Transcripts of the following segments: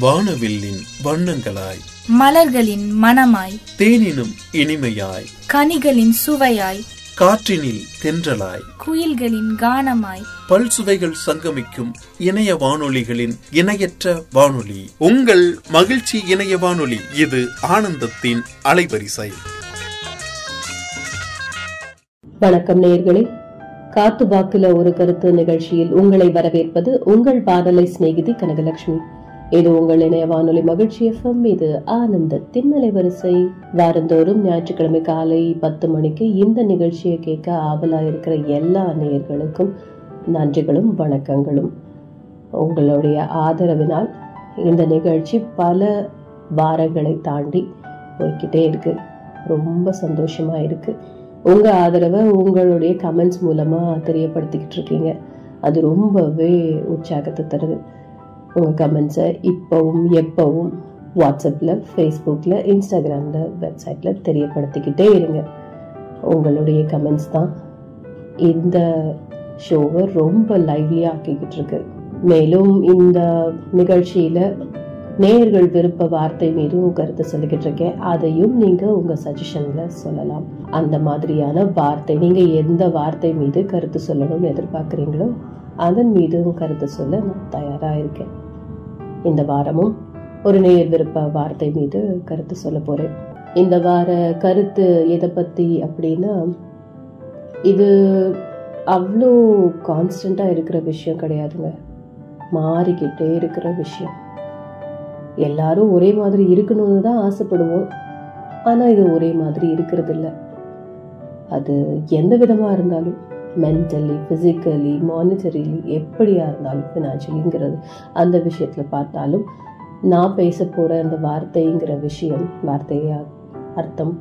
வானவில்லின் வண்ணங்களாய். மலர்களின் மணமாய் தேனினும் இனிமையாய். கனிகளின் சுவையாய். காற்றினில் தென்றலாய். குயில்களின் கானமாய். பல் சுவைகள் சங்கமிக்கும் இணைய வானொலிகளின் இணையற்ற வானொலி. உங்கள் மகிழ்ச்சி இணைய வானொலி இது ஆனந்தத்தின் அலைவரிசை. வணக்கம் நேயர்களே. காத்து வாக்குல ஒரு கருத்து நிகழ்ச்சியில் உங்களை வரவேற்பது உங்கள் வானொலி சிநேகிதி கனகலட்சுமி. இது உங்கள் இணைய வானொலி மகிழ்ச்சி எஃப்எம் இது ஆனந்தத்தின் அலைவரிசை. வாரந்தோறும் ஞாயிற்றுக்கிழமை காலை பத்து மணிக்கு இந்த நிகழ்ச்சியை கேட்க ஆவலா இருக்கிற எல்லா நேயர்களுக்கும் நன்றிகளும் வணக்கங்களும். உங்களுடைய ஆதரவினால் இந்த நிகழ்ச்சி பல வாரங்களை தாண்டி போய்கிட்டே இருக்கு. ரொம்ப சந்தோஷமா இருக்கு. உங்க ஆதரவை உங்களுடைய கமெண்ட்ஸ் மூலமா தெரியப்படுத்திக்கிட்டு இருக்கீங்க. அது ரொம்பவே உற்சாகத்தை தருது. உங்கள் கமெண்ட்ஸை இப்போவும் எப்பவும் வாட்ஸ்அப்பில் ஃபேஸ்புக்கில் இன்ஸ்டாகிராமில் வெப்சைட்டில் தெரியப்படுத்திக்கிட்டே இருங்க. உங்களுடைய கமெண்ட்ஸ் தான் இந்த ஷோவை ரொம்ப லைவ்லியாக ஆக்கிக்கிட்டு இருக்கு மேலும் இந்த நிகழ்ச்சியில் நேயர்கள் விருப்ப வார்த்தை மீதும் கருத்து சொல்லிக்கிட்டு இருக்கேன் அதையும் நீங்கள் உங்கள் சஜஷனில் சொல்லலாம். அந்த மாதிரியான வார்த்தை நீங்கள் எந்த வார்த்தை மீது கருத்து சொல்லணும்னு எதிர்பார்க்குறீங்களோ அதன் மீதும் கருத்து சொல்ல நான் தயாராக இருக்கேன். இந்த வாரமும் ஒரு நேர் விருப்ப வார்த்தை மீது கருத்து சொல்ல போறேன். இந்த வார கருத்து எதை பத்தி அப்படின்னா இது அவ்வளோ கான்ஸ்டண்ட்டாக இருக்கிற விஷயம் கிடையாதுங்க. மாறிக்கிட்டே இருக்கிற விஷயம். எல்லாரும் ஒரே மாதிரி இருக்கணும்னு தான் ஆசைப்படுவோம். ஆனால் இது ஒரே மாதிரி இருக்கிறதில்ல. அது எந்த விதமாக இருந்தாலும். மென்டலி ஃபிசிக்கலி மானிட்டரிலி எப்படியாக இருந்தாலும் ஃபினான்ஷியலிங்கிறது அந்த விஷயத்தில் பார்த்தாலும் நான் பேச போகிற அந்த வார்த்தைங்கிற விஷயம் வார்த்தையா அர்த்தம்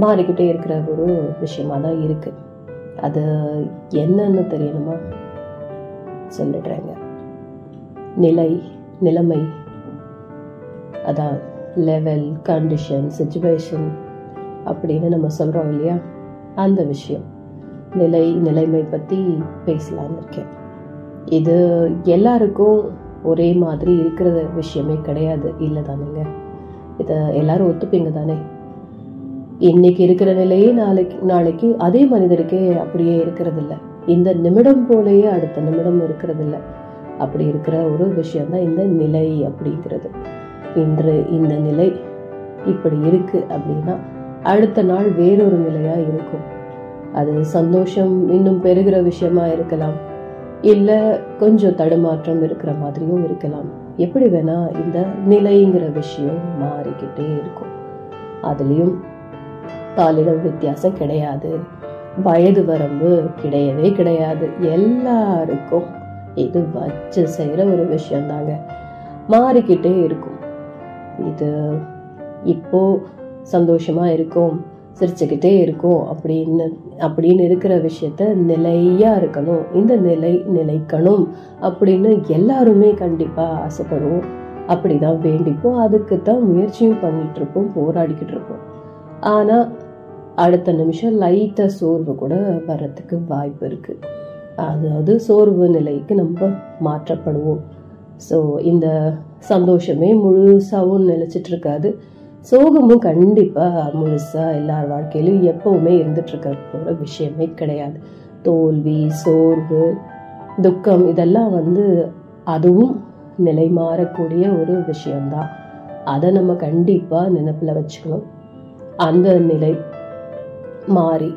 மாறிக்கிட்டே இருக்கிற ஒரு விஷயமா தான் இருக்குது அது என்னன்னு தெரியணுமா? சொல்லிடுறேங்க. நிலை நிலைமை. அதான் லெவல் கண்டிஷன் சுச்சுவேஷன் அப்படின்னு நம்ம சொல்கிறோம் இல்லையா? அந்த விஷயம். நிலை நிலைமை பற்றி பேசலாம்னு இருக்கேன். இது எல்லாருக்கும் ஒரே மாதிரி இருக்கிற விஷயமே கிடையாது. இல்லை தானேங்க. இதை எல்லாரும் ஒத்துப்பீங்க தானே? இன்னைக்கு இருக்கிற நிலையே நாளைக்கு நாளைக்கு அதே மனிதருக்கே அப்படியே இருக்கிறதில்ல. இந்த நிமிடம் போலேயே அடுத்த நிமிடம் இருக்கிறதில்ல. அப்படி இருக்கிற ஒரு விஷயம்தான் இந்த நிலை அப்படிங்கிறது. இன்று இந்த நிலை இப்படி இருக்கு அப்படின்னா அடுத்த நாள் வேறொரு நிலையா இருக்கும். அது சந்தோஷம் இன்னும் பெருகிற விஷயமா இருக்கலாம். இல்லை கொஞ்சம் தடுமாற்றம் இருக்கிற மாதிரியும் இருக்கலாம். எப்படி வேணா இந்த நிலைங்கிற விஷயம் மாறிக்கிட்டே இருக்கும். அதுலேயும் பாலிடம் வித்தியாசம் கிடையாது. வயது வரம்பு கிடையவே கிடையாது. எல்லாருக்கும் இது வச்சு செய்கிற ஒரு விஷயம் தாங்க மாறிக்கிட்டே இருக்கும். இது இப்போ சந்தோஷமா இருக்கும். சிரிச்சுக்கிட்டே இருக்கும் அப்படின்னு அப்படின்னு இருக்கிற விஷயத்த நிலையா இருக்கணும். இந்த நிலை நிலைக்கணும் அப்படின்னு எல்லாருமே கண்டிப்பா ஆசைப்படுவோம். அப்படிதான் வேண்டிப்போம். அதுக்கு தான் முயற்சியும் பண்ணிட்டு இருப்போம் போராடிக்கிட்டு இருப்போம். ஆனா அடுத்த நிமிஷம் லைட்டா சோர்வு கூட வர்றதுக்கு வாய்ப்பு இருக்கு. அதாவது சோர்வு நிலைக்கு நம்ம மாற்றப்படுவோம். ஸோ இந்த சந்தோஷமே முழுசாகவும் நிலைச்சிட்டு இருக்காது. சோகமும் கண்டிப்பாக முழுசாக எல்லார் வாழ்க்கையிலும் எப்பவுமே இருந்துட்டு போகிற விஷயமே கிடையாது. தோல்வி சோர்வு துக்கம் இதெல்லாம் வந்து அதுவும் நிலை மாறக்கூடிய ஒரு விஷயம்தான். அதை நம்ம கண்டிப்பாக நினப்பில் வச்சுக்கணும். அந்த நிலை மாறி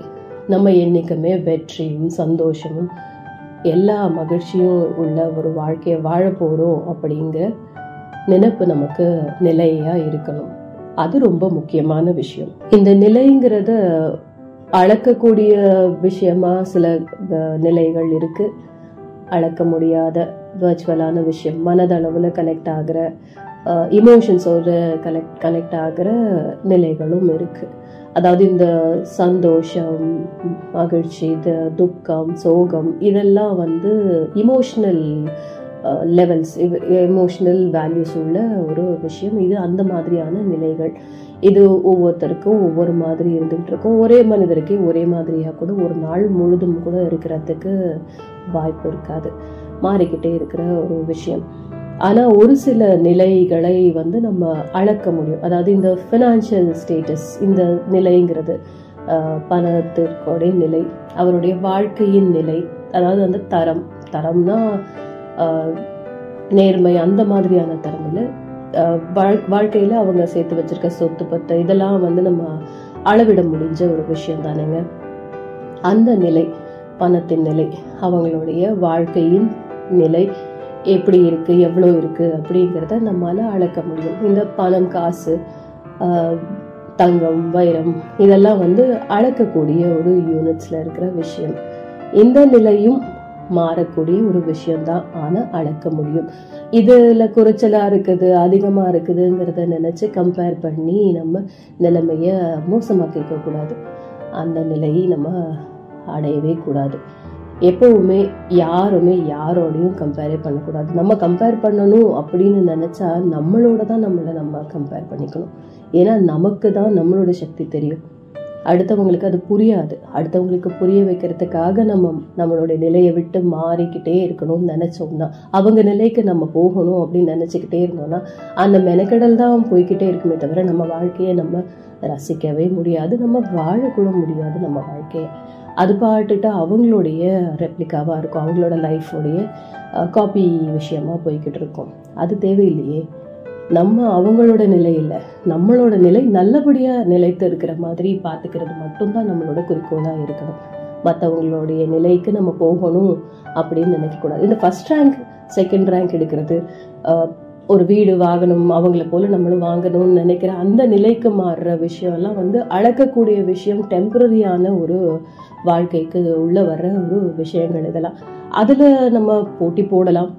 நம்ம என்றைக்குமே வெற்றியும் சந்தோஷமும் எல்லா மகிழ்ச்சியும் உள்ள ஒரு வாழ்க்கையை வாழ போகிறோம் அப்படிங்கிற நினைப்பு நமக்கு நிலையாக இருக்கணும். அது ரொம்ப முக்கியமான விஷயம். இந்த நிலைங்கிறத அளக்கக்கூடிய விஷயமா சில நிலைகள் இருக்கு. அளக்க முடியாத வர்ச்சுவலான விஷயம் மனதளவில் கனெக்ட் ஆகிற இமோஷன்ஸோட கனெக்ட் கனெக்ட் ஆகிற நிலைகளும் இருக்குது அதாவது இந்த சந்தோஷம் மகிழ்ச்சி இது துக்கம் சோகம் இதெல்லாம் வந்து இமோஷனல் லெவல்ஸ் எமோஷனல் வேல்யூஸ் உள்ள ஒரு விஷயம். இது அந்த மாதிரியான நிலைகள். இது ஒவ்வொருத்தருக்கும் ஒவ்வொரு மாதிரி இருந்துகிட்டு இருக்கும் ஒரே மனிதருக்கே ஒரே மாதிரியாக கூட ஒரு நாள் முழுதும் கூட இருக்கிறதுக்கு வாய்ப்பு இருக்காது. மாறிக்கிட்டே இருக்கிற ஒரு விஷயம். ஆனால் ஒரு சில நிலைகளை வந்து நம்ம அளக்க முடியும். அதாவது இந்த ஃபினான்ஷியல் ஸ்டேட்டஸ் இந்த நிலைங்கிறது பணத்திற்குடைய நிலை அவருடைய வாழ்க்கையின் நிலை அதாவது அந்த தரம். தரம்னா நேர்மை அந்த மாதிரியான தரமில் வாழ்க்கையில் வாழ்- அவங்க சேர்த்து வச்சிருக்க சொத்து பத்து இதெல்லாம் வந்து நம்ம அளவிட முடிஞ்ச ஒரு விஷயம் தானேங்க. அந்த நிலை பணத்தின் நிலை அவங்களுடைய வாழ்க்கையின் நிலை எப்படி இருக்கு எவ்வளோ இருக்கு அப்படிங்கிறத நம்மால் அளக்க முடியும். இந்த பணம் காசு தங்கம் வைரம் இதெல்லாம் வந்து அளக்கக்கூடிய ஒரு யூனிட்ஸில் இருக்கிற விஷயம். இந்த நிலையும் மாறக்கூடிய ஒரு விஷயம்தான் ஆனால் அளக்க முடியும். இதில் குறைச்சலாக இருக்குது அதிகமாக இருக்குதுங்கிறத நினச்சி கம்பேர் பண்ணி நம்ம நிலைமையை மோசமாக்கிக்க கூடாது. அந்த நிலையை நம்ம அடையவே கூடாது. எப்பவுமே யாருமே யாரோடையும் கம்பேரே பண்ணக்கூடாது. நம்ம கம்பேர் பண்ணணும் அப்படின்னு நினச்சா நம்மளோட தான் நம்மளை நம்ம கம்பேர் பண்ணிக்கணும். ஏன்னா நமக்கு தான் நம்மளோட சக்தி தெரியும். அடுத்தவங்களுக்கு அது புரியாது. அடுத்தவங்களுக்கு புரிய வைக்கிறதுக்காக நம்ம நம்மளுடைய நிலையை விட்டு மாறிக்கிட்டே இருக்கணும்னு நினைச்சோம்னா அவங்க நிலைக்கு நம்ம போகணும் அப்படின்னு நினச்சிக்கிட்டே இருந்தோம்னா அந்த மெனக்கடல் தான் போய்கிட்டே இருக்குமே தவிர நம்ம வாழ்க்கையை நம்ம ரசிக்கவே முடியாது. நம்ம வாழக்கூட முடியாது நம்ம வாழ்க்கையை. அது பாட்டுட்டு அவங்களுடைய ரெப்ளிக்காவாக இருக்கும். அவங்களோட லைஃபோடைய காப்பி விஷயமா போய்கிட்டு இருக்கும். அது தேவையில்லையே. நம்ம அவங்களோட நிலை இல்லை. நம்மளோட நிலை நல்லபடியாக நிலைத்து இருக்கிற மாதிரி பார்த்துக்கிறது மட்டும்தான் நம்மளோட குறிக்கோளாக இருக்கணும். மற்றவங்களுடைய நிலைக்கு நம்ம போகணும் அப்படின்னு நினைக்கக்கூடாது இந்த ஃபர்ஸ்ட் ரேங்க் செகண்ட் ரேங்க் எடுக்கிறது ஒரு வீடு வாங்கணும் அவங்கள போல நம்மளும் வாங்கணும்னு நினைக்கிற அந்த நிலைக்கு மாறுற விஷயம்லாம் வந்து அளக்கக்கூடிய விஷயம் டெம்பரரியான ஒரு வாழ்க்கைக்கு உள்ளே வர்ற ஒரு விஷயங்கள் இதெல்லாம். அதில் நம்ம போட்டி போடலாம்.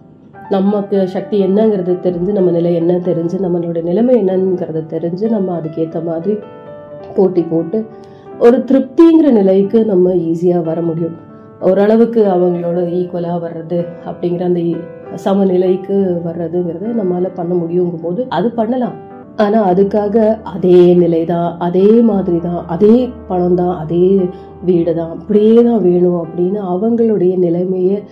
நமக்கு சக்தி என்னங்கிறது தெரிஞ்சு நம்ம நிலை என்ன தெரிஞ்சு நம்மளோட நிலைமை என்னங்கிறது தெரிஞ்சு நம்ம அதுக்கேற்ற மாதிரி போட்டி போட்டு ஒரு திருப்திங்கிற நிலைக்கு நம்ம ஈஸியாக வர முடியும். ஓரளவுக்கு அவங்களோட ஈக்குவலாக வர்றது அப்படிங்கிற அந்த சமநிலைக்கு வர்றதுங்கிறது நம்மளால பண்ண முடியுங்கும் போது அது பண்ணலாம். ஆனா அதுக்காக அதே நிலை தான் அதே மாதிரி தான் அதே பணம் தான் அதே வீடு தான் அப்படியே தான் வேணும் அப்படின்னு அவங்களுடைய நிலைமையை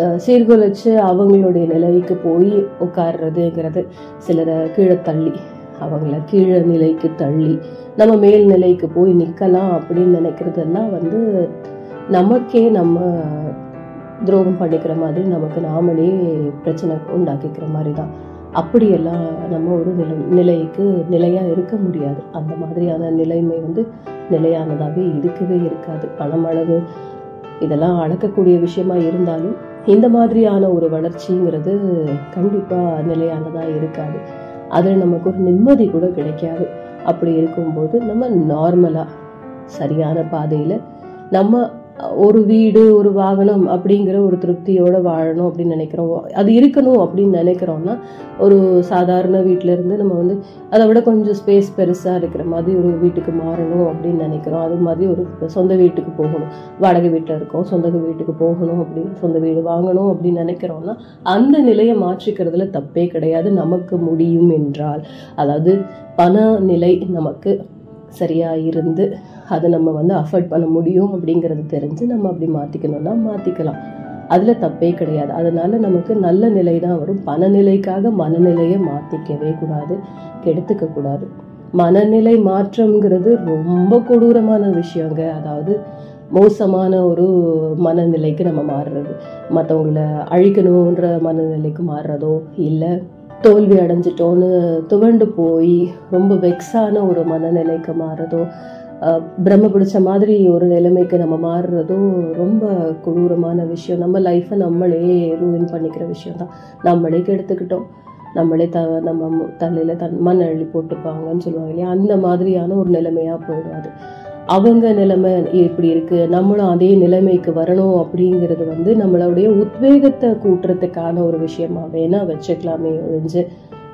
சீர்குலைச்சு அவங்களுடைய நிலைக்கு போய் உட்கார்றதுங்கிறது சிலரை கீழே தள்ளி அவங்கள கீழே நிலைக்கு தள்ளி நம்ம மேல் நிலைக்கு போய் நிற்கலாம் அப்படின்னு நினைக்கிறதெல்லாம் வந்து நமக்கே நம்ம துரோகம் பண்ணிக்கிற மாதிரி நமக்கு நாமளே பிரச்சனை உண்டாக்கிக்கிற மாதிரி தான். அப்படியெல்லாம் நம்ம ஒரு நிலை நிலைக்கு நிலையாக இருக்க முடியாது. அந்த மாதிரியான நிலைமை வந்து நிலையானதாகவே இருக்கவே இருக்காது. பணமளவு இதெல்லாம் அளக்கக்கூடிய விஷயமா இருந்தாலும் இந்த மாதிரியான ஒரு வளர்ச்சிங்கிறது கண்டிப்பாக நிலையானதாக இருக்காது. அதில் நமக்கு ஒரு நிம்மதி கூட கிடைக்காது. அப்படி இருக்கும்போது நம்ம நார்மலாக சரியான பாதையில் நம்ம ஒரு வீடு ஒரு வாகனம் அப்படிங்கிற ஒரு திருப்தியோட வாழணும் அப்படின்னு நினைக்கிறோம். அது இருக்கணும் அப்படின்னு நினைக்கிறோம்னா ஒரு சாதாரண வீட்டில இருந்து நம்ம வந்து அதை விட கொஞ்சம் ஸ்பேஸ் பெருசா இருக்கிற மாதிரி ஒரு வீட்டுக்கு மாறணும் அப்படின்னு நினைக்கிறோம். அது மாதிரி ஒரு சொந்த வீட்டுக்கு போகணும். வாடகை வீட்டில் இருக்கோம் சொந்த வீட்டுக்கு போகணும் அப்படின்னு சொந்த வீடு வாங்கணும் அப்படின்னு நினைக்கிறோம்னா அந்த நிலையை மாற்றிக்கிறதுல தப்பே கிடையாது. நமக்கு முடியும் என்றால். அதாவது பண நிலை நமக்கு சரியா இருந்து அதை நம்ம வந்து அஃபோர்ட் பண்ண முடியும் அப்படிங்கிறது தெரிஞ்சு நம்ம அப்படி மாற்றிக்கணும்னா மாற்றிக்கலாம் அதில் தப்பே கிடையாது. அதனால் நமக்கு நல்ல நிலை தான் வரும். பணநிலைக்காக மனநிலையை மாற்றிக்கவே கூடாது கெடுத்துக்க கூடாது. மனநிலை மாற்றம்ங்கிறது ரொம்ப கொடூரமான விஷயங்க. அதாவது மோசமான ஒரு மனநிலைக்கு நம்ம மாறுறது. மற்றவங்கள அழிக்கணுன்ற மனநிலைக்கு மாறுறதோ இல்லை தோல்வி அடைஞ்சிட்டோன்னு துவண்டு போய் ரொம்ப வெக்ஸான ஒரு மனநிலைக்கு மாறுறதோ பிரம்ம பிடிச்ச மாதிரி ஒரு நிலைமைக்கு நம்ம மாறுறதும் ரொம்ப கொடூரமான விஷயம். நம்ம லைஃப்பை நம்மளே ரூயின் பண்ணிக்கிற விஷயம் தான் நம்மளே கெடுத்துக்கிட்டோம். நம்மளே த நம்ம மு- தன் மண் அள்ளி போட்டுப்பாங்கன்னு சொல்லுவாங்க இல்லையா? அந்த மாதிரியான ஒரு நிலைமையாக போயிடும் அது. அவங்க நிலைமை இப்படி இருக்குது நம்மளும் அதே நிலைமைக்கு வரணும் அப்படிங்கிறது வந்து நம்மளுடைய உத்வேகத்தை கூட்டுறதுக்கான ஒரு விஷயமா வேணால் வச்சுக்கலாமே ஒழிஞ்சு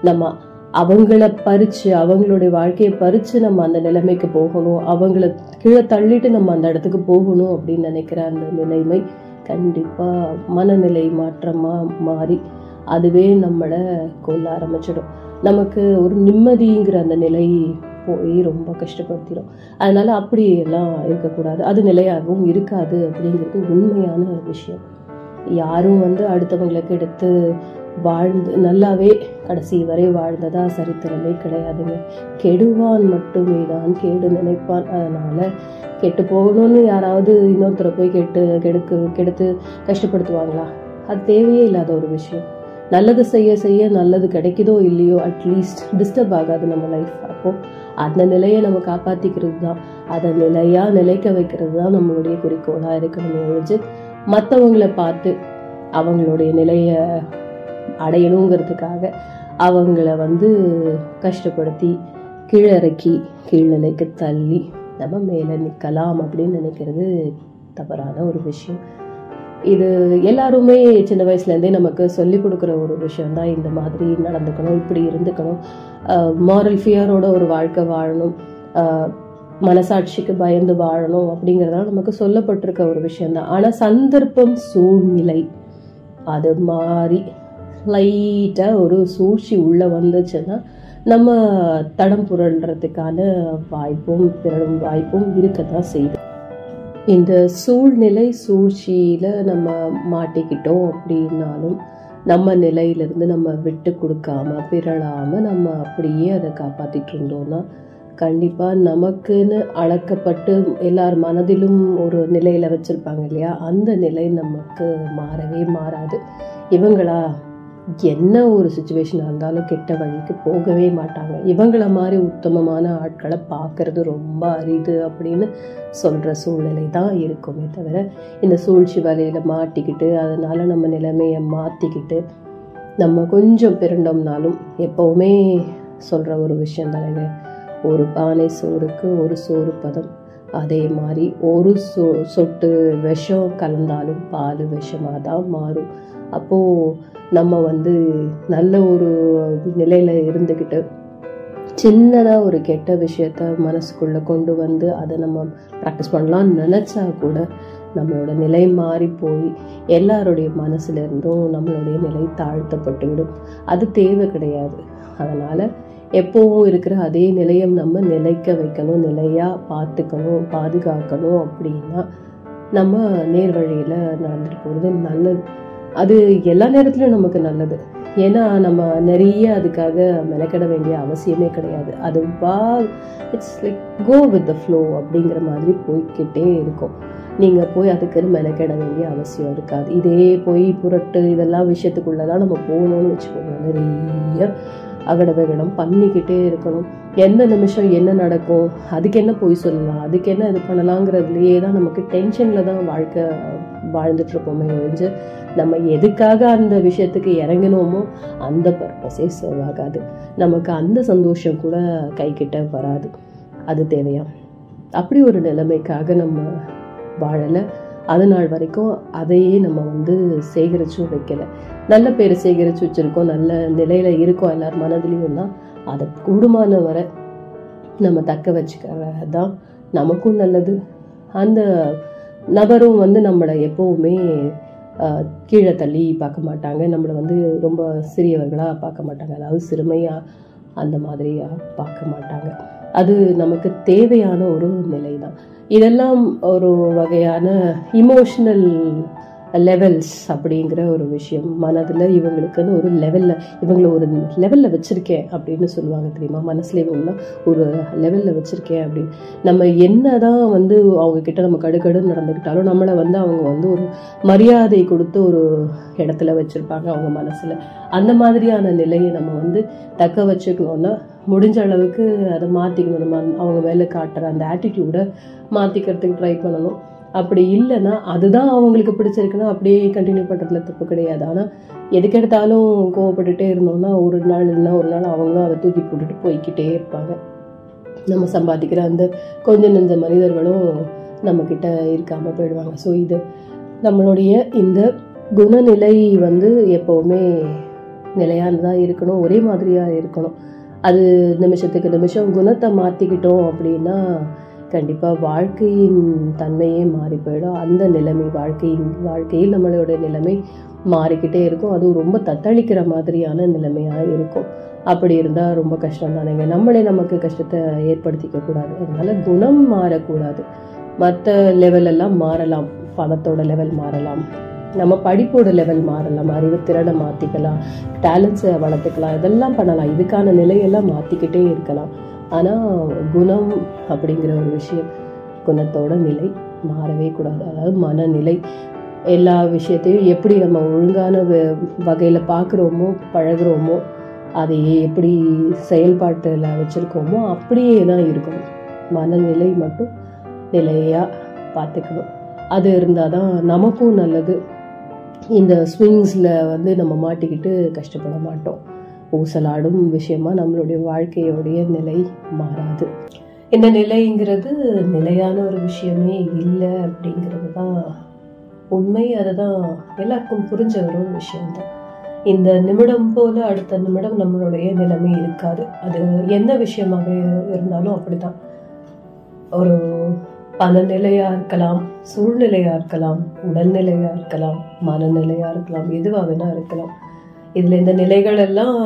நம்ம அவங்கள பறிச்சு அவங்களுடைய வாழ்க்கையை பறிச்சு நம்ம அந்த நிலைமைக்கு போகணும். அவங்கள கீழே தள்ளிட்டு நம்ம அந்த இடத்துக்கு போகணும் அப்படின்னு நினைக்கிற அந்த நிலைமை கண்டிப்பா மனநிலை மாற்றமா மாறி அதுவே நம்மளை கொல்ல ஆரம்பிச்சிடும். நமக்கு ஒரு நிம்மதிங்கிற அந்த நிலை போய் ரொம்ப கஷ்டப்படுத்திடும். அதனால அப்படி எல்லாம் இருக்கக்கூடாது. அது நிலையாகவும் இருக்காது அப்படிங்கிறது உண்மையான விஷயம். யாரும் வந்து அடுத்தவங்களுக்கு எடுத்து வாழ்ந்து நல்லாவே கடைசி வரை வாழ்ந்ததா சரித்திரமே கிடையாதுங்க. கெடுவான் மட்டுமே தான் கேடு நினைப்பான். அதனால் கெட்டு போகணும்னு யாராவது இன்னொருத்தரை போய் கெட்டு கெடுக்கு கெடுத்து கஷ்டப்படுத்துவாங்களா? அது தேவையே இல்லாத ஒரு விஷயம். நல்லது செய்ய செய்ய நல்லது கிடைக்குதோ இல்லையோ அட்லீஸ்ட் டிஸ்டர்ப் ஆகாது நம்ம லைஃப் அப்போ அந்த நிலையை நம்ம காப்பாற்றிக்கிறது தான். அதை நிலையாக நிலைக்க வைக்கிறது தான் நம்மளுடைய குறிக்கோளாக இருக்கணும் ஒழிஞ்சு மற்றவங்களை பார்த்து அவங்களுடைய நிலையை அடையணுங்கிறதுக்காக அவங்கள வந்து கஷ்டப்படுத்தி கீழிறக்கி கீழ்நிலைக்கு தள்ளி நம்ம மேலே நிற்கலாம் அப்படின்னு நினைக்கிறது தவறான ஒரு விஷயம். இது எல்லாருமே சின்ன வயசுலேருந்தே நமக்கு சொல்லி கொடுக்குற ஒரு விஷயம் தான் இந்த மாதிரி நடந்துக்கணும் இப்படி இருந்துக்கணும். மாரல் ஃபியரோட ஒரு வாழ்க்கை வாழணும். மனசாட்சிக்கு பயந்து வாழணும் அப்படிங்கிறதெல்லாம் நமக்கு சொல்லப்பட்டிருக்க ஒரு விஷயம்தான். ஆனால் சந்தர்ப்பம் சூழ்நிலை அது மாறி லைட்டாக ஒரு சூழ்ச்சி உள்ளே வந்துச்சுன்னா நம்ம தடம் புரள்றதுக்கான வாய்ப்பும் பிறடும் வாய்ப்பும் இருக்க தான் செய்யுது. இந்த சூழ்நிலை சூழ்ச்சியில் நம்ம மாட்டிக்கிட்டோம் அப்படின்னாலும் நம்ம நிலையிலிருந்து நம்ம விட்டு கொடுக்காம பிறழாமல் நம்ம அப்படியே அதை காப்பாற்றிட்டு இருந்தோம்னா கண்டிப்பாக நமக்குன்னு அளக்கப்பட்டு எல்லார் மனதிலும் ஒரு நிலையில் வச்சுருப்பாங்க இல்லையா? அந்த நிலை நமக்கு மாறவே மாறாது. இவங்களா என்ன ஒரு சுச்சுவேஷனாக இருந்தாலும் கெட்ட வழிக்கு போகவே மாட்டாங்க. இவங்கள மாதிரி உத்தமமான ஆட்களை பார்க்கறது ரொம்ப அரிது அப்படின்னு சொல்கிற சூழ்நிலை தான் இருக்குமே தவிர இந்த சூழ்ச்சி வலையில் மாட்டிக்கிட்டு அதனால் நம்ம நிலைமையை மாற்றிக்கிட்டு நம்ம கொஞ்சம் பிறண்டோம்னாலும் எப்போவுமே சொல்கிற ஒரு விஷயம் தானேங்க. ஒரு பானை சோறுக்கு ஒரு சோறு பதம். அதே மாதிரி ஒரு சொ சொட்டு விஷம் கலந்தாலும் பால் விஷமாக தான் மாறும். அப்போது நம்ம வந்து நல்ல ஒரு நிலையில் இருந்துக்கிட்டு சின்னதாக ஒரு கெட்ட விஷயத்த மனசுக்குள்ளே கொண்டு வந்து அதை நம்ம ப்ராக்டிஸ் பண்ணலாம்னு நினச்சா கூட நம்மளோட நிலை மாறி போய் எல்லாருடைய மனசுல இருந்தும் நம்மளுடைய நிலை தாழ்த்தப்பட்டு விடும். அது தேவை கிடையாது. அதனால் எப்போவும் இருக்கிற அதே நிலையம் நம்ம நிலைக்க வைக்கணும் நிலையாக பார்த்துக்கணும் பாதுகாக்கணும் அப்படின்னா நம்ம நேர்வழியில் நடந்துட்டு போகிறது நல்லது. அது எல்லா நேரத்துலையும் நமக்கு நல்லது. ஏன்னா நம்ம நிறைய அதுக்காக மெனக்கெட வேண்டிய அவசியமே கிடையாது. அது வா it's like go with the flow அப்படிங்கிற மாதிரி போய்க்கிட்டே இருக்கும். நீங்கள் போய் அதுக்குன்னு மெனக்கெட வேண்டிய அவசியம் இருக்காது. இதே போய் புரட்டு இதெல்லாம் விஷயத்துக்குள்ளே தான் நம்ம போகணும்னு வச்சுக்கோங்க நிறைய அகட விகடம் பண்ணிக்கிட்டே இருக்கணும். எந்த நிமிஷம் என்ன நடக்கும் அதுக்கு என்ன போய் சொல்லலாம் அதுக்கு என்ன இது பண்ணலாங்கிறதுலையே தான் நமக்கு டென்ஷனில் தான் வாழ்க்கை வாழ்ந்துட்டு இருப்போமே ஒழிஞ்சு நம்ம எதுக்காக அந்த விஷயத்துக்கு இறங்கினோமோ அந்த பர்பஸே சர்வ் ஆகாது. நமக்கு அந்த சந்தோஷம் கூட கைக்கிட்ட வராது. அது தேவையா? அப்படி ஒரு நிலைமைக்காக நம்ம வாழலை. அது நாள் வரைக்கும் அதையே நம்ம வந்து சேகரிச்சும் வைக்கலை. நல்ல பேர் சேகரித்து வச்சுருக்கோம். நல்ல நிலையில் இருக்கோம் எல்லார் மனதிலையும் தான். அதை கூடுமான வரை நம்ம தக்க வச்சுக்கிறதான் நமக்கும் நல்லது. அந்த நபரும் வந்து நம்மளை எப்போவுமே கீழே தள்ளி பார்க்க மாட்டாங்க. நம்மளை வந்து ரொம்ப சிறியவர்களாக பார்க்க மாட்டாங்க. அதாவது சிறுமையாக அந்த மாதிரியாக பார்க்க மாட்டாங்க. அது நமக்கு தேவையான ஒரு நிலை தான் இதெல்லாம் ஒரு வகையான இமோஷனல் லெவல்ஸ் அப்படிங்கிற ஒரு விஷயம். மனதில் இவங்களுக்குன்னு ஒரு லெவலில் இவங்களை ஒரு லெவலில் வச்சுருக்கேன் அப்படின்னு சொல்லுவாங்க தெரியுமா? மனசில் இவங்களாம் ஒரு லெவலில் வச்சுருக்கேன் அப்படின்னு. நம்ம என்ன தான் வந்து அவங்கக்கிட்ட நம்ம கடுக்கடுன்னு நடந்துக்கிட்டாலும் நம்மளை வந்து அவங்க வந்து ஒரு மரியாதை கொடுத்து ஒரு இடத்துல வச்சுருப்பாங்க அவங்க மனசில். அந்த மாதிரியான நிலையை நம்ம வந்து தக்க வச்சுக்கணுன்னா முடிஞ்ச அளவுக்கு அதை மாற்றிக்கணும் நம்ம அவங்க மேலே காட்டுற அந்த ஆட்டிடியூடை மாற்றிக்கிறதுக்கு ட்ரை பண்ணணும். அப்படி இல்லைன்னா அதுதான் அவங்களுக்கு பிடிச்சிருக்குன்னா அப்படியே கண்டினியூ பண்ணுறதுல தப்பு கிடையாது. ஆனால் எதுக்கெடுத்தாலும் கோவப்பட்டுட்டே இருந்தோம்னா ஒரு நாள் இல்லைன்னா ஒரு நாள் அவங்களும் அதை தூக்கி போட்டுட்டு போய்க்கிட்டே இருப்பாங்க. நம்ம சம்பாதிக்கிற அந்த கொஞ்ச நெஞ்ச மனிதர்களும் நம்மக்கிட்ட இருக்காமல் போயிடுவாங்க. ஸோ இது நம்மளுடைய இந்த குணநிலை வந்து எப்போவுமே நிலையானதாக இருக்கணும் ஒரே மாதிரியாக இருக்கணும். அது நிமிஷத்துக்கு நிமிஷம் குணத்தை மாற்றிக்கிட்டோம் அப்படின்னா கண்டிப்பாக வாழ்க்கையின் தன்மையே மாறி போயிடும். அந்த நிலைமை வாழ்க்கையின் வாழ்க்கையில் நம்மளோட நிலைமை மாறிக்கிட்டே இருக்கும். அதுவும் ரொம்ப தத்தளிக்கிற மாதிரியான நிலைமையாக இருக்கும். அப்படி இருந்தால் ரொம்ப கஷ்டம் தானேங்க நம்மளே நமக்கு கஷ்டத்தை ஏற்படுத்திக்க கூடாது. அதனால குணம் மாறக்கூடாது. மற்ற லெவல் எல்லாம் மாறலாம். பணத்தோட லெவல் மாறலாம். நம்ம படிப்போட லெவல் மாறலாம். அறிவு திறனை மாற்றிக்கலாம் டேலண்ட்ஸை வளர்த்துக்கலாம். இதெல்லாம் பண்ணலாம். இதுக்கான நிலையெல்லாம் மாற்றிக்கிட்டே இருக்கலாம். ஆனால் குணம் அப்படிங்கிற ஒரு விஷயம் குணத்தோட நிலை மாறவே கூடாது. அதாவது மனநிலை எல்லா விஷயத்தையும் எப்படி நம்ம ஒழுங்கான வகையில் பார்க்குறோமோ பழகுறோமோ அதையே எப்படி செயல்பாட்டில் வச்சுருக்கோமோ அப்படியே தான் இருக்கணும். மனநிலை மட்டும் நிலையாக பார்த்துக்கணும் அது இருந்தால் தான் நமக்கும் நல்லது. இந்த ஸ்விங்ஸில் வந்து நம்ம மாட்டிக்கிட்டு கஷ்டப்பட மாட்டோம். ஊசலாடும் விஷயமா நம்மளுடைய வாழ்க்கையோடைய நிலை மாறாது. இந்த நிலைங்கிறது நிலையான ஒரு விஷயமே இல்லை அப்படிங்கிறது தான் உண்மை. அதுதான் எல்லாருக்கும் புரிஞ்ச ஒரு விஷயம்தான். இந்த நிமிடம் போல அடுத்த நிமிடம் நம்மளுடைய நிலைமை இருக்காது. அது எந்த விஷயமாக இருந்தாலும் அப்படிதான். ஒரு பணநிலையா இருக்கலாம் சூழ்நிலையா இருக்கலாம் உடல்நிலையா இருக்கலாம் மனநிலையா இருக்கலாம் எதுவாக வேணா இருக்கலாம். இதில் இந்த நிலைகள் எல்லாம்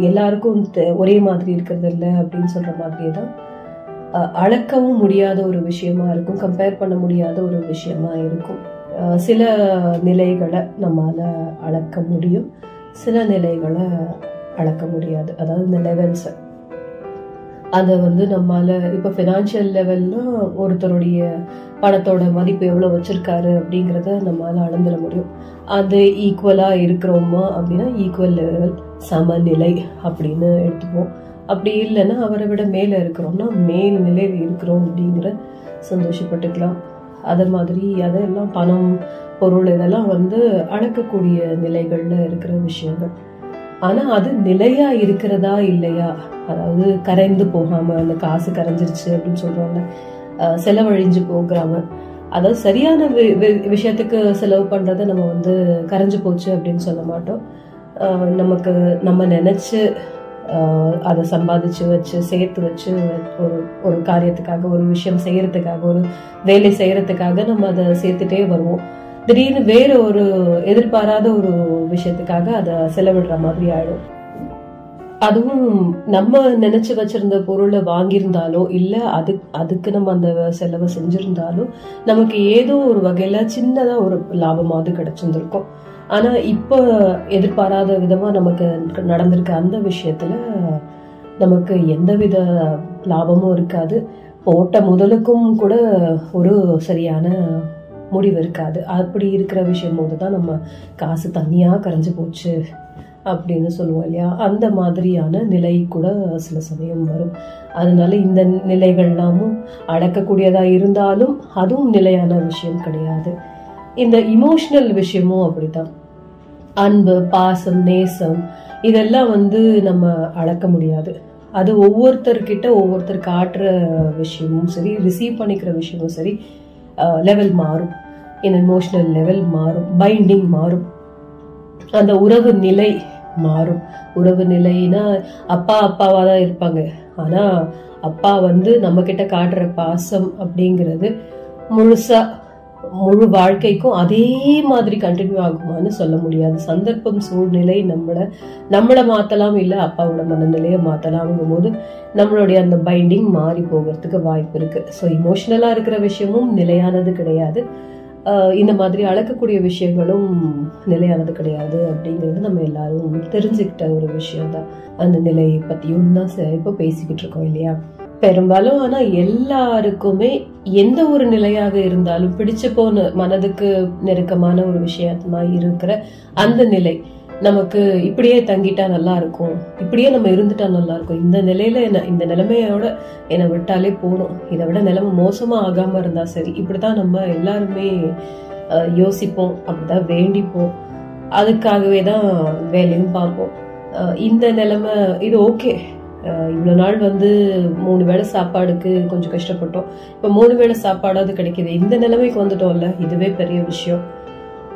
எல்லாருக்கும் தெ- ஒரே மாதிரி இருக்கிறது இல்லை அப்படின்னு சொல்கிற மாதிரியே தான் அளக்கவும் முடியாத ஒரு விஷயமா இருக்கும் கம்பேர் பண்ண முடியாத ஒரு விஷயமா இருக்கும். சில நிலைகளை நம்மால் அளக்க முடியும் சில நிலைகளை அளக்க முடியாது. அதாவது இந்த லெவல்ஸை அதை வந்து நம்மால இப்போ ஃபினான்ஷியல் லெவல்னா ஒருத்தருடைய பணத்தோட மதிப்பு எவ்வளோ வச்சிருக்காரு அப்படிங்கிறத நம்மால அளந்துட முடியும். அது ஈக்குவலா இருக்கிறோமா அப்படின்னா ஈக்குவல் லெவல் சமநிலை அப்படின்னு எடுத்துப்போம் அப்படி இல்லைன்னா அவரை விட மேலே இருக்கிறோம்னா மேல் நிலையில் இருக்கிறோம் அப்படிங்கிற சந்தோஷப்பட்டுக்கலாம். அதை மாதிரி அதெல்லாம் பணம் பொருள் இதெல்லாம் வந்து அளக்கக்கூடிய நிலைகள்ல இருக்கிற விஷயங்கள். ஆனா அது நிலையா இருக்கிறதா இல்லையா அதாவது கரைந்து போகாம அந்த காசு கரைஞ்சிருச்சு அப்படின்னு சொல்றாங்க. செலவழிஞ்சு போகாம அதாவது சரியான வி- வி- விஷயத்துக்கு செலவு பண்றத நம்ம வந்து கரைஞ்சு போச்சு அப்படின்னு சொல்ல மாட்டோம். நமக்கு நம்ம நினைச்சு அதை சம்பாதிச்சு வச்சு சேர்த்து வச்சு ஒரு ஒரு காரியத்துக்காக ஒரு விஷயம் செய்யறதுக்காக ஒரு வேலை செய்யறதுக்காக நம்ம அதை சேர்த்துட்டே வருவோம். திடீர்னு வேற ஒரு எதிர்பாராத ஒரு விஷயத்துக்காக அதை செலவிடுற மாதிரி ஆயிடும். அதுவும் நம்ம நினைச்சு வச்சிருந்த பொருளை வாங்கியிருந்தாலோ இல்ல அது அதுக்கு நம்ம அந்த செலவை செஞ்சிருந்தாலோ நமக்கு ஏதோ ஒரு வகையில சின்னதா ஒரு லாபமாவது கிடைச்சிருந்திருக்கும். ஆனா இப்போ எதிர்பாராத விதமா நமக்கு நடந்திருக்க அந்த விஷயத்துல நமக்கு எந்தவித லாபமும் இருக்காது. போட்ட முதலுக்கும் கூட ஒரு சரியான முடிவு இருக்காது. அப்படி இருக்கிற விஷயம் போது தான் நம்ம காசு தனியா கரைஞ்சு போச்சு. அப்படின்னு சொல்லுவோம் இல்லையா? அந்த மாதிரியான நிலை கூட சில சமயம் வரும். அதனால இந்த நிலைகள்லாமும் அடக்கக்கூடியதாக இருந்தாலும் அதுவும் நிலையான விஷயம் கிடையாது. இந்த இமோஷனல் விஷயமும் அப்படித்தான். அன்பு பாசம் நேசம் இதெல்லாம் வந்து நம்ம அளக்க முடியாது. அது ஒவ்வொருத்தர்கிட்ட ஒவ்வொருத்தர் காட்டுற விஷயமும் சரி ரிசீவ் பண்ணிக்கிற விஷயமும் சரி லெவல் மாறும். இந்த இமோஷனல் லெவல் மாறும். பைண்டிங் மாறும். அந்த உறவு நிலை மாறும். உறவு நிலைனா அப்பா அப்பாவா தான் இருப்பாங்க. ஆனா அப்பா வந்து நம்ம கிட்ட காட்டுற பாசம் அப்படிங்கிறது முழுசா முழு வாழ்க்கைக்கும் அதே மாதிரி கண்டினியூ ஆகுமான்னு சொல்ல முடியாது. சந்தர்ப்பம் சூழ்நிலை நம்மளை நம்மளை மாத்தலாம் இல்லை அப்பாவோட மனநிலையை மாத்தலாம்ங்கும் போது நம்மளுடைய அந்த பைண்டிங் மாறி போகிறதுக்கு வாய்ப்பு இருக்கு. ஸோ இமோஷனலா இருக்கிற விஷயமும் நிலையானது கிடையாது. இந்த மாதிரி அளக்கக்கூடிய விஷயங்களும் நிலையானது கிடையாது அப்படிங்கிறது நம்ம எல்லாரும் தெரிஞ்சுக்கிட்ட ஒரு விஷயம் தான் அந்த நிலையை பத்தியும் தான் இப்போ பேசிக்கிட்டு இருக்கோம் இல்லையா? பெரும்பாலும் ஆனா எல்லாருக்குமே எந்த ஒரு நிலையாக இருந்தாலும் பிடிச்சு போன மனதுக்கு நெருக்கமான ஒரு விஷயமா இருக்கிற அந்த நிலை. நமக்கு இப்படியே தங்கிட்டா நல்லா இருக்கும் இப்படியே நம்ம இருந்துட்டா நல்லா இருக்கும் இந்த நிலையில என்ன இந்த நிலைமையோட என்னை விட்டாலே போகணும் இதை விட நிலைமை மோசமா ஆகாம இருந்தா சரி. இப்படிதான் நம்ம எல்லாருமே யோசிப்போம் அப்படிதான் வேண்டிப்போம். அதுக்காகவே தான் வேலையும் பார்ப்போம். இந்த நிலைமை இது ஓகே. இவ்வளோ நாள் வந்து மூணு வேளை சாப்பாடுக்கு கொஞ்சம் கஷ்டப்பட்டோம். இப்போ மூணு வேளை சாப்பாடாவது கிடைக்கிது. இந்த நிலைமைக்கு வந்துட்டோம்ல இதுவே பெரிய விஷயம்.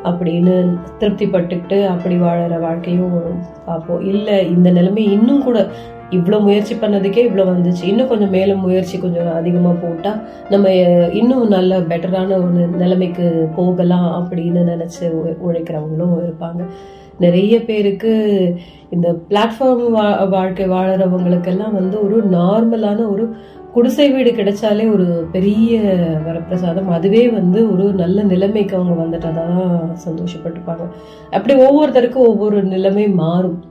அப்படின்னு திருப்திப்பட்டுக்கிட்டு அப்படி வாழற வாழ்க்கையும் பார்ப்போம் இல்லை இந்த நிலைமை இன்னும் கூட இவ்வளோ முயற்சி பண்ணதுக்கே இவ்வளோ வந்துச்சு. இன்னும் கொஞ்சம் மேலும் முயற்சி கொஞ்சம் அதிகமாக போட்டால் நம்ம இன்னும் நல்ல பெட்டரான ஒரு நிலைமைக்கு போகலாம் அப்படின்னு நினச்சி உழைக்கிறவங்களும் இருப்பாங்க. நிறைய பேருக்கு இந்த பிளாட்ஃபார்ம் வா வாழ்க்கை வாழறவங்களுக்கெல்லாம் வந்து ஒரு நார்மலான ஒரு குடிசை வீடு கிடைச்சாலே ஒரு பெரிய வரப்பிரசாதம். அதுவே வந்து ஒரு நல்ல நிலைமைக்கு அவங்க வந்துட்டதான் சந்தோஷப்பட்டுப்பாங்க. அப்படி ஒவ்வொருத்தருக்கும் ஒவ்வொரு நிலைமை மாறும்.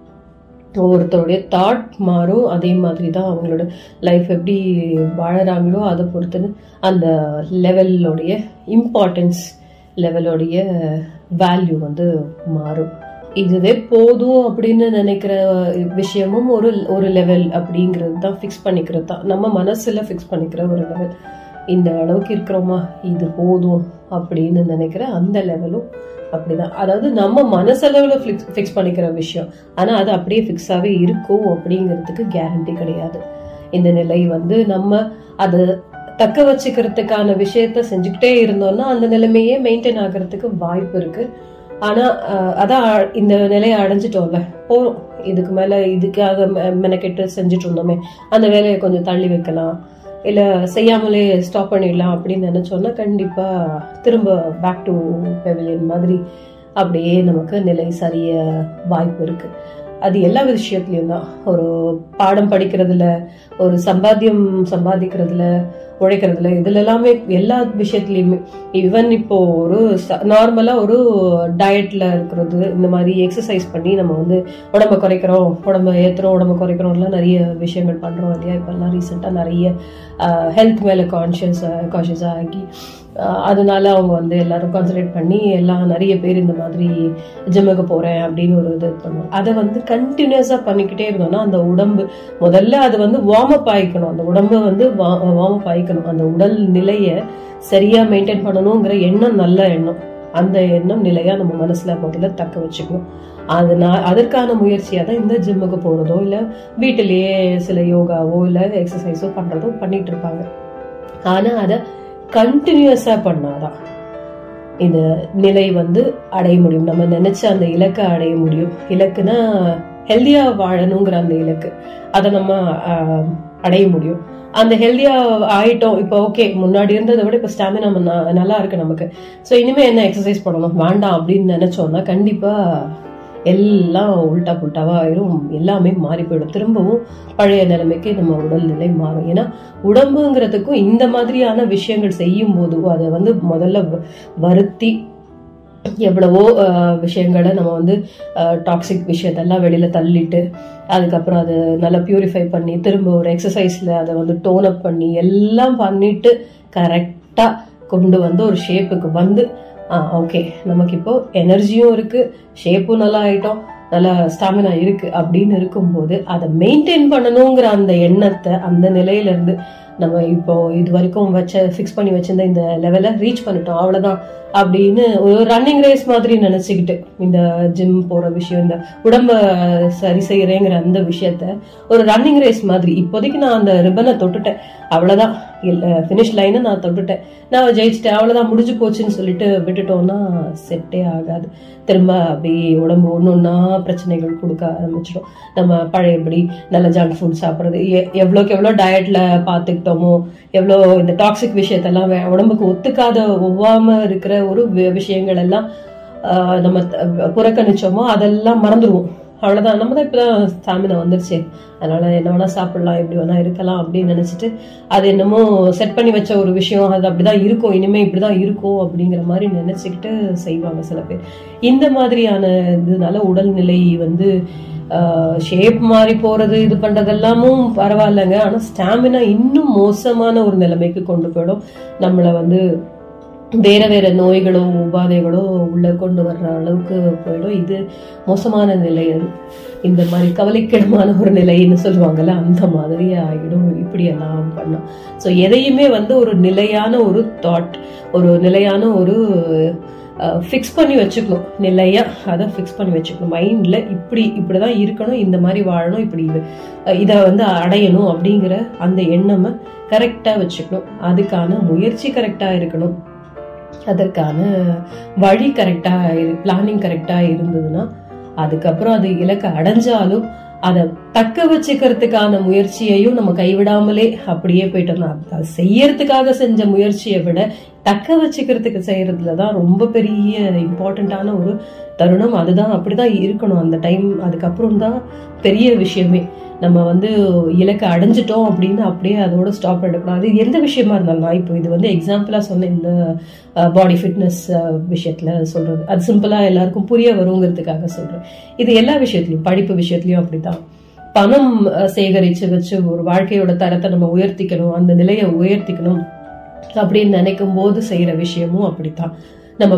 ஒவ்வொருத்தருடைய தாட் மாறும். அதே மாதிரி தான் அவங்களோட லைஃப் எப்படி வாழறாங்களோ அதை பொறுத்துன்னு அந்த லெவலோடைய இம்பார்ட்டன்ஸ் லெவலோடைய வேல்யூ வந்து மாறும். இதுவே போதும் அப்படின்னு நினைக்கிற விஷயமும் ஒரு ஒரு லெவல் அப்படிங்கிறது தான் ஃபிக்ஸ் பண்ணிக்கிறது தான். நம்ம மனசில் ஃபிக்ஸ் பண்ணிக்கிற ஒரு லெவல் இந்த அளவுக்கு இருக்கிறோமா? இது போதும் அப்படின்னு நினைக்கிற அந்த லெவலும் அப்படிதான். அதாவது நம்ம மனசளவில் ஃபிக்ஸ் ஃபிக்ஸ் பண்ணிக்கிற விஷயம். ஆனால் அது அப்படியே ஃபிக்ஸாகவே இருக்கும் அப்படிங்கிறதுக்கு கேரண்டி கிடையாது. இந்த நிலை வந்து நம்ம அது தக்க வச்சுக்கிறதுக்கான விஷயத்த செஞ்சுக்கிட்டே இருந்தோம்னா அந்த நிலைமையே மெயின்டைன் ஆகிறதுக்கு வாய்ப்பு இருக்குது ஆனா அதான் இந்த நிலையை அடைஞ்சிட்டோம்ல. போறோம். இதுக்கு மேல இதுக்காக மெ- மெனக்கெட்டு செஞ்சுட்டு இருந்தோமே அந்த வேலையை கொஞ்சம் தள்ளி வைக்கலாம். இல்ல செய்யாமலே ஸ்டாப் பண்ணிடலாம் அப்படின்னு நினைச்சோம்னா கண்டிப்பா திரும்ப பேக் டு பெவிலியன் மாதிரி அப்படியே நமக்கு நிலை சரிய வாய்ப்பு இருக்கு. அது எல்லா விஷயத்துலயும் தான் ஒரு பாடம் படிக்கிறதுல ஒரு சம்பாத்தியம் சம்பாதிக்கிறதுல உழைக்கிறதுல. இதுல எல்லாமே எல்லா விஷயத்துலயுமே ஈவன் இப்போ ஒரு நார்மலா ஒரு டயட்ல இருக்கிறது இந்த மாதிரி எக்ஸசைஸ் பண்ணி நம்ம வந்து உடம்ப குறைக்கிறோம் உடம்ப ஏத்துறோம் உடம்ப குறைக்கிறோம்லாம் நிறைய விஷயங்கள் பண்றோம் இல்லையா? இப்ப எல்லாம் ரீசெண்டா நிறைய ஹெல்த் மேல கான்ஷியஸ் கான்சியஸா ஆகி அதனால அவங்க வந்து எல்லாரும் கான்சன்ட்ரேட் பண்ணி எல்லாம் நிறைய பேர் இந்த மாதிரி ஜிம்முக்கு போறேன் அப்படின்னு ஒரு இது பண்ணுவோம் அதை வந்து கண்டினியூஸா பண்ணிக்கிட்டே இருந்தோம்னா அந்த உடம்பு முதல்ல அது வந்து வார்ம் அப் ஆயிக்கணும். அந்த உடம்பு வந்து வார்ம் அப் ஆயிக்கணும். அந்த உடல் நிலைய சரியா மெயின்டைன் பண்ணணுங்கிற எண்ணம் நல்ல எண்ணம். அந்த எண்ணம் நிலையா நம்ம மனசுல முதல்ல தக்க வச்சுக்கணும். அதனால அதற்கான முயற்சியாக தான் இந்த ஜிம்முக்கு போகிறதோ இல்லை வீட்டிலேயே சில யோகாவோ இல்லை எக்ஸசைஸோ பண்ணுறதோ பண்ணிட்டு இருப்பாங்க. ஆனால் அதை கண்டினியூஸாக பண்ணாதான். இந்த நிலை வந்து அடைய முடியும். நம்ம நினைச்ச அந்த இலக்கை அடைய முடியும். இலக்குனா ஹெல்தியா வாழணுங்கிற அந்த இலக்கு. அதை நம்ம அடைய முடியும். அந்த ஹெல்தியா ஆயிட்டோம். இப்போ ஓகே முன்னாடி இருந்ததை விட இப்போ ஸ்டாமினா நல்லா இருக்கு நமக்கு. ஸோ இனிமே என்ன எக்ஸசைஸ் பண்ணணும்? வேண்டாம் அப்படின்னு நினைச்சோம்னா கண்டிப்பா எல்லாம் உல்டா புல்ட்டாவாக ஆயிரும். எல்லாமே மாறி போயிடும். திரும்பவும் பழைய நிலைமைக்கு நம்ம உடல்நிலை மாறும். ஏன்னா உடம்புங்கிறதுக்கும் இந்த மாதிரியான விஷயங்கள் செய்யும் போது அதை வந்து முதல்ல வ- வருத்தி எவ்வளவோ விஷயங்களை நம்ம வந்து டாக்ஸிக் விஷயத்தெல்லாம் வெளியில் தள்ளிட்டு அதுக்கப்புறம் அதை நல்லா பியூரிஃபை பண்ணி திரும்ப ஒரு எக்ஸசைஸில் அதை வந்து டோன் அப் பண்ணி எல்லாம் பண்ணிட்டு கரெக்டாக கொண்டு வந்து ஒரு ஷேப்புக்கு வந்து ஆ ஓகே நமக்கு இப்போ எனர்ஜியும் இருக்கு ஷேப்பும் நல்லா ஆயிட்டோம் நல்ல ஸ்டாமினா இருக்கு அப்படின்னு இருக்கும்போது அதை மெயின்டைன் பண்ணணுங்கிற அந்த எண்ணத்தை அந்த நிலையில இருந்து நம்ம இப்போ இது வரைக்கும் வச்ச ஃபிக்ஸ் பண்ணி வச்சிருந்த இந்த லெவலை ரீச் பண்ணிட்டோம் அவ்வளோதான் அப்படின்னு ஒரு ரன்னிங் ரேஸ் மாதிரி நினச்சிக்கிட்டு இந்த ஜிம் போகிற விஷயம் இந்த உடம்ப சரி செய்யறேங்கிற அந்த விஷயத்த ஒரு ரன்னிங் ரேஸ் மாதிரி. இப்போதைக்கு நான் அந்த ரிப்பனை தொட்டுட்டேன். அவ்வளோதான் இல்லை ஃபினிஷ் லைனை நான் தொட்டுட்டேன். நான் ஜெயிச்சிட்டேன். அவ்வளோதான் முடிஞ்சு போச்சுன்னு சொல்லிட்டு விட்டுட்டோம்னா செட்டே ஆகாது. திரும்ப அப்படியே உடம்பு ஒன்று ஒன்றா பிரச்சனைகள் கொடுக்க ஆரம்பிச்சிடும். நம்ம பழையபடி நல்ல ஜங்க் ஃபுட் சாப்பிட்றது. எவ்வளோக்கு எவ்வளோ டயட்டில் பார்த்துக்கிட்டோமோ எவ்வளோ இந்த டாக்ஸிக் விஷயத்தெல்லாம் உடம்புக்கு ஒத்துக்காத ஒவ்வாம இருக்கிற ஒரு வி- விஷயங்கள் எல்லாம் நம்ம த- புறக்கணிச்சோமோ அதெல்லாம் மறந்துடுவோம் அவ்வளோதான் நம்ம தான் இப்போ தான் ஸ்டாமினா வந்துருச்சு. அதனால என்ன வேணால் சாப்பிட்லாம் எப்படி வேணால் இருக்கலாம் அப்படின்னு நினச்சிட்டு அது என்னமோ செட் பண்ணி வச்ச ஒரு விஷயம். அது அப்படிதான் இருக்கும். இனிமேல் இப்படி தான் இருக்கும் அப்படிங்கிற மாதிரி நினச்சிக்கிட்டு செய்வாங்க சில பேர். இந்த மாதிரியான இதனால உடல்நிலை வந்து ஷேப் மாறி போகிறது இது பண்றதெல்லாமும் பரவாயில்லைங்க. ஆனால் ஸ்டாமினா இன்னும் மோசமான ஒரு நிலைமைக்கு கொண்டு போயிடும். நம்மளை வந்து வேற வேற நோய்களோ உபாதைகளோ உள்ள கொண்டு வர்ற அளவுக்கு போயிடும். இது மோசமான நிலை அது. இந்த மாதிரி கவலைக்கிடமான ஒரு நிலைன்னு சொல்லுவாங்கல்ல அந்த மாதிரி ஆகிடும் இப்படி எல்லாம் பண்ணும் ஸோ எதையுமே வந்து ஒரு நிலையான ஒரு தாட் ஒரு நிலையான ஒரு ஃபிக்ஸ் பண்ணி வச்சுக்கணும். நிலையாக அதை ஃபிக்ஸ் பண்ணி வச்சுக்கணும். மைண்டில் இப்படி இப்படி தான் இருக்கணும் இந்த மாதிரி வாழணும் இப்படி இது இதை வந்து அடையணும் அப்படிங்கிற அந்த எண்ணமை கரெக்டாக வச்சுக்கணும். அதுக்கான முயற்சி கரெக்டாக இருக்கணும். அதற்கான வழி கரெக்டா பிளானிங் கரெக்டா இருந்ததுன்னா அதுக்கப்புறம் அது இலக்கை அடைஞ்சாலும் அதை தக்க வச்சுக்கிறதுக்கான முயற்சியையும் நம்ம கைவிடாமலே அப்படியே போயிட்டோம்னா அது செய்யறதுக்காக செஞ்ச முயற்சியை விட தக்க வச்சுக்கிறதுக்கு செய்யறதுல தான் ரொம்ப பெரிய இம்பார்ட்டண்ட்டான ஒரு தருணம். அதுதான் அப்படிதான் இருக்கணும். அந்த டைம் அதுக்கப்புறம் தான் பெரிய விஷயமே. நம்ம வந்து இலக்கை அடைஞ்சிட்டோம் அப்படின்னு அப்படியே அதோட ஸ்டாப் பண்ணக்கூடாது அது எந்த விஷயமா இருந்தாலும் நான் இப்போ இது வந்து எக்ஸாம்பிளாக சொன்ன இந்த பாடி ஃபிட்னஸ் விஷயத்தில் சொல்கிறது அது சிம்பிளாக எல்லாருக்கும் புரிய வருங்கிறதுக்காக சொல்கிறேன் இது எல்லா விஷயத்துலையும் படிப்பு விஷயத்துலையும் அப்படி தான் பணம் சேகரித்து சேகரிச்சு வச்சு ஒரு வாழ்க்கையோட தரத்தை நம்ம உயர்த்திக்கணும் அந்த நிலையை உயர்த்திக்கணும் அப்படின்னு நினைக்கும் போது செய்கிற விஷயமும் அப்படித்தான். நம்ம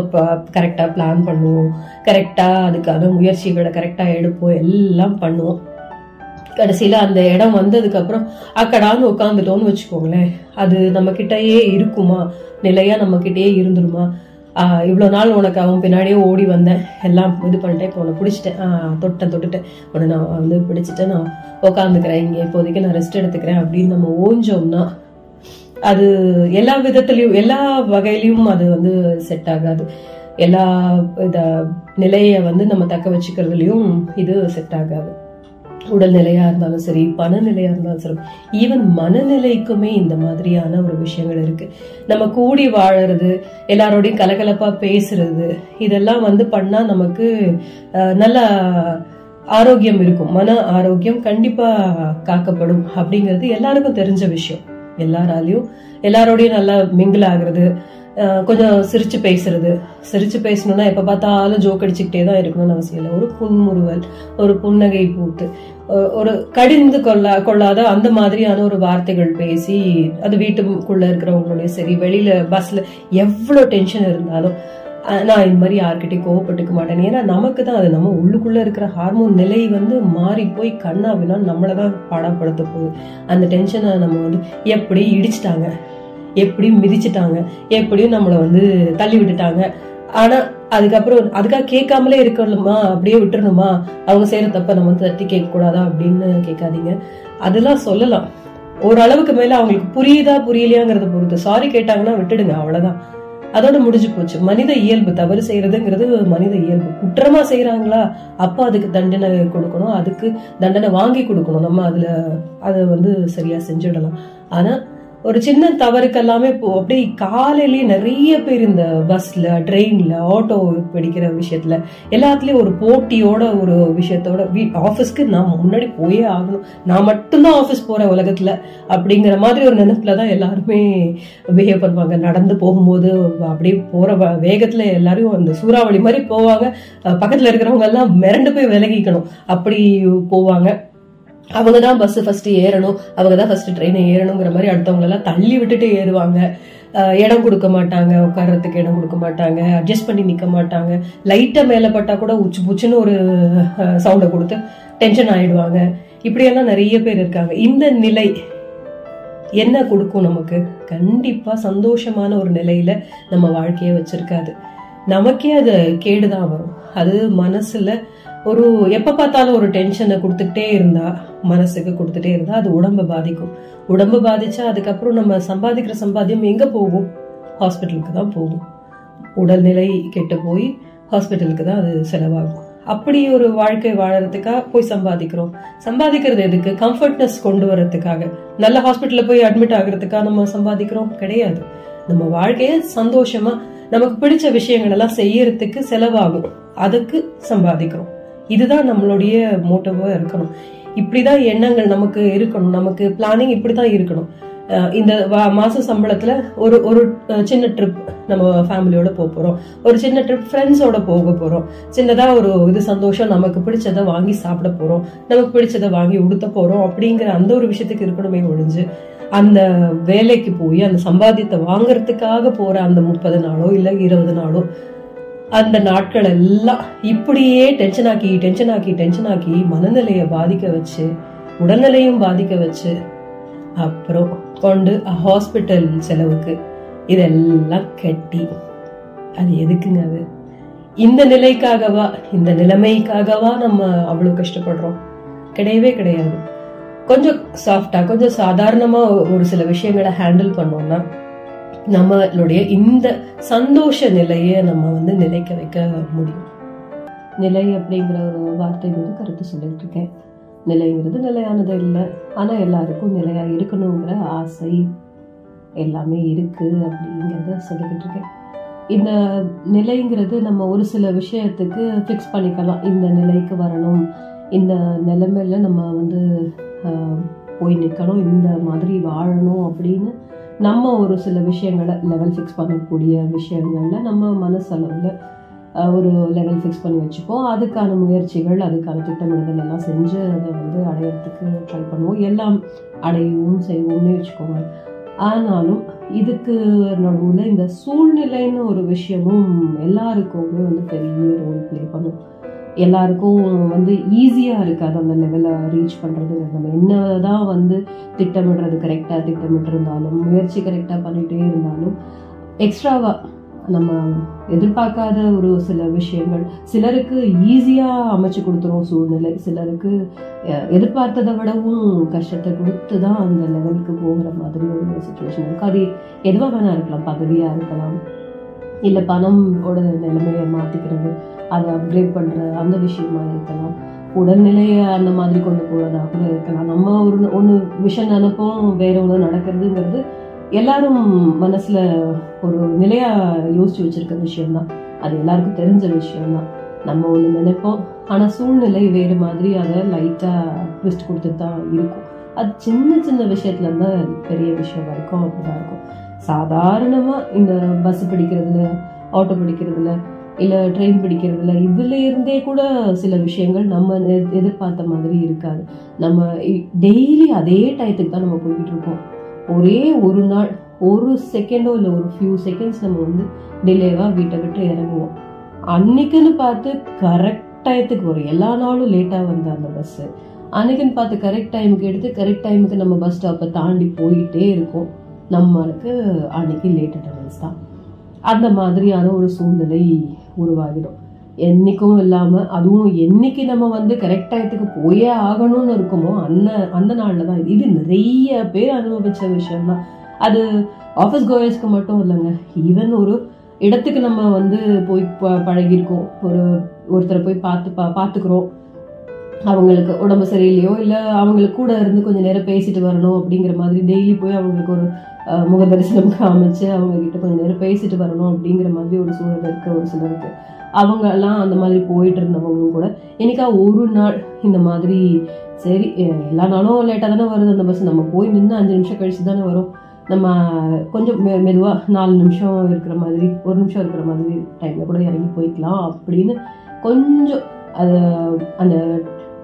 கரெக்டாக பிளான் பண்ணுவோம் கரெக்டாக அதுக்கான முயற்சிகளை கரெக்டாக எடுப்போம் எல்லாம் பண்ணுவோம். கடைசியில அந்த இடம் வந்ததுக்கு அப்புறம் அக்கடான்னு உட்காந்துட்டோம்னு வச்சுக்கோங்களேன். அது நம்ம கிட்டயே இருக்குமா? நிலையா நம்ம கிட்டயே இருந்துருமா இவ்வளோ நாள் உனக்கு அவன் பின்னாடியே ஓடி வந்தேன். எல்லாம் இது பண்ணிட்டேன். இப்போ உன்னை பிடிச்சிட்டேன். தொட்டேன் தொட்டுட்டேன். உன்னை நான் வந்து பிடிச்சிட்டேன். நான் உட்காந்துக்கிறேன் இங்கே இப்போதைக்கு நான் ரெஸ்ட் எடுத்துக்கிறேன் அப்படின்னு நம்ம ஓஞ்சோம்னா அது எல்லா விதத்துலையும் எல்லா வகையிலையும் அது வந்து செட் ஆகாது. எல்லா இத நிலையை வந்து நம்ம தக்க வச்சுக்கிறதுலையும் இது செட் ஆகாது. உடல் நிலையா இருந்தாலும் சரி பணநிலையா இருந்தாலும் சரி ஈவன் மனநிலைக்குமே இந்த மாதிரியான ஒரு விஷயங்கள் இருக்கு. நம்ம கூடி வாழறது எல்லாரோடையும் கலகலப்பா பேசுறது இதெல்லாம் வந்து பண்ணா நமக்கு நல்ல ஆரோக்கியம் இருக்கும். மன ஆரோக்கியம் கண்டிப்பா காக்கப்படும் அப்படிங்கிறது எல்லாருக்கும் தெரிஞ்ச விஷயம். எல்லாராலையும் எல்லாரோடையும் நல்லா மிங்கிள் ஆகுறது கொஞ்சம் சிரித்து பேசுறது. சிரித்து பேசணும்னா எப்போ பார்த்தாலும் ஜோக் அடிச்சுக்கிட்டே தான் இருக்கணும்னு அவசியம் இல்லை. ஒரு புன்முறுவல் ஒரு புன்னகை பூத்து ஒரு கடிந்து கொள்ள கொள்ளாத அந்த மாதிரியான ஒரு வார்த்தைகள் பேசி அது வீட்டுக்குள்ளே இருக்கிறவங்களுடைய சரி வெளியில் பஸ்ஸில் எவ்வளோ டென்ஷன் இருந்தாலும் நான் இந்த மாதிரி யார்கிட்டையும் கோவப்பட்டுக்க மாட்டேன். ஏன்னா நமக்கு தான் அது நம்ம உள்ளுக்குள்ளே இருக்கிற ஹார்மோன் நிலை வந்து மாறி போய் கண்ணா அப்படின்னா நம்மளை தான் பாடப்படுத்த போகுது. அந்த டென்ஷனை நம்ம வந்து எப்படி இடிச்சிட்டாங்க? எப்படியும் மிதிச்சிட்டாங்க. எப்படியும் நம்மளை வந்து தள்ளி விட்டுட்டாங்க. ஆனா அதுக்கப்புறம் அதுக்காக கேட்காமலே இருக்கணுமா? அப்படியே விட்டுறணுமா? அவங்க செய்யற தப்ப நம்ம வந்து தட்டி கேட்க கூடாதா அப்படின்னு கேட்காதீங்க. அதெல்லாம் சொல்லலாம். ஓரளவுக்கு மேல அவங்களுக்கு புரியுதா புரியலையாங்கிறத பொறுத்து. சாரி கேட்டாங்கன்னா விட்டுடுங்க அவ்வளவுதான். அதோட முடிஞ்சு போச்சு. மனித இயல்பு தவறு செய்யறதுங்கிறது மனித இயல்பு. குற்றமா செய்யறாங்களா? அப்ப அதுக்கு தண்டனை கொடுக்கணும். அதுக்கு தண்டனை வாங்கி கொடுக்கணும். நம்ம அதுல அதை வந்து சரியா செஞ்சிடலாம். ஆனா ஒரு சின்ன தவறுக்கெல்லாமே இப்போ அப்படியே காலையிலேயே நிறைய பேர் இந்த பஸ்ல ட்ரெயின்ல ஆட்டோ பிடிக்கிற விஷயத்துல எல்லாத்துலயும் ஒரு போட்டியோட ஒரு விஷயத்தோட வீ ஆஃபீஸ்க்கு நான் முன்னாடி போயே ஆகணும். நான் மட்டும்தான் ஆஃபீஸ் போறேன் உலகத்துல. அப்படிங்கிற மாதிரி ஒரு நினைப்புல தான் எல்லாருமே பிஹேவ் பண்ணுவாங்க. நடந்து போகும்போது அப்படியே போற வ- வேகத்துல எல்லாரும் அந்த சூறாவளி மாதிரி போவாங்க. பக்கத்துல இருக்கிறவங்க எல்லாம் மிரண்டு போய் விலகிக்கணும். அப்படி போவாங்க. அவங்க தான் பஸ் ஃபர்ஸ்ட் ஏறணும். அவங்க தான் ஃபர்ஸ்ட் ட்ரெயினை ஏறணுங்கிற மாதிரி அடுத்தவங்களெல்லாம் தள்ளி விட்டுட்டு ஏறுவாங்க. அஹ் இடம் கொடுக்க மாட்டாங்க. உட்கார்றதுக்கு இடம் கொடுக்க மாட்டாங்க. அட்ஜஸ்ட் பண்ணி நிக்க மாட்டாங்க. லைட்டாக மேலே பட்டால் கூட உச்சு புச்சுன்னு ஒரு சவுண்டை கொடுத்து டென்ஷன் ஆயிடுவாங்க. இப்படியெல்லாம் நிறைய பேர் இருக்காங்க. இந்த நிலை என்ன கொடுக்கும் நமக்கு? கண்டிப்பா சந்தோஷமான ஒரு நிலையில நம்ம வாழ்க்கையை வச்சிருக்காது. நமக்கே அது கேடுதான் வரும். அது மனசுல ஒரு எப்போ பார்த்தாலும் ஒரு டென்ஷனை கொடுத்துக்கிட்டே இருந்தா மனசுக்கு கொடுத்துட்டே இருந்தா அது உடம்பை பாதிக்கும். உடம்பு பாதிச்சா அதுக்கப்புறம் நம்ம சம்பாதிக்கிற சம்பாத்தியம் எங்கே போகும்? ஹாஸ்பிட்டலுக்கு தான் போகும். உடல்நிலை கெட்டு போய் ஹாஸ்பிட்டலுக்கு தான் அது செலவாகும். அப்படி ஒரு வாழ்க்கை வாழறதுக்காக போய் சம்பாதிக்கிறோம். சம்பாதிக்கிறது எதுக்கு? கம்ஃபர்ட்னஸ் கொண்டு வரதுக்காக. நல்ல ஹாஸ்பிட்டல்ல போய் அட்மிட் ஆகுறதுக்காக நம்ம சம்பாதிக்கிறோம்? கிடையாது. நம்ம வாழ்க்கைய சந்தோஷமா நமக்கு பிடிச்ச விஷயங்கள் எல்லாம் செய்யறதுக்கு செலவாகும். அதுக்கு சம்பாதிக்கிறோம். இதுதான் நம்மளுடைய மோட்டோவாக இருக்கணும். இப்படிதான் எண்ணங்கள் நமக்கு இருக்கணும். நமக்கு பிளானிங் இப்படிதான் இருக்கணும். இந்த மாச சம்பளத்துல ஒரு ஒரு சின்ன ட்ரிப் நம்ம ஃபேமிலியோட போக போறோம். ஒரு சின்ன ட்ரிப் ஃப்ரெண்ட்ஸோட போக போறோம். சின்னதா ஒரு இது சந்தோஷம் நமக்கு பிடிச்சதை வாங்கி சாப்பிட போறோம். நமக்கு பிடிச்சதை வாங்கி உடுத்த போறோம் அப்படிங்கிற அந்த ஒரு விஷயத்துக்கு இருக்கணுமே ஒழிஞ்சு அந்த வேலைக்கு போய் அந்த சம்பாத்தியத்தை வாங்கறதுக்காக போற அந்த முப்பது நாளோ இல்ல இருபது நாளோ அந்த நாட்கள் எல்லாம் இப்படியே டென்ஷன் ஆக்கி டென்ஷன் ஆக்கி டென்ஷன் ஆக்கி மனநிலையை பாதிக்க வச்சு உடல்நிலையும் பாதிக்க வச்சு அப்புறம் கொண்டு ஹாஸ்பிட்டல் செலவுக்கு இதெல்லாம் கட்டி. அது எதுக்குங்க அது? இந்த நிலைக்காகவா இந்த நிலைமைக்காகவா நம்ம அவ்வளவு கஷ்டப்படுறோம்? கிடையவே கிடையாது. கொஞ்சம் சாஃப்டா கொஞ்சம் சாதாரணமா ஒரு சில விஷயங்களை ஹேண்டில் பண்ணோம்னா நம்மளுடைய இந்த சந்தோஷ நிலையை நம்ம வந்து நிலைக்க வைக்க முடியும். நிலை அப்படிங்கிற ஒரு வார்த்தை வந்து கருத்து சொல்லிட்டு இருக்கேன் நிலைங்கிறது நிலையானது இல்லை. ஆனால் எல்லாருக்கும் நிலையாக இருக்கணுங்கிற ஆசை எல்லாமே இருக்கு அப்படிங்கிறத சொல்லிக்கிட்டு இருக்கேன் இந்த நிலைங்கிறது நம்ம ஒரு சில விஷயத்துக்கு ஃபிக்ஸ் பண்ணிக்கலாம். இந்த நிலைக்கு வரணும். இந்த நிலைமையில நம்ம வந்து போய் நிற்கணும் இந்த மாதிரி வாழணும் அப்படின்னு நம்ம ஒரு சில விஷயங்களை லெவல் ஃபிக்ஸ் பண்ணக்கூடிய விஷயங்களில் நம்ம மனசளவில் ஒரு லெவல் ஃபிக்ஸ் பண்ணி வச்சுப்போம். அதுக்கான முயற்சிகள் அதுக்கான திட்டமிடுதல் எல்லாம் செஞ்சு அதை வந்து அடையிறதுக்கு ட்ரை பண்ணுவோம். எல்லாம் அடையவும் செய்வோம்னு வச்சுக்கோங்க. ஆனாலும் இதுக்கு நடுவில் இந்த சூழ்நிலைன்னு ஒரு விஷயமும் எல்லாருக்குமே வந்து பெரிய ரோல் ப்ளே பண்ணும். எல்லாருக்கும் வந்து ஈஸியாக இருக்காது அந்த லெவலை ரீச் பண்ணுறது நம்ம என்னதான் வந்து திட்டமிடுறது கரெக்டாக திட்டமிட்டிருந்தாலும் முயற்சி கரெக்டாக பண்ணிகிட்டே இருந்தாலும் எக்ஸ்ட்ராவாக நம்ம எதிர்பார்க்காத ஒரு சில விஷயங்கள் சிலருக்கு ஈஸியாக அமைச்சு கொடுத்துரும் சூழ்நிலை. சிலருக்கு எதிர்பார்த்ததை விடவும் கஷ்டத்தை கொடுத்து தான் அந்த லெவலுக்கு போகிற மாதிரி ஒரு சுச்சுவேஷன் இருக்கும் அது எதுவாக வேணா இருக்கலாம் பதவியாக இருக்கலாம். இல்லை பணம் ஓட நிலைமையை மாற்றிக்கிறது அதை அப்கிரேட் பண்ணுற அந்த விஷயமா இருக்கலாம். உடல்நிலையை அந்த மாதிரி கொண்டு போகிறதா கூட இருக்கலாம். நம்ம ஒரு ஒன்று விஷயம் நினைப்போம் வேற ஒன்று நடக்கிறதுங்கிறது எல்லாரும் மனசில் ஒரு நிலையாக யோசிச்சு வச்சிருக்க விஷயம்தான். அது எல்லாருக்கும் தெரிஞ்ச விஷயம்தான். நம்ம ஒன்று நினைப்போம் ஆனால் சூழ்நிலை வேறு மாதிரி அதை லைட்டாக ட்விஸ்ட் கொடுத்துட்டு தான் இருக்கும். அது சின்ன சின்ன விஷயத்துல இருந்து பெரிய விஷயம் வரைக்கும் அப்படிதான் இருக்கும். சாதாரணமாக இந்த பஸ் பிடிக்கிறதுல ஆட்டோ பிடிக்கிறதுல இல்லை ட்ரெயின் பிடிக்கிறதுல இதில் இருந்தே கூட சில விஷயங்கள் நம்ம எதிர்பார்த்த மாதிரி இருக்காது. நம்ம டெய்லி அதே டயத்துக்கு தான் நம்ம போய்கிட்டு இருக்கோம். ஒரே ஒரு நாள் ஒரு செகண்டோ இல்லை ஒரு ஃபியூ செகண்ட்ஸ் நம்ம வந்து டிலேவாக வீட்டை விட்டு இறங்குவோம். அன்னைக்குன்னு பார்த்து கரெக்ட் டயத்துக்கு வரும் எல்லா நாளும் லேட்டாக வந்த அந்த பஸ்ஸு அன்னைக்குன்னு பார்த்து கரெக்ட் டைமுக்கு எடுத்து கரெக்ட் டைமுக்கு நம்ம பஸ் ஸ்டாப்பை தாண்டி போயிட்டே இருக்கோம். நம்மளுக்கு அன்னைக்கு லேட் அட்டண்டன்ஸ் தான். அந்த மாதிரியான ஒரு சூழ்நிலை உருவாகிடும். என்னைக்கும் இல்லாம அதுவும் என்னைக்கு நம்ம வந்து கரெக்ட் டயத்துக்கு போயே ஆகணும்னு இருக்குமோ அந்த அந்த நாளில் தான் இது. நிறைய பேர் அனுபவிச்ச விஷயம்தான். அது ஆஃபீஸ் கோயர்ஸ்க்கு மட்டும் இல்லைங்க. ஈவன் ஒரு இடத்துக்கு நம்ம வந்து போய் ப- பழகியிருக்கோம். ஒரு ஒருத்தரை போய் பார்த்து பா பார்த்துக்குறோம். அவங்களுக்கு உடம்பு சரியில்லையோ இல்லை அவங்களுக்கு கூட இருந்து கொஞ்சம் நேரம் பேசிட்டு வரணும் அப்படிங்கிற மாதிரி டெய்லி போய் அவங்களுக்கு ஒரு முக தரிசனம் காமிச்சு அவங்க கிட்ட கொஞ்சம் நேரம் பேசிட்டு வரணும் அப்படிங்கிற மாதிரி ஒரு சூழல் இருக்க ஒரு சிலருக்கு. அவங்க எல்லாம் அந்த மாதிரி போயிட்டு இருந்தவங்களும் கூட என்னைக்கா ஒரு நாள் இந்த மாதிரி சரி எல்லா நாளும் லேட்டாக தானே வருது அந்த பஸ் நம்ம போய் நின்று அஞ்சு நிமிஷம் கழிச்சு தானே வரும். நம்ம கொஞ்சம் மெ மெதுவாக நாலு நிமிஷம் இருக்கிற மாதிரி ஒரு நிமிஷம் இருக்கிற மாதிரி டைமில் கூட இறங்கி போய்க்கலாம் அப்படின்னு கொஞ்சம் அது அந்த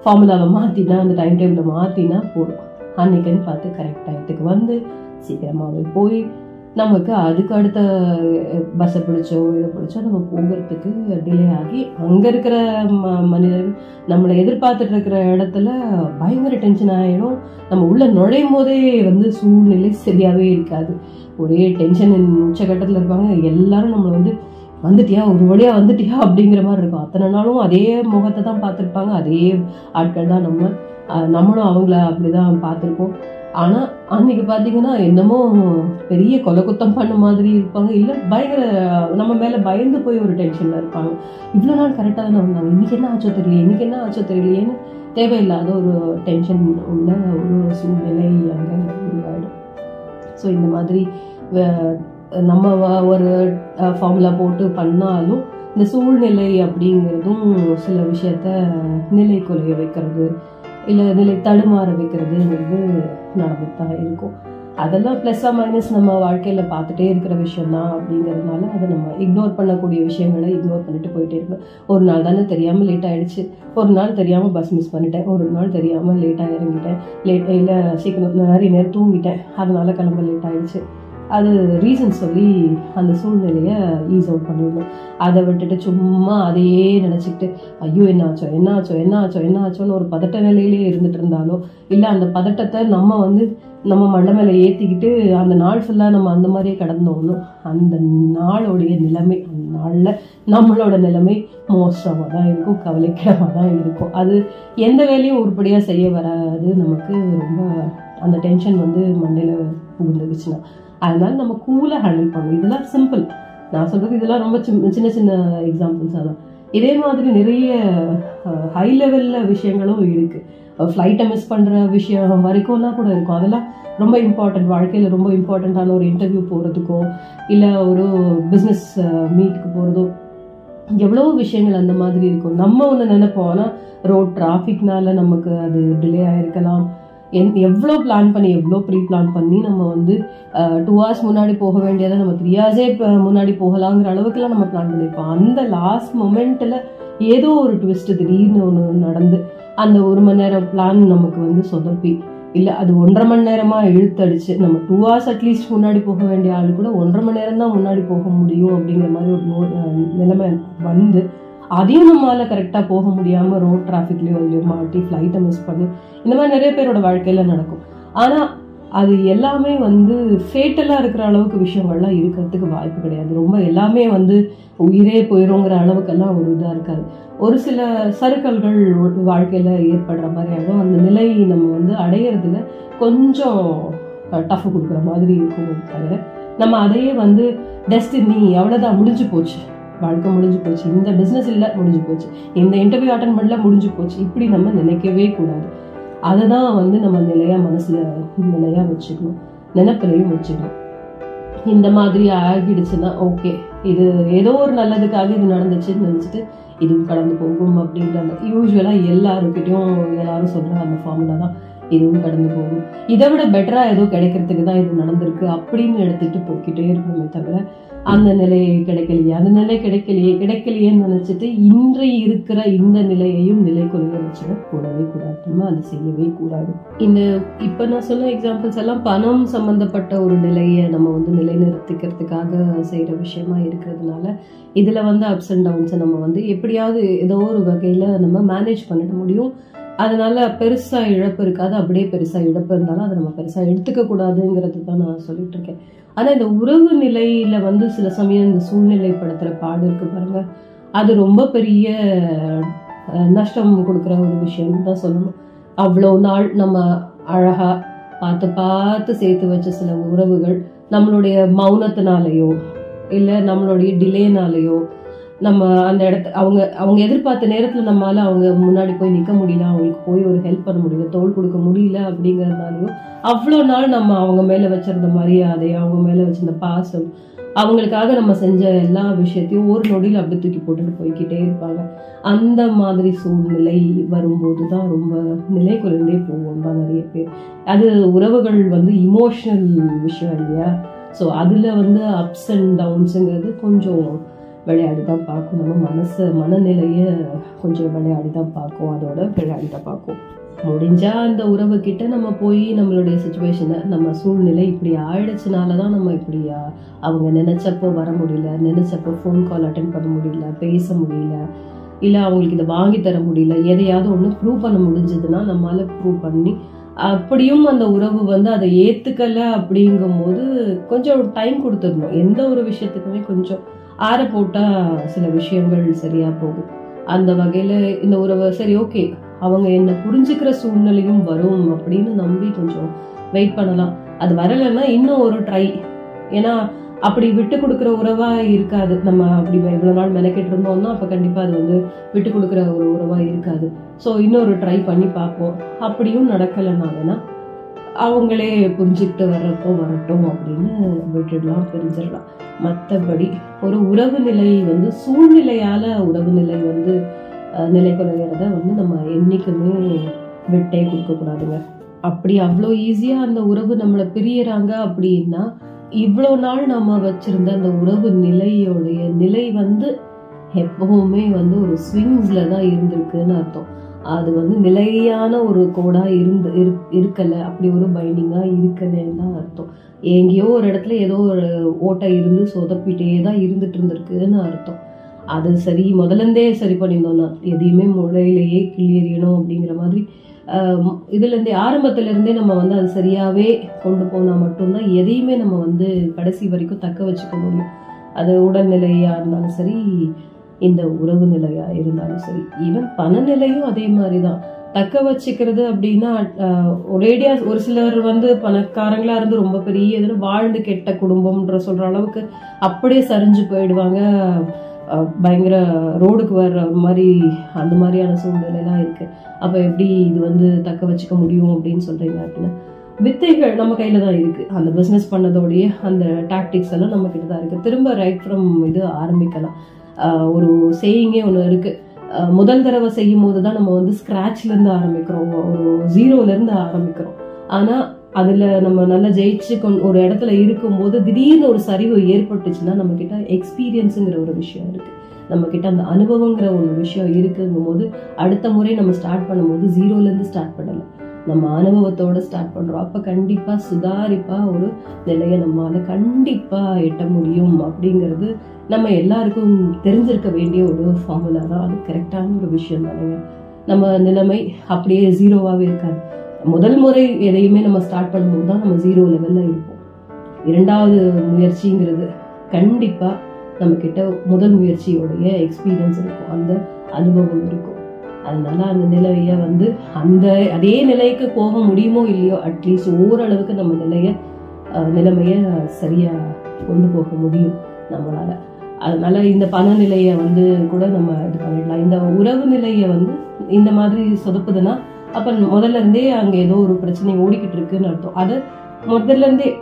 ஃபார்முலாவை மாற்றினா அந்த டைம் டேபிளை மாற்றினா போதும். அன்னைக்குன்னு பார்த்து கரெக்ட் டயத்துக்கு வந்து சீக்கிரமாகவே போய் நமக்கு அதுக்கு அடுத்த பஸ்ஸை பிடிச்சோ இதை பிடிச்சோ நம்ம போகிறதுக்கு டிலே ஆகி அங்கே இருக்கிற ம மனிதர்கள் நம்மளை எதிர்பார்த்துட்டு இருக்கிற இடத்துல பயங்கர டென்ஷன் ஆகிடும் நம்ம உள்ளே நுழையும் போதே வந்து சூழ்நிலை சரியாகவே இருக்காது. ஒரே டென்ஷன் உச்சகட்டத்தில் இருப்பாங்க. எல்லாரும் நம்மளை வந்து வந்துட்டியா? ஒரு வழியாக வந்துட்டியா? அப்படிங்கிற மாதிரி இருக்கும். அத்தனை நாளும் அதே முகத்தை தான் பார்த்துருப்பாங்க. அதே ஆட்கள் தான் நம்ம. நம்மளும் அவங்கள அப்படிதான் பார்த்துருப்போம். ஆனால் அன்னைக்கு பார்த்தீங்கன்னா என்னமோ பெரிய கொலை குத்தம் பண்ண மாதிரி இருப்பாங்க. இல்லை பயங்கர நம்ம மேலே பயந்து போய் ஒரு டென்ஷனில் இருப்பாங்க. இவ்வளோ நாள் கரெக்டாக தானே வந்தாங்க. இன்னைக்கு என்ன ஆச்சோ தெரியல இன்றைக்கி என்ன ஆச்சோ தெரியலையேன்னு தேவையில்லாத ஒரு டென்ஷன் உள்ள ஒரு சூழ்நிலை அங்கே உருவாயிடும். ஸோ இந்த மாதிரி நம்ம ஒரு ஃபார்முலா போட்டு பண்ணாலும் இந்த சூழ்நிலை அப்படிங்கிறதும் சில விஷயத்த நிலை குலைய வைக்கிறது இல்லை நிலை தடுமாற வைக்கிறதுங்கிறது நடந்துட்டு தான் இருக்கும். அதெல்லாம் ப்ளஸ்ஸாக மைனஸ் நம்ம வாழ்க்கையில் பார்த்துட்டே இருக்கிற விஷயம் தான் அப்படிங்கிறதுனால அதை நம்ம இக்னோர் பண்ணக்கூடிய விஷயங்களை இக்னோர் பண்ணிட்டு போயிட்டே இருக்கோம் ஒரு நாள் தானே தெரியாமல் லேட் ஆகிடுச்சு ஒரு நாள் தெரியாமல் பஸ் மிஸ் பண்ணிட்டேன். ஒரு நாள் தெரியாமல் லேட்டாக இறங்கிட்டேன். லேட் இல்லை சீக்கிரம் நிறைய நேரம் தூங்கிட்டேன். அதனால கிளம்ப லேட் ஆகிடுச்சு அது ரீசன் சொல்லி அந்த சூழ்நிலையை ஈஸ் அவுட் பண்ணிடணும் அதை விட்டுட்டு சும்மா அதையே நினச்சிக்கிட்டு ஐயோ என்ன ஆச்சோ என்ன ஆச்சோ என்ன ஆச்சோ என்ன ஆச்சோன்னு ஒரு பதட்ட நிலையிலேயே இருந்துட்டு இருந்தாலோ இல்லை அந்த பதட்டத்தை நம்ம வந்து நம்ம மண்டை மேலே ஏற்றிக்கிட்டு அந்த நாள் ஃபுல்லாக நம்ம அந்த மாதிரியே கடந்தோம்னோ அந்த நாளுடைய நிலைமை அந்த நாளில் நம்மளோட நிலைமை மோசமாக தான் இருக்கும் கவலைக்கிடமாக தான் இருக்கும். அது எந்த வேலையும் உருப்படியாக செய்ய வராது. நமக்கு ரொம்ப அந்த டென்ஷன் வந்து மண்டையில் புகுந்துருச்சுன்னா. அதனால நம்ம கூலாக ஹேண்டில் பண்ணணும். இதெல்லாம் சிம்பிள் நான் சொல்றது இதெல்லாம் ரொம்ப சின்ன சின்ன சின்ன அதான். இதே மாதிரி நிறைய ஹை லெவலில் விஷயங்களும் இருக்கு. ஃப்ளைட்டை மிஸ் பண்ணுற விஷயம் வரைக்கும்லாம் கூட இருக்கும். அதெல்லாம் ரொம்ப இம்பார்ட்டன்ட் வாழ்க்கையில் ரொம்ப இம்பார்ட்டண்ட்டான ஒரு இன்டர்வியூ போகிறதுக்கோ இல்லை ஒரு பிஸ்னஸ் மீட்டுக்கு போகிறதோ எவ்வளோ விஷயங்கள் அந்த மாதிரி இருக்கும். நம்ம ஒன்று நினைப்போம். ஆனால் ரோட் டிராஃபிக்னால நமக்கு அது டிலே ஆயிருக்கலாம். என் எவ்வளோ பிளான் பண்ணி எவ்வளோ ப்ரீ பிளான் பண்ணி நம்ம வந்து டூ ஹவர்ஸ் முன்னாடி போக வேண்டியதை நம்ம த்ரீ ஹவர்ஸே இப்போ முன்னாடி போகலாங்கிற அளவுக்குலாம் நம்ம பிளான் பண்ணியிருப்போம் அந்த லாஸ்ட் மொமெண்ட்டில் ஏதோ ஒரு ட்விஸ்ட் திடீர்னு ஒன்று நடந்து அந்த ஒரு மணி நேரம் பிளான் நமக்கு வந்து சொதப்பி. இல்லை அது ஒன்றரை மணி நேரமாக இழுத்தடிச்சு நம்ம டூ ஹவர்ஸ் அட்லீஸ்ட் முன்னாடி போக வேண்டிய ஆள் கூட ஒன்றரை மணி நேரம் தான் முன்னாடி போக முடியும் அப்படிங்கிற மாதிரி ஒரு நிலைமை வந்து அதையும் நம்மளால் கரெக்டாக போக முடியாமல் ரோட் டிராஃபிக்லேயோ இல்லையோ மாட்டி ஃப்ளைட்டை மிஸ் பண்ணி இந்த மாதிரி நிறைய பேரோட வாழ்க்கையில் நடக்கும். ஆனால் அது எல்லாமே வந்து ஃபேட்டலாக இருக்கிற அளவுக்கு விஷயங்கள்லாம் இருக்கிறதுக்கு வாய்ப்பு கிடையாது. ரொம்ப எல்லாமே வந்து உயிரே போயிடுங்கிற அளவுக்கெல்லாம் ஒரு இதாக இருக்காது. ஒரு சில சறுக்கல்கள் வாழ்க்கையில் ஏற்படுற மாதிரி அந்த நிலை நம்ம வந்து அடையிறதுல கொஞ்சம் டஃப் கொடுக்குற மாதிரி இருக்கும் தவிர நம்ம அதையே வந்து டெஸ்டினி அவ்வளோதான் முடிஞ்சு போச்சு. வாழ்க்கை முடிஞ்சு போச்சு. இந்த பிஸ்னஸ் இல்லை முடிஞ்சு போச்சு. இந்த இன்டர்வியூ அட்டன் பண்ணல முடிஞ்சு போச்சு. இப்படி நம்ம நினைக்கவே கூடாது. அதை தான் வந்து நம்ம நிலையாக மனசுல நிலையா வச்சுக்கணும். நினைப்பிலையும் வச்சுக்கணும். இந்த மாதிரி ஆகிடுச்சுன்னா ஓகே இது ஏதோ ஒரு நல்லதுக்காக இது நடந்துச்சுன்னு நினச்சிட்டு இதுவும் கடந்து போகும் அப்படின்ற அந்த யூஸ்வலாக எல்லாருக்கிட்டையும் எல்லாரும் சொல்கிற அந்த ஃபார்முலா தான். இதுவும் கடந்து போகும். இதை விட பெட்டராக ஏதோ கிடைக்கிறதுக்கு தான் இது நடந்திருக்கு அப்படின்னு எடுத்துட்டு போய்கிட்டே இருக்கணுமே தவிர அந்த நிலையை கிடைக்கலையே. அந்த நிலை கிடைக்கலையே கிடைக்கலையேன்னு நினைச்சிட்டு இன்று இருக்கிற இந்த நிலையையும் நிலை கொள்ள வச்சுட கூடவே கூடாது. நம்ம அதை செய்யவே கூடாது. இந்த இப்ப நான் சொன்ன எக்ஸாம்பிள்ஸ் எல்லாம் பணம் சம்பந்தப்பட்ட ஒரு நிலையை நம்ம வந்து நிலைநிறுத்திக்கிறதுக்காக செய்யற விஷயமா இருக்கிறதுனால இதுல வந்து அப்ஸ் அண்ட் டவுன்ஸை நம்ம வந்து எப்படியாவது ஏதோ ஒரு வகையில நம்ம மேனேஜ் பண்ணிட முடியும். அதனால பெருசா இழப்பு இருக்காது. அப்படியே பெருசா இழப்பு இருந்தாலும் அதை நம்ம பெருசா எடுத்துக்க கூடாதுங்கிறது தான் நான் சொல்லிட்டு இருக்கேன். ஆனா இந்த உறவு நிலையில வந்து சில சமயம் இந்த சூழ்நிலைப்படுத்துற பாடு இருக்கு பாருங்க. அது ரொம்ப பெரிய நஷ்டம் கொடுக்குற ஒரு விஷயம் தான் சொல்லணும். அவ்வளோ நாள் நம்ம அழகா பார்த்து பார்த்து சேர்த்து வச்ச சில உறவுகள் நம்மளுடைய மௌனத்தினாலேயோ இல்லை நம்மளுடைய டிலேனாலேயோ நம்ம அந்த இடத்த அவங்க அவங்க எதிர்பார்த்த நேரத்தில் நம்மளால அவங்க முன்னாடி போய் நிற்க முடியல அவங்களுக்கு போய் ஒரு ஹெல்ப் பண்ண முடியல தோல் கொடுக்க முடியல அப்படிங்கிறதுனாலையும் அவ்வளோ நாள் நம்ம அவங்க மேலே வச்சிருந்த மரியாதை அவங்க மேலே வச்சிருந்த பாசம் அவங்களுக்காக நம்ம செஞ்ச எல்லா விஷயத்தையும் ஒரு நொடியில் அப்படி தூக்கி போட்டுட்டு போய்க்கிட்டே இருப்பாங்க. அந்த மாதிரி சூழ்நிலை வரும்போது தான் ரொம்ப நிலை குறைந்தே போவோம் தான் நிறைய பேர். அது உறவுகள் வந்து இமோஷனல் விஷயம் இல்லையா? ஸோ அதில் வந்து அப்ஸ் அண்ட் டவுன்ஸுங்கிறது கொஞ்சம் விளையாடி தான் பார்க்கும். நம்ம மனசு மனநிலையை கொஞ்சம் விளையாடி தான் பார்க்கும். அதோட விளையாடி தான் பார்க்கும். முடிஞ்சா அந்த உறவு கிட்ட நம்ம போய் நம்மளுடைய சுச்சுவேஷனை நம்ம சூழ்நிலை இப்படி ஆயிடுச்சுனால தான் நம்ம இப்படி அவங்க நினச்சப்போ வர முடியல நினச்சப்போ ஃபோன் கால் அட்டன் பண்ண முடியல பேச முடியல இல்லை அவங்களுக்கு இதை வாங்கி தர முடியல எதையாவது ஒன்று ப்ரூவ் பண்ண முடிஞ்சதுன்னா நம்மளால ப்ரூவ் பண்ணி அப்படியும் அந்த உறவு வந்து அதை ஏற்றுக்கலை அப்படிங்கும்போது கொஞ்சம் டைம் கொடுத்துடணும். எந்த ஒரு விஷயத்துக்குமே கொஞ்சம் ஆற போட்டா சில விஷயங்கள் சரியா போகும். அந்த வகையில இந்த உறவை சரி ஓகே அவங்க என்ன புரிஞ்சுக்கிற சூழ்நிலையும் வரும் அப்படின்னு நம்பி கொஞ்சம் வெயிட் பண்ணலாம். அது வரலைன்னா இன்னும் ஒரு ட்ரை ஏன்னா அப்படி விட்டு கொடுக்குற உறவா இருக்காது. நம்ம அப்படி இவ்வளவு நாள் மெனக்கெட்டு இருந்தோம்னா அப்ப கண்டிப்பா அது வந்து விட்டு கொடுக்குற ஒரு உறவா இருக்காது. ஸோ இன்னொரு ட்ரை பண்ணி பார்ப்போம். அப்படியும் நடக்கலைன்னா வேணா அவங்களே புரிஞ்சுக்கிட்டு வர்றப்போ வரட்டும் அப்படின்னு விட்டுடலாம் பிரிஞ்சிடலாம் மற்றபடி ஒரு உறவு நிலை வந்து சூழ்நிலையால உறவு நிலை வந்து நிலை குறையிறத வந்து நம்ம என்றைக்குமே விட்டே கொடுக்க கூடாதுங்க அப்படி அவ்வளோ ஈஸியா அந்த உறவு நம்மளை பிரியறாங்க அப்படின்னா இவ்வளோ நாள் நம்ம வச்சிருந்த அந்த உறவு நிலையோடைய நிலை வந்து எப்பவுமே வந்து ஒரு ஸ்விங்ஸ்ல தான் இருந்திருக்குன்னு அர்த்தம். அது வந்து நிலையான ஒரு கோடாக இருந்து இரு- இருக்கலை. அப்படி ஒரு பைண்டிங்காக இருக்கலைன்னு தான் அர்த்தம். எங்கேயோ ஒரு இடத்துல ஏதோ ஒரு ஓட்டை இருந்து சொதப்பிட்டே தான் இருந்துட்டு இருந்திருக்குன்னு அர்த்தம். அது சரி முதல்ல இருந்தே சரி பண்ணியிருந்தோம்னா எதையுமே முளையிலேயே கிளியறியணும் அப்படிங்கிற மாதிரி இதுலேருந்தே ஆரம்பத்துலேருந்தே நம்ம வந்து அது சரியாகவே கொண்டு போனால் மட்டும்தான் எதையுமே நம்ம வந்து கடைசி வரைக்கும் தக்க வச்சுக்க முடியும். அது உடல்நிலையாக இருந்தாலும் சரி இந்த உறவு நிலையா இருந்தாலும் சரி ஈவன் பணநிலையும் அதே மாதிரி தான் தக்க வச்சுக்கிறது அப்படின்னா ஒரேடியா ஒரு சிலர் வந்து பணக்காரங்களா இருந்து ரொம்ப பெரிய இதுல வாழ்ந்து கெட்ட குடும்பம்ன்ற சொல்ற அளவுக்கு அப்படியே சரிஞ்சு போயிடுவாங்க. பயங்கர ரோடுக்கு வர்ற மாதிரி அந்த மாதிரியான சூழ்நிலைலாம் இருக்கு. அப்ப எப்படி இது வந்து தக்க வச்சுக்க முடியும் அப்படின்னு சொல்றீங்க அப்படின்னா வித்தைகள் நம்ம கையில தான் இருக்கு. அந்த பிசினஸ் பண்ணதோடைய அந்த டாக்டிக்ஸ் எல்லாம் நம்ம கிட்ட தான் இருக்கு. திரும்ப ரைட் ஃப்ரம் இது ஆரம்பிக்கலாம். ஒரு சேயிங்கே ஒன்று இருக்குது முதல் தடவை செய்யும் போது தான் நம்ம வந்து ஸ்க்ராட்ச்லேருந்து ஆரம்பிக்கிறோம். ஒரு ஜீரோலேருந்து ஆரம்பிக்கிறோம். ஆனால் அதில் நம்ம நல்லா ஜெயிச்சு கொண்- ஒரு இடத்துல இருக்கும்போது திடீர்னு ஒரு சரிவு ஏற்பட்டுச்சுன்னா நம்மக்கிட்ட எக்ஸ்பீரியன்ஸுங்கிற ஒரு விஷயம் இருக்குது நம்மக்கிட்ட அந்த அனுபவங்கிற ஒரு விஷயம் இருக்குங்கும் போது அடுத்த முறை நம்ம ஸ்டார்ட் பண்ணும்போது ஜீரோலேருந்து ஸ்டார்ட் பண்ணலாம். நம்ம அனுபவத்தோட ஸ்டார்ட் பண்றோம். அப்ப கண்டிப்பா சுதாரிப்பா ஒரு நிலையை நம்மால கண்டிப்பா எட்ட முடியும் அப்படிங்கிறது நம்ம எல்லாருக்கும் தெரிஞ்சிருக்க வேண்டிய ஒரு ஃபார்முலா தான். அது கரெக்டான ஒரு விஷயம் தானுங்க. நம்ம நிலைமை அப்படியே ஜீரோவாகவே இருக்காது. முதல் முறை எதையுமே நம்ம ஸ்டார்ட் பண்ணும்போது தான் நம்ம ஜீரோ லெவல்ல இருப்போம். இரண்டாவது முயற்சிங்கிறது கண்டிப்பா நம்ம கிட்ட முதல் முயற்சியோடைய எக்ஸ்பீரியன்ஸ் இருக்கும். அந்த அனுபவம் இருக்கும். அதனால அந்த நிலைய வந்து அந்த அதே நிலைக்கு போக முடியுமோ இல்லையோ அட்லீஸ்ட் ஓரளவுக்கு நம்ம நிலைய நிலைமையை நிலைமைய சரியா கொண்டு போக முடியும் நம்மளால. அதனால இந்த பண நிலைய வந்து கூட நம்ம இது பண்ணிடலாம். இந்த உறவு நிலைய வந்து இந்த மாதிரி சொதப்புதுன்னா அப்ப முதல்ல இருந்தே அங்க ஏதோ ஒரு பிரச்சனை ஓடிக்கிட்டு இருக்குன்னு அர்த்தம். அது முதல்ல இருந்தே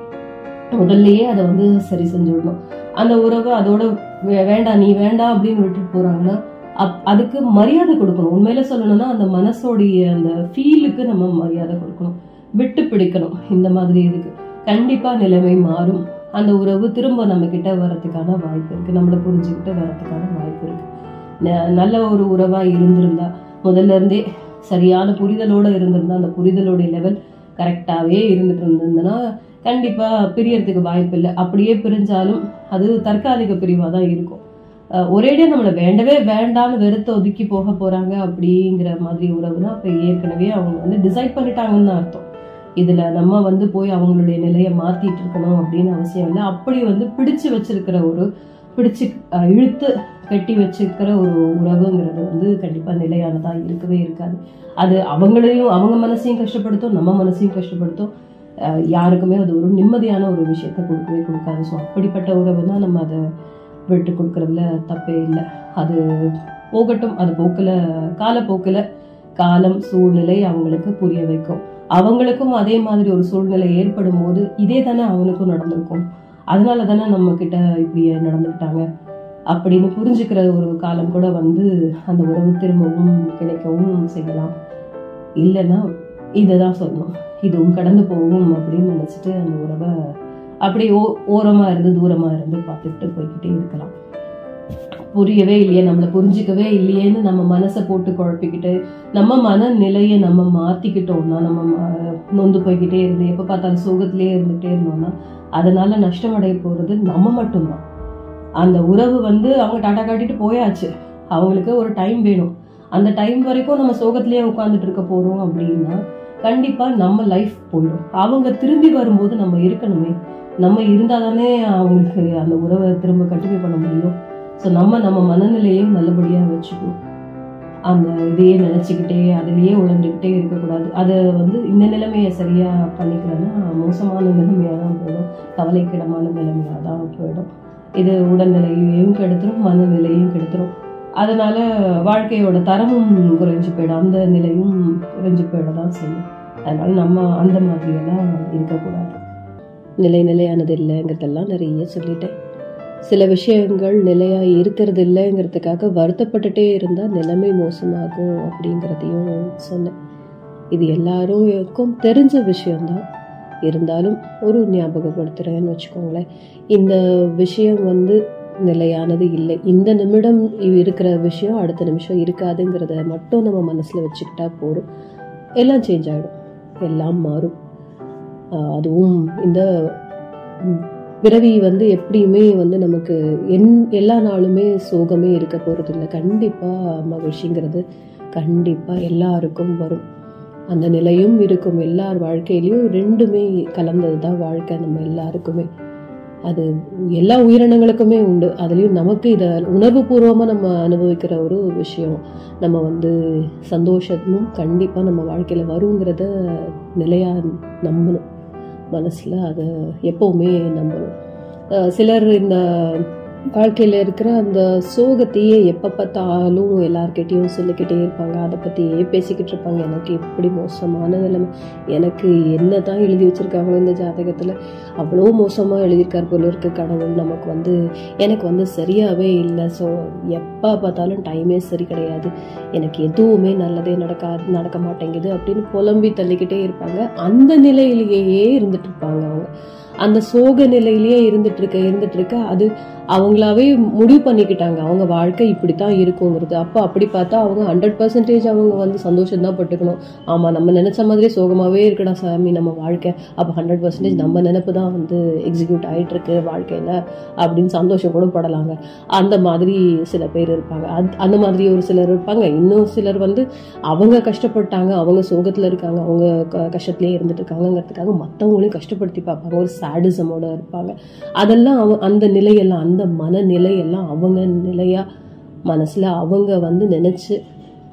முதல்லயே அதை வந்து சரி செஞ்சுடணும். அந்த உறவு அதோட வே- வேண்டாம் நீ வேண்டாம் அப்படின்னு விட்டுட்டு போறாங்கன்னா அப் அதுக்கு மரியாதை கொடுக்கணும். உண்மையில சொல்லணும்னா அந்த மனசோடைய அந்த ஃபீலுக்கு நம்ம மரியாதை கொடுக்கணும். விட்டு பிடிக்கணும் இந்த மாதிரி இதுக்கு. கண்டிப்பா நிலைமை மாறும். அந்த உறவு திரும்ப நம்ம கிட்ட வர்றதுக்கான வாய்ப்பு இருக்கு. நம்மளை புரிஞ்சுக்கிட்டு வர்றதுக்கான வாய்ப்பு இருக்கு. நல்ல ஒரு உறவா இருந்திருந்தா முதல்ல இருந்தே சரியான புரிதலோட இருந்திருந்தா அந்த புரிதலோடைய லெவல் கரெக்டாவே இருந்துட்டு இருந்ததுன்னா கண்டிப்பா பிரியறதுக்கு வாய்ப்பு இல்லை. அப்படியே பிரிஞ்சாலும் அது தற்காலிக பிரிவா தான் இருக்கும். ஒரேடியாக ஒரேடியா நம்மளை வேண்டவே வேண்டான்னு வெறுத்து ஒதுக்கி போக போறாங்க அப்படிங்கிற மாதிரி உறவுனா அப்ப ஏற்கனவே அவங்க வந்து டிசைட் பண்ணிட்டாங்கன்னு தான் அர்த்தம். இதுல நம்ம வந்து போய் அவங்களுடைய நிலையை மாத்திட்டு இருக்கணும் அப்படின்னு அவசியம் இல்லை. அப்படி வந்து பிடிச்சு வச்சிருக்கிற ஒரு பிடிச்சு இழுத்து கட்டி வச்சிருக்கிற ஒரு உறவுங்கிறது வந்து கண்டிப்பா நிலையானதா இருக்கவே இருக்காது. அது அவங்களையும் அவங்க மனசையும் கஷ்டப்படுத்தும் நம்ம மனசையும் கஷ்டப்படுத்தும். யாருக்குமே அது ஒரு நிம்மதியான ஒரு விஷயத்த கொடுக்கவே கொடுக்காது. ஸோ அப்படிப்பட்ட உறவுனா நம்ம அதை விட்டு கொடுக்கறதுல தப்பே இல்லை. அது போகட்டும் அது போக்கில் காலப்போக்கில் காலம் சூழ்நிலை அவங்களுக்கு புரிய வைக்கும். அவங்களுக்கும் அதே மாதிரி ஒரு சூழ்நிலை ஏற்படும் போது இதே தானே அவனுக்கும் நடந்திருக்கும். அதனால தானே நம்ம கிட்ட இப்படி நடந்துக்கிட்டாங்க. அப்படின்னு புரிஞ்சுக்கிற ஒரு காலம் கூட வந்து அந்த உறவு திரும்பவும் கிடைக்கவும் செய்யலாம். இல்லைன்னா இதை தான் சொல்லணும் இதுவும் கடந்து போகும் அப்படின்னு நினச்சிட்டு அந்த உறவை அப்படியே ஓ ஓரமாக இருந்து தூரமாக இருந்து பார்த்துட்டு போய்கிட்டே இருக்கலாம். புரியவே இல்லையே நம்மளை புரிஞ்சுக்கவே இல்லையேன்னு நம்ம மனசை போட்டு குழப்பிக்கிட்டு நம்ம மனநிலையை நம்ம மாற்றிக்கிட்டோம்னா நம்ம ம- நொந்து போய்கிட்டே இருந்து எப்போ பார்த்தாலும் சோகத்திலே இருந்துகிட்டே இருந்தோம்னா அதனால நஷ்டம் அடைய நம்ம மட்டும்தான். அந்த உறவு வந்து அவங்க டாட்டா காட்டிட்டு போயாச்சு. அவங்களுக்கு ஒரு டைம் வேணும். அந்த டைம் வரைக்கும் நம்ம சோகத்திலேயே உட்காந்துட்டு இருக்க போகிறோம் அப்படின்னா கண்டிப்பாக நம்ம லைஃப் போயிடும். அவங்க திரும்பி வரும்போது நம்ம இருக்கணுமே நம்ம இருந்தாதானே அவங்களுக்கு அந்த உறவை திரும்ப கண்டினியூ பண்ண முடியும். ஸோ நம்ம நம்ம மனநிலையும் நல்லபடியாக வச்சுக்கணும் அந்த இதையே நினச்சிக்கிட்டே அதிலேயே உழந்துக்கிட்டே இருக்கக்கூடாது. அதை வந்து இந்த நிலைமையை சரியாக பண்ணிக்கலன்னா மோசமான நிலைமையாக தான் போயிடும். கவலைக்கிடமான நிலைமையாக தான் போயிடும். இது உடல்நிலையையும் கெடுத்துரும் மனநிலையும் கெடுத்துரும். அதனால வாழ்க்கையோட தரமும் குறைஞ்சு போயிடும். அந்த நிலையும் குறைஞ்சு போயிட தான் செய்யும். அதனால நம்ம அந்த மாதிரியெல்லாம் இருக்கக்கூடாது. நிலை நிலையானது இல்லைங்கிறதெல்லாம் நிறைய சொல்லிட்டேன். சில விஷயங்கள் நிலையாக இருக்கிறது இல்லைங்கிறதுக்காக வருத்தப்பட்டுட்டே இருந்தால் நிலைமை மோசமாகும் அப்படிங்கிறதையும் சொன்னேன். இது எல்லாருக்கும் தெரிஞ்ச விஷயம்தான். இருந்தாலும் ஒரு ஞாபகப்படுத்துகிறேன்னு வச்சுக்கோங்களேன். இந்த விஷயம் வந்து நிலையானது இல்லை. இந்த நிமிடம் இருக்கிற விஷயம் அடுத்த நிமிஷம் இருக்காதுங்கிறத மட்டும் நம்ம மனசில் வச்சுக்கிட்டா போதும். எல்லாம் சேஞ்ச் ஆகிடும் எல்லாம் மாறும். அதுவும் இந்த பிறவி வந்து எப்படியுமே வந்து நமக்கு என் எல்லா நாளுமே சோகமே இருக்க போகிறது இல்லை கண்டிப்பாக மகிழ்ச்சிங்கிறது கண்டிப்பாக எல்லாருக்கும் வரும். அந்த நிலையும் இருக்கும். எல்லார் வாழ்க்கையிலையும் ரெண்டுமே கலந்தது தான் வாழ்க்கை நம்ம எல்லாருக்குமே. அது எல்லா உயிரினங்களுக்குமே உண்டு. அதுலேயும் நமக்கு இதை உணர்வுபூர்வமா நம்ம அனுபவிக்கிற ஒரு விஷயம். நம்ம வந்து சந்தோஷமும் கண்டிப்பாக நம்ம வாழ்க்கையில் வருங்கிறத நிலையாக நம்பணும். மனசில் அதை எப்போவுமே நம்பணும் சிலர் இந்த வாழ்க்கையில் இருக்கிற அந்த சோகத்தையே எப்போ பார்த்தாலும் எல்லாருக்கிட்டேயும் சொல்லிக்கிட்டே இருப்பாங்க. அதை பற்றியே பேசிக்கிட்டு இருப்பாங்க. எனக்கு எப்படி மோசமான நிலைமை. எனக்கு என்ன தான் எழுதி வச்சுருக்காங்களோ இந்த ஜாதகத்தில். அவ்வளோ மோசமாக எழுதியிருக்கார் போல இருக்க கடவுள். நமக்கு வந்து எனக்கு வந்து சரியாகவே இல்லை. ஸோ எப்போ பார்த்தாலும் டைமே சரி கிடையாது. எனக்கு எதுவுமே நல்லதே நடக்காது நடக்க மாட்டேங்குது அப்படின்னு புலம்பி தள்ளிக்கிட்டே இருப்பாங்க. அந்த நிலையிலேயே இருந்துட்டு இருப்பாங்க அவங்க. அந்த சோக நிலையிலேயே இருந்துட்டு இருக்க இருந்துட்டு இருக்க அது அவங்களாவே முடிவு பண்ணிக்கிட்டாங்க. அவங்க வாழ்க்கை இப்படித்தான் இருக்குங்கிறது. அப்போ அப்படி பார்த்தா அவங்க ஹண்ட்ரட் பர்சன்டேஜ் அவங்க வந்து சந்தோஷம் தான் பட்டுக்கணும். ஆமா நம்ம நினைச்ச மாதிரி சோகமாவே இருக்கடா சாமி நம்ம வாழ்க்கை. அப்போ ஹண்ட்ரட் பர்சன்டேஜ் நம்ம நினைப்பு தான் வந்து எக்ஸிக்யூட் ஆயிட்டு இருக்கு வாழ்க்கையில அப்படின்னு சந்தோஷம் கூட படலாங்க. அந்த மாதிரி சில பேர் இருப்பாங்க. அந் அந்த மாதிரி ஒரு சிலர் இருப்பாங்க. இன்னும் சிலர் வந்து அவங்க கஷ்டப்பட்டாங்க அவங்க சோகத்துல இருக்காங்க அவங்க க- இருந்துட்டு இருக்காங்கங்கிறதுக்காக மற்றவங்களையும் கஷ்டப்படுத்தி பார்ப்பாங்க. ஒரு சாடிசமோட இருப்பாங்க. அதெல்லாம் அந்த நிலையெல்லாம் அந்த மனநிலையெல்லாம் அவங்க நிலையா மனசுல அவங்க வந்து நினைச்சு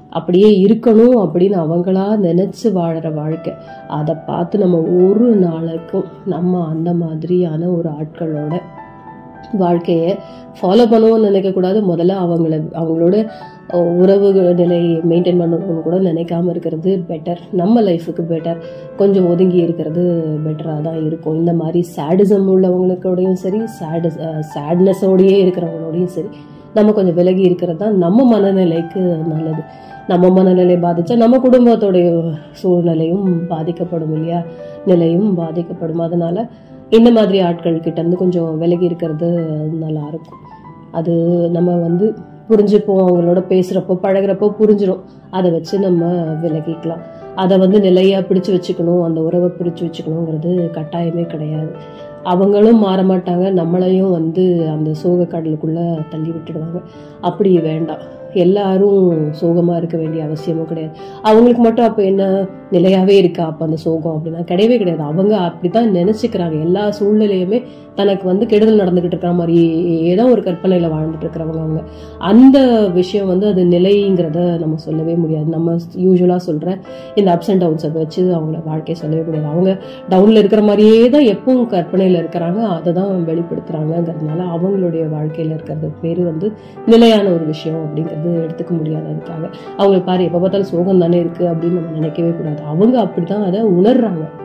அப்படியே இருக்கணும் அப்படின்னு அவங்களா நினைச்சு வாழற வாழ்க்கை. அதை பார்த்து நம்ம ஒரு நாளைக்கும் நம்ம அந்த மாதிரியான ஒரு ஆட்களோட வாழ்க்கையை ஃபாலோ பண்ணுவோம்னு நினைக்கக்கூடாது. முதல்ல அவங்கள அவங்களோட உறவு நிலையை மெயின்டைன் பண்ணணும்னு கூட நினைக்காம இருக்கிறது பெட்டர் நம்ம லைஃபுக்கு பெட்டர் கொஞ்சம் ஒதுங்கி இருக்கிறது பெட்டராக தான் இருக்கும். இந்த மாதிரி சேடிசம் உள்ளவங்களுக்கோடையும் சரி சேடு சேட்னஸோடையே இருக்கிறவங்களோடையும் சரி நம்ம கொஞ்சம் விலகி இருக்கிறது தான் நம்ம மனநிலைக்கு நல்லது. நம்ம மனநிலை பாதித்தா நம்ம குடும்பத்தோடைய சூழ்நிலையும் பாதிக்கப்படும் இல்லையா? நிலையும் பாதிக்கப்படும். அதனால இந்த மாதிரி ஆட்கள் கிட்டேருந்து கொஞ்சம் விலகி இருக்கிறது நல்லா இருக்கும். அது நம்ம வந்து புரிஞ்சுப்போம் அவங்களோட பேசுறப்போ பழகிறப்போ புரிஞ்சிடும் அதை வச்சு நம்ம விலகிக்கலாம். அதை வந்து நிலையா பிடிச்சு வச்சுக்கணும். அந்த உறவை பிடிச்சு வச்சுக்கணுங்கிறது கட்டாயமே கிடையாது. அவங்களும் மாற மாட்டாங்க. நம்மளையும் வந்து அந்த சோக கடலுக்குள்ள தள்ளி விட்டுடுவாங்க. அப்படி வேண்டாம். எல்லாரும் சோகமா இருக்க வேண்டிய அவசியமும் கிடையாது. அவங்களுக்கு மட்டும் அப்ப என்ன? நிலையாவே இருக்கா அப்ப அந்த சோகம் அப்படின்னா கிடையவே கிடையாது. அவங்க அப்படித்தான் நினைச்சுக்கிறாங்க. எல்லா சூழ்நிலையுமே தனக்கு வந்து கெடுதல் நடந்துகிட்டு இருக்கிற மாதிரி ஏதோ ஒரு கற்பனையில வாழ்ந்துட்டு இருக்கிறவங்க அவங்க. அந்த விஷயம் வந்து அது நிலைங்கிறத நம்ம சொல்லவே முடியாது. நம்ம யூஸ்வலா சொல்ற இந்த அப்ஸ் அண்ட் டவுன்ஸை வச்சு அவங்கள வாழ்க்கையை சொல்லவே முடியாது. அவங்க டவுன்ல இருக்கிற மாதிரியே தான் எப்பவும் கற்பனையில இருக்கிறாங்க. அதை தான் வெளிப்படுத்துறாங்கிறதுனால அவங்களுடைய வாழ்க்கையில இருக்கிறது பேர் வந்து நிலையான ஒரு விஷயம் அப்படிங்கிறது எடுத்துக்க முடியாது அதுக்காக. அவங்களுக்கு பாரு எப்போ பார்த்தாலும் சோகம் தானே இருக்கு அப்படின்னு நம்ம நினைக்கவே கூடாது. அவங்க அப்படிதான் அதை உணர்றாங்க.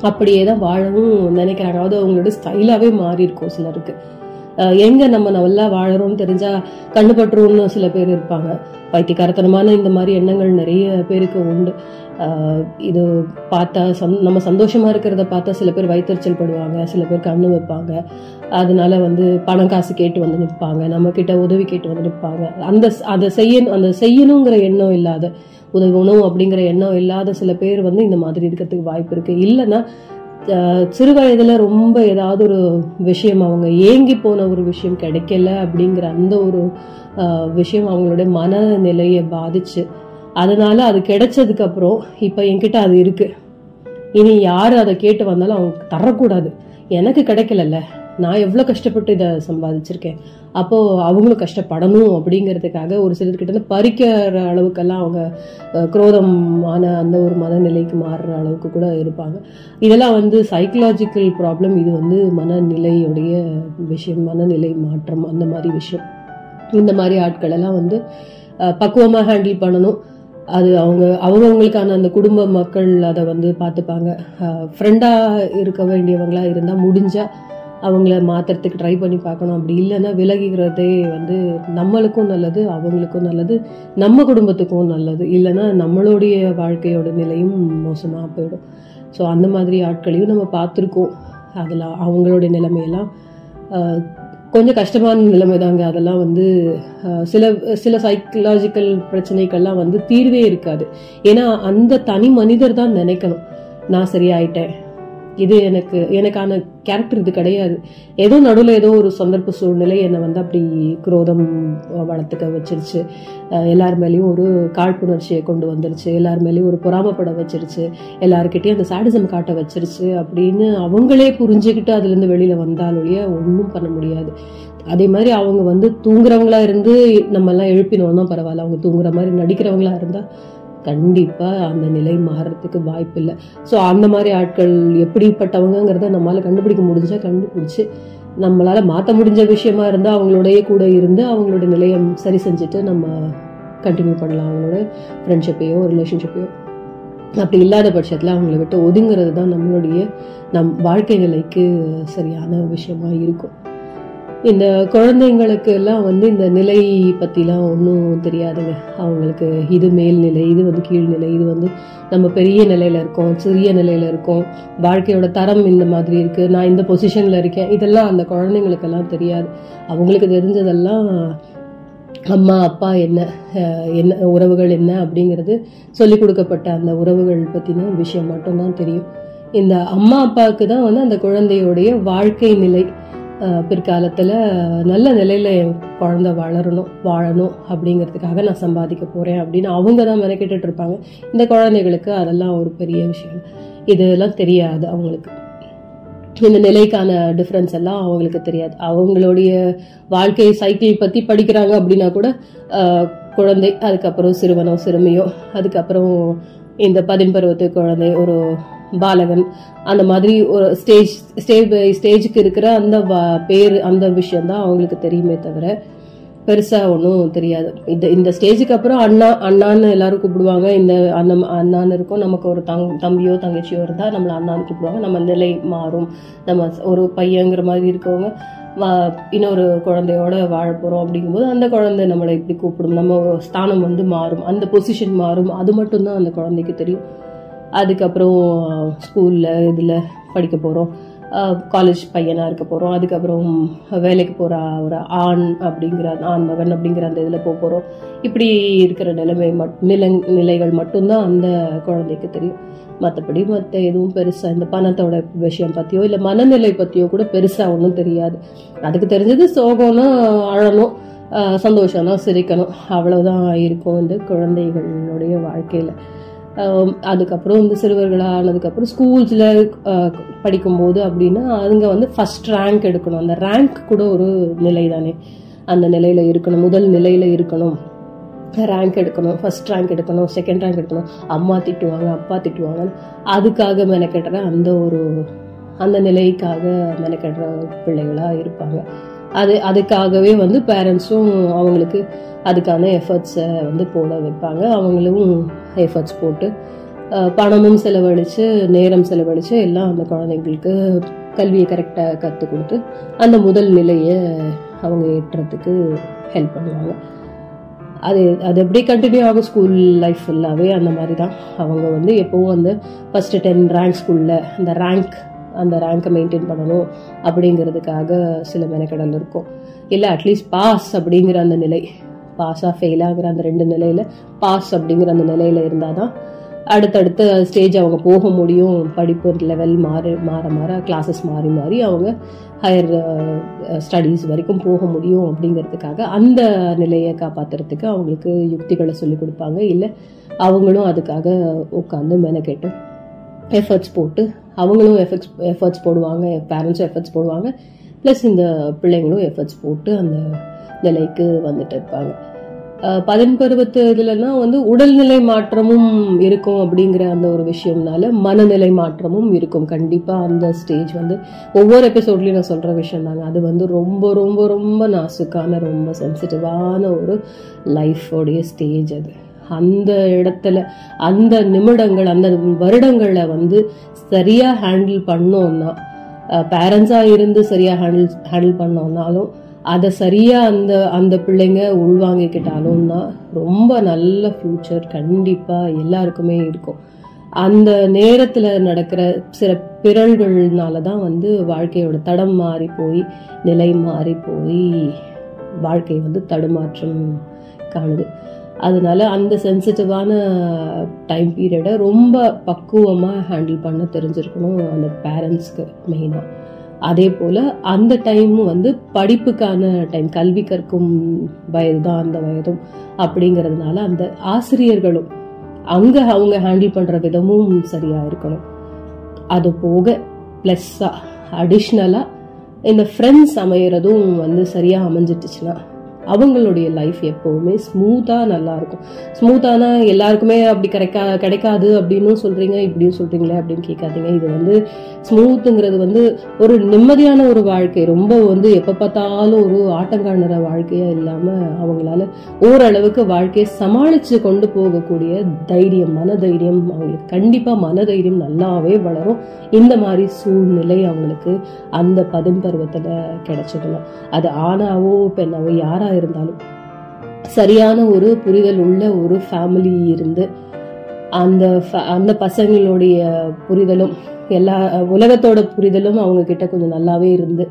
அப்படியே தான் வாழவும் நினைக்கிறாங்க. அதாவது அவங்களோட ஸ்டைலாவே மாறி இருக்கும் சிலருக்கு. அஹ் எங்க நம்ம நல்லா வாழறோம்னு தெரிஞ்சா கண்ணு சில பேர் இருப்பாங்க. பைத்தியக்காரத்தனமான இந்த மாதிரி எண்ணங்கள் நிறைய பேருக்கு உண்டு. இது பார்த்தா சந் நம்ம சந்தோஷமா இருக்கிறத பார்த்தா சில பேர் வயிற்றுச்சல் படுவாங்க சில பேர் கண்ணு வைப்பாங்க. அதனால வந்து பணம் காசு கேட்டு வந்து நிற்பாங்க நம்ம கிட்ட உதவி கேட்டு வந்து நிற்பாங்க. அந்த அதை செய்யணும் அந்த செய்யணுங்கிற எண்ணம் இல்லாத உதவணும் அப்படிங்கிற எண்ணம் இல்லாத சில பேர் வந்து இந்த மாதிரி இருக்கிறதுக்கு வாய்ப்பு இருக்கு. இல்லைன்னா சிறு வயதுல ரொம்ப ஏதாவது ஒரு விஷயம் அவங்க ஏங்கி போன ஒரு விஷயம் கிடைக்கல அப்படிங்கிற அந்த ஒரு விஷயம் அவங்களுடைய மனநிலையை பாதிச்சு. அதனால அது கிடைச்சதுக்கு அப்புறம் இப்ப என்கிட்ட அது இருக்கு. இனி யாரு அதை கேட்டு வந்தாலும் அவங்க தரக்கூடாது. எனக்கு கிடைக்கலல்ல. நான் எவ்வளவு கஷ்டப்பட்டு இதை சம்பாதிச்சிருக்கேன். அப்போ அவங்களும் கஷ்டப்படணும் அப்படிங்கிறதுக்காக ஒரு சிலர்கிட்ட இருந்து பறிக்கிற அளவுக்கெல்லாம் அவங்க குரோதமான அந்த ஒரு மனநிலைக்கு மாறுற அளவுக்கு கூட இருப்பாங்க. இதெல்லாம் வந்து சைக்கலாஜிக்கல் ப்ராப்ளம் இது வந்து மனநிலையுடைய விஷயம் மனநிலை மாற்றம் அந்த மாதிரி விஷயம். இந்த மாதிரி ஆட்கள் எல்லாம் வந்து பக்குவமாக ஹேண்டில் பண்ணணும். அது அவங்க அவங்கவுங்களுக்கான அந்த குடும்ப மக்கள் அதை வந்து பார்த்துப்பாங்க. ஃப்ரெண்டாக இருக்க வேண்டியவங்களாக இருந்தால் முடிஞ்சால் அவங்கள மாற்றுறதுக்கு ட்ரை பண்ணி பார்க்கணும். அப்படி இல்லைன்னா விலகிக்கிறதே வந்து நம்மளுக்கும் நல்லது அவங்களுக்கும் நல்லது நம்ம குடும்பத்துக்கும் நல்லது. இல்லைன்னா நம்மளுடைய வாழ்க்கையோட நிலையும் மோசமாக போயிடும். ஸோ அந்த மாதிரி ஆட்களையும் நம்ம பார்த்துருக்கோம். அதில் அவங்களுடைய நிலைமையெல்லாம் கொஞ்சம் கஷ்டமான நிலைமை தாங்க. அதெல்லாம் வந்து சில சில சைக்கலாஜிக்கல் பிரச்சனைகள்லாம் வந்து தீர்வே இருக்காது. ஏன்னா அந்த தனி மனிதர் தான் நினைக்கணும். நான் சரியாயிட்டேன். இது எனக்கு எனக்கான கேரக்டர் இது கிடையாது. ஏதோ நடுவில் ஏதோ ஒரு சந்தர்ப்ப சூழ்நிலை என்னை வந்து அப்படி குரோதம் வளர்த்துக்க வச்சிருச்சு. எல்லார் மேலேயும் ஒரு காழ்ப்புணர்ச்சியை கொண்டு வந்துருச்சு. எல்லார் மேலேயும் ஒரு பொறாமப்பட வச்சிருச்சு. எல்லாருக்கிட்டையும் அந்த சாடிசம் காட்ட வச்சிருச்சு அப்படின்னு அவங்களே புரிஞ்சுக்கிட்டு அதுலேருந்து வெளியில் வந்தாலொழிய ஒன்றும் பண்ண முடியாது. அதே மாதிரி அவங்க வந்து தூங்குறவங்களா இருந்து நம்மெல்லாம் எழுப்பினோம்னா பரவாயில்ல. அவங்க தூங்குற மாதிரி நடிக்கிறவங்களா இருந்தால் கண்டிப்பாக அந்த நிலை மாறுறதுக்கு வாய்ப்பு இல்லை ஸோ அந்த மாதிரி ஆட்கள் எப்படிப்பட்டவங்கங்கிறத நம்மளால் கண்டுபிடிக்க முடிஞ்சா கண்டுபிடிச்சி நம்மளால் மாற்ற முடிஞ்ச விஷயமா இருந்தால் அவங்களோடைய கூட இருந்து அவங்களோட நிலையை சரி செஞ்சுட்டு நம்ம கண்டினியூ பண்ணலாம். அவங்களோட ஃப்ரெண்ட்ஷிப்பையோ ரிலேஷன்ஷிப்பையோ அப்படி இல்லாத பட்சத்தில் அவங்கள விட்டு ஒதுங்கிறது தான் நம்மளுடைய நம் வாழ்க்கை நிலைக்கு சரியான விஷயமா இருக்கும். இந்த குழந்தைங்களுக்கு எல்லாம் வந்து இந்த நிலை பற்றிலாம் ஒன்றும் தெரியாதுங்க. அவங்களுக்கு இது மேல்நிலை இது வந்து கீழ்நிலை இது வந்து நம்ம பெரிய நிலையில் இருக்கோம் சிறிய நிலையில் இருக்கோம். வாழ்க்கையோட தரம் இந்த மாதிரி இருக்குது நான் இந்த பொசிஷனில் இருக்கேன். இதெல்லாம் அந்த குழந்தைங்களுக்கெல்லாம் தெரியாது. அவங்களுக்கு தெரிஞ்சதெல்லாம் அம்மா அப்பா என்ன என்ன உறவுகள் என்ன அப்படிங்கிறது சொல்லிக் கொடுக்கப்பட்ட அந்த உறவுகள் பற்றின விஷயம் மட்டும்தான் தெரியும். இந்த அம்மா அப்பாவுக்கு தான் வந்து அந்த குழந்தையுடைய வாழ்க்கை நிலை. பிற்காலத்தில் நல்ல நிலையில் என் குழந்த வளரணும் வாழணும் அப்படிங்கிறதுக்காக நான் சம்பாதிக்க போகிறேன் அப்படின்னு அவங்க தான் மெனக்கெட்டுட்டு இருப்பாங்க. இந்த குழந்தைகளுக்கு அதெல்லாம் ஒரு பெரிய விஷயம். இதெல்லாம் தெரியாது அவங்களுக்கு. இந்த நிலைக்கான டிஃப்ரென்ஸ் எல்லாம் அவங்களுக்கு தெரியாது. அவங்களுடைய வாழ்க்கை சைக்கிள் பற்றி படிக்கிறாங்க அப்படின்னா கூட குழந்தை அதுக்கப்புறம் சிறுவனோ சிறுமியோ அதுக்கப்புறம் இந்த பதின்பருவத்து குழந்தை ஒரு பாலகன். அந்த மாதிரி ஒரு ஸ்டேஜ் ஸ்டேஜ் பை ஸ்டேஜுக்கு இருக்கிற அந்த வ- பேர் அந்த விஷயம்தான் அவங்களுக்கு தெரியுமே தவிர பெருசா ஒன்றும் தெரியாது. இந்த இந்த ஸ்டேஜுக்கு அப்புறம் அண்ணா அண்ணான்னு எல்லாரும் கூப்பிடுவாங்க. இந்த அண்ணன் அண்ணான்னு இருக்கும். நமக்கு ஒரு தங் தம்பியோ தங்கச்சியோ இருந்தால் நம்மளை அண்ணான்னு கூப்பிடுவாங்க. நம்ம நிலை மாறும். நம்ம ஒரு பையங்கிற மாதிரி இருக்கவங்க வா- இன்னொரு குழந்தையோட வாழ போகிறோம் அப்படிங்கும்போது அந்த குழந்தை நம்மளை இப்படி கூப்பிடும். நம்ம ஸ்தானம் வந்து மாறும். அந்த பொசிஷன் மாறும். அது மட்டும்தான் அந்த குழந்தைக்கு தெரியும். அதுக்கப்புறம் ஸ்கூலில் இதில் படிக்க போகிறோம் காலேஜ் பையனாக இருக்க போகிறோம் அதுக்கப்புறம் வேலைக்கு போகிற ஒரு ஆண் அப்படிங்கிற ஆண் மகன் அப்படிங்கிற அந்த இதில் போக போகிறோம் இப்படி இருக்கிற நிலைமை மட் நிலை நிலைகள் மட்டும்தான் அந்த குழந்தைக்கு தெரியும். மற்றபடி மற்ற எதுவும் பெருசாக இந்த பணத்தோட விஷயம் பற்றியோ இல்லை மனநிலை பற்றியோ கூட பெருசாக ஒன்றும் தெரியாது. அதுக்கு தெரிஞ்சது சோகம்னா அழணும் சந்தோஷம்னா சிரிக்கணும். அவ்வளோதான் இருக்கும் இந்த குழந்தைகளுடைய வாழ்க்கையில். அதுக்கப்புறம் வந்து சிறுவர்களாக ஆனதுக்கப்புறம் ஸ்கூல்ஸில் படிக்கும்போது அப்படின்னா அதுங்க வந்து ஃபர்ஸ்ட் ரேங்க் எடுக்கணும். அந்த ரேங்க் கூட ஒரு நிலை தானே அந்த நிலையில் இருக்கணும். முதல் நிலையில் இருக்கணும். ரேங்க் எடுக்கணும். ஃபர்ஸ்ட் ரேங்க் எடுக்கணும். செகண்ட் ரேங்க் எடுக்கணும். அம்மா திட்டுவாங்க அப்பா திட்டுவாங்க அதுக்காக மெனக்கெடுற அந்த ஒரு அந்த நிலைக்காக மெனக்கெடுற பிள்ளைகளாக இருப்பாங்க. அது அதுக்காகவே வந்து பேரண்ட்ஸும் அவங்களுக்கு அதுக்கான எஃபர்ட்ஸை வந்து போட வைப்பாங்க. அவங்களும் எஃபர்ட்ஸ் போட்டு பணமும் செலவழித்து நேரம் செலவழித்து எல்லாம் அந்த குழந்தைங்களுக்கு கல்வியை கரெக்டாக கற்றுக் கொடுத்து அந்த முதல் நிலையை அவங்க ஏற்றுறதுக்கு ஹெல்ப் பண்ணுவாங்க. அது அது அப்படியே கண்டினியூ ஆகும்? ஸ்கூல் லைஃப் ஃபுல்லாகவே அந்த மாதிரி தான் அவங்க வந்து எப்போவும் அந்த ஃபஸ்ட்டு டென் ரேங்க் ஸ்கூலில் அந்த ரேங்க் அந்த ரேங்கை மெயின்டைன் பண்ணணும் அப்படிங்கிறதுக்காக சில மெனக்கடல் இருக்கும். இல்லை அட்லீஸ்ட் பாஸ் அப்படிங்கிற அந்த நிலை பாஸாக ஃபெயிலாகிற அந்த ரெண்டு நிலையில் பாஸ் அப்படிங்கிற அந்த நிலையில் இருந்தால் தான் அடுத்தடுத்த ஸ்டேஜ் அவங்க போக முடியும். படிப்பு லெவல் மாறி மாற மாற கிளாஸஸ் மாறி மாறி அவங்க ஹையர் ஸ்டடீஸ் uh, வரைக்கும் போக முடியும் அப்படிங்கிறதுக்காக அந்த நிலையை காப்பாத்துறதுக்கு அவங்களுக்கு யுக்திகளை சொல்லி கொடுப்பாங்க. இல்லை அவங்களும் அதுக்காக உட்காந்து மெனக்கெட்டு எஃபர்ட்ஸ் போட்டு அவங்களும் எஃபெக்ட்ஸ் எஃபர்ட்ஸ் போடுவாங்க பேரண்ட்ஸும் எஃபர்ட்ஸ் போடுவாங்க. ப்ளஸ் இந்த பிள்ளைங்களும் எஃபர்ட்ஸ் போட்டு அந்த நிலைக்கு வந்துட்டு இருப்பாங்க. பதன் பருவத்து இதுலன்னா வந்து உடல்நிலை மாற்றமும் இருக்கும் அப்படிங்கிற அந்த ஒரு விஷயம்னால மனநிலை மாற்றமும் இருக்கும். கண்டிப்பாக அந்த ஸ்டேஜ் வந்து ஒவ்வொரு எபிசோட்லையும் நான் சொல்கிற விஷயம் தாங்க. அது வந்து ரொம்ப ரொம்ப ரொம்ப நாசுக்கான ரொம்ப சென்சிட்டிவான ஒரு லைஃபோடைய ஸ்டேஜ் அது. அந்த இடத்துல அந்த நிமிடங்கள் அந்த வருடங்களை வந்து சரியாக ஹேண்டில் பண்ணோம்னா பேரண்ட்ஸாக இருந்து சரியாக ஹேண்டில் ஹேண்டில் பண்ணோம்னாலும் அதை சரியாக அந்த அந்த பிள்ளைங்க உள்வாங்கிக்கிட்டாலும்னா ரொம்ப நல்ல ஃப்யூச்சர் கண்டிப்பாக எல்லாருக்குமே இருக்கும். அந்த நேரத்தில் நடக்கிற சில பிறழ்கள்னால தான் வந்து வாழ்க்கையோட தடம் மாறி போய் நிலை மாறி போய் வாழ்க்கை வந்து தடுமாற்றம் காணுது. அதனால அந்த சென்சிட்டிவான டைம் பீரியடை ரொம்ப பக்குவமாக ஹேண்டில் பண்ண தெரிஞ்சிருக்கணும் அந்த பேரண்ட்ஸ்க்கு மெயினாக அதே போல் அந்த டைமும் வந்து படிப்புக்கான டைம் கல்வி கற்கும் வயது தான் அந்த வயதும் அப்படிங்கிறதுனால அந்த ஆசிரியர்களும் அங்கே அவங்க ஹேண்டில் பண்ணுற விதமும் சரியாக இருக்கணும். அது போக ப்ளஸ்ஸாக அடிஷ்னலாக இந்த ஃப்ரெண்ட்ஸ் அமையிறதும் வந்து சரியாக அமைஞ்சிட்டுச்சுன்னா அவங்களுடைய லைஃப் எப்போவுமே ஸ்மூத்தாக நல்லாயிருக்கும் ஸ்மூத்தானா எல்லாருக்குமே அப்படி கிடைக்கா கிடைக்காது அப்படின்னு சொல்கிறீங்க இப்படியும் சொல்கிறீங்களே அப்படின்னு கேட்காதீங்க. இது வந்து ஸ்மூத்துங்கிறது வந்து ஒரு நிம்மதியான ஒரு வாழ்க்கை. ரொம்ப வந்து எப்போ பார்த்தாலும் ஒரு ஆட்டங்காணுற வாழ்க்கையாக இல்லாமல் அவங்களால ஓரளவுக்கு வாழ்க்கையை சமாளித்து கொண்டு போகக்கூடிய தைரியம் மன தைரியம் அவங்களுக்கு கண்டிப்பாக மன தைரியம் நல்லாவே வளரும். இந்த மாதிரி சூழ்நிலை அவங்களுக்கு அந்த பதின் பருவத்தில் கிடைச்சதுன்னா அது ஆணாவோ பெண்ணாவோ யாரா இருந்தாலும் சரியான ஒரு புரிதல் உள்ள ஒரு ஃபேமிலி இருந்து அந்த அந்த பசங்களுடைய புரிதலும் எல்லா உலகத்தோட புரிதலும் அவங்க கிட்ட கொஞ்சம் நல்லாவே இருந்து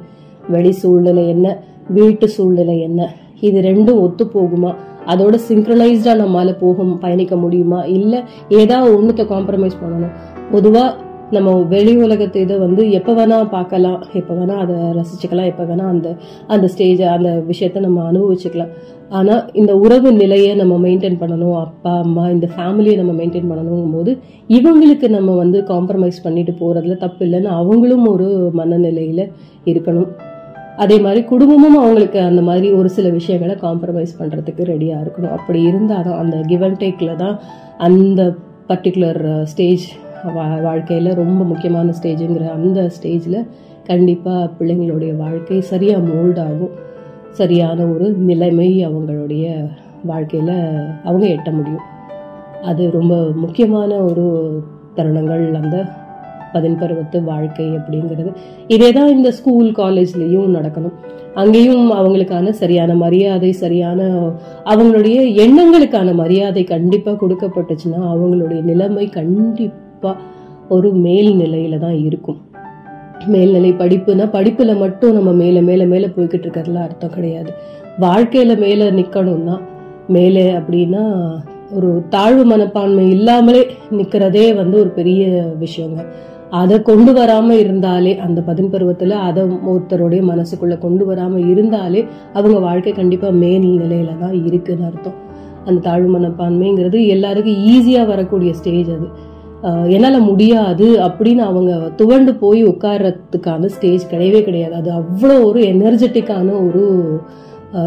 வெளி சூழ்நிலை என்ன வீட்டு சூழ்நிலை என்ன இது ரெண்டும் ஒத்து போகுமா? அதோட சிங்க்ரனைஸ்டா நம்மால போகும் பயணிக்க முடியுமா? இல்ல ஏதாவது ஒண்ணுத்த காம்ப்ரமைஸ் பண்ணணும். பொதுவா நம்ம வெளி உலகத்தை இதை வந்து எப்போ வேணால் பார்க்கலாம். எப்போ வேணால் அதை ரசிச்சுக்கலாம். எப்போ வேணால் அந்த அந்த ஸ்டேஜை அந்த விஷயத்த நம்ம அனுபவிச்சுக்கலாம். ஆனால் இந்த உறவு நிலையை நம்ம மெயின்டைன் பண்ணணும். அப்பா அம்மா இந்த ஃபேமிலியை நம்ம மெயின்டைன் பண்ணணும் போது இவங்களுக்கு நம்ம வந்து காம்ப்ரமைஸ் பண்ணிட்டு போகிறதுல தப்பு இல்லைன்னு அவங்களும் ஒரு மனநிலையில் இருக்கணும். அதே மாதிரி குடும்பமும் அவங்களுக்கு அந்த மாதிரி ஒரு சில விஷயங்களை காம்ப்ரமைஸ் பண்ணுறதுக்கு ரெடியாக இருக்கணும். அப்படி இருந்தாதான் அந்த கிவ் அண்ட் டேக்கில் தான் அந்த பர்டிகுலர் ஸ்டேஜ் uh, வா வாழ்க்கையில் ரொம்ப முக்கியமான ஸ்டேஜுங்கிற அந்த ஸ்டேஜில் கண்டிப்பாக பிள்ளைங்களுடைய வாழ்க்கை சரியாக மோல்ட் ஆகும். சரியான ஒரு நிலைமை அவங்களுடைய வாழ்க்கையில் அவங்க எட்ட முடியும். அது ரொம்ப முக்கியமான ஒரு தருணங்கள் அந்த பதின்பருவத்து வாழ்க்கை அப்படிங்கிறது. இதே தான் இந்த ஸ்கூல் காலேஜ்லேயும் நடக்கணும். அங்கேயும் அவங்களுக்கான சரியான மரியாதை சரியான அவங்களுடைய எண்ணங்களுக்கான மரியாதை கண்டிப்பாக கொடுக்கப்பட்டுச்சுன்னா அவங்களுடைய நிலைமை கண்டிப்பாக கண்டிப்பாக ஒரு மேல் நிலையில தான் இருக்கும். மேல்நிலை படிப்புனா படிப்புல மட்டும் நம்ம மேல மேல மேல போய்கிட்டு இருக்கிறதுல அர்த்தம் கிடையாது. வாழ்க்கையில மேல நிக்கணும்னா மேலே அப்படின்னா ஒரு தாழ்வு மனப்பான்மை இல்லாமலே நிக்கிறதே வந்து ஒரு பெரிய விஷயங்க. அதை கொண்டு வராம இருந்தாலே அந்த பதின் பருவத்துல அதை ஒருத்தருடைய மனசுக்குள்ள கொண்டு வராம இருந்தாலே அவங்க வாழ்க்கை கண்டிப்பா மேல் நிலையில தான் இருக்குன்னு அர்த்தம். அந்த தாழ்வு மனப்பான்மைங்கிறது எல்லாருக்கும் ஈஸியா வரக்கூடிய ஸ்டேஜ் அது. என்னால் முடியாது அப்படின்னு அவங்க துவண்டு போய் உட்கார்றதுக்கான ஸ்டேஜ் கிடையவே கிடையாது. அது அவ்வளோ ஒரு எனர்ஜெட்டிக்கான ஒரு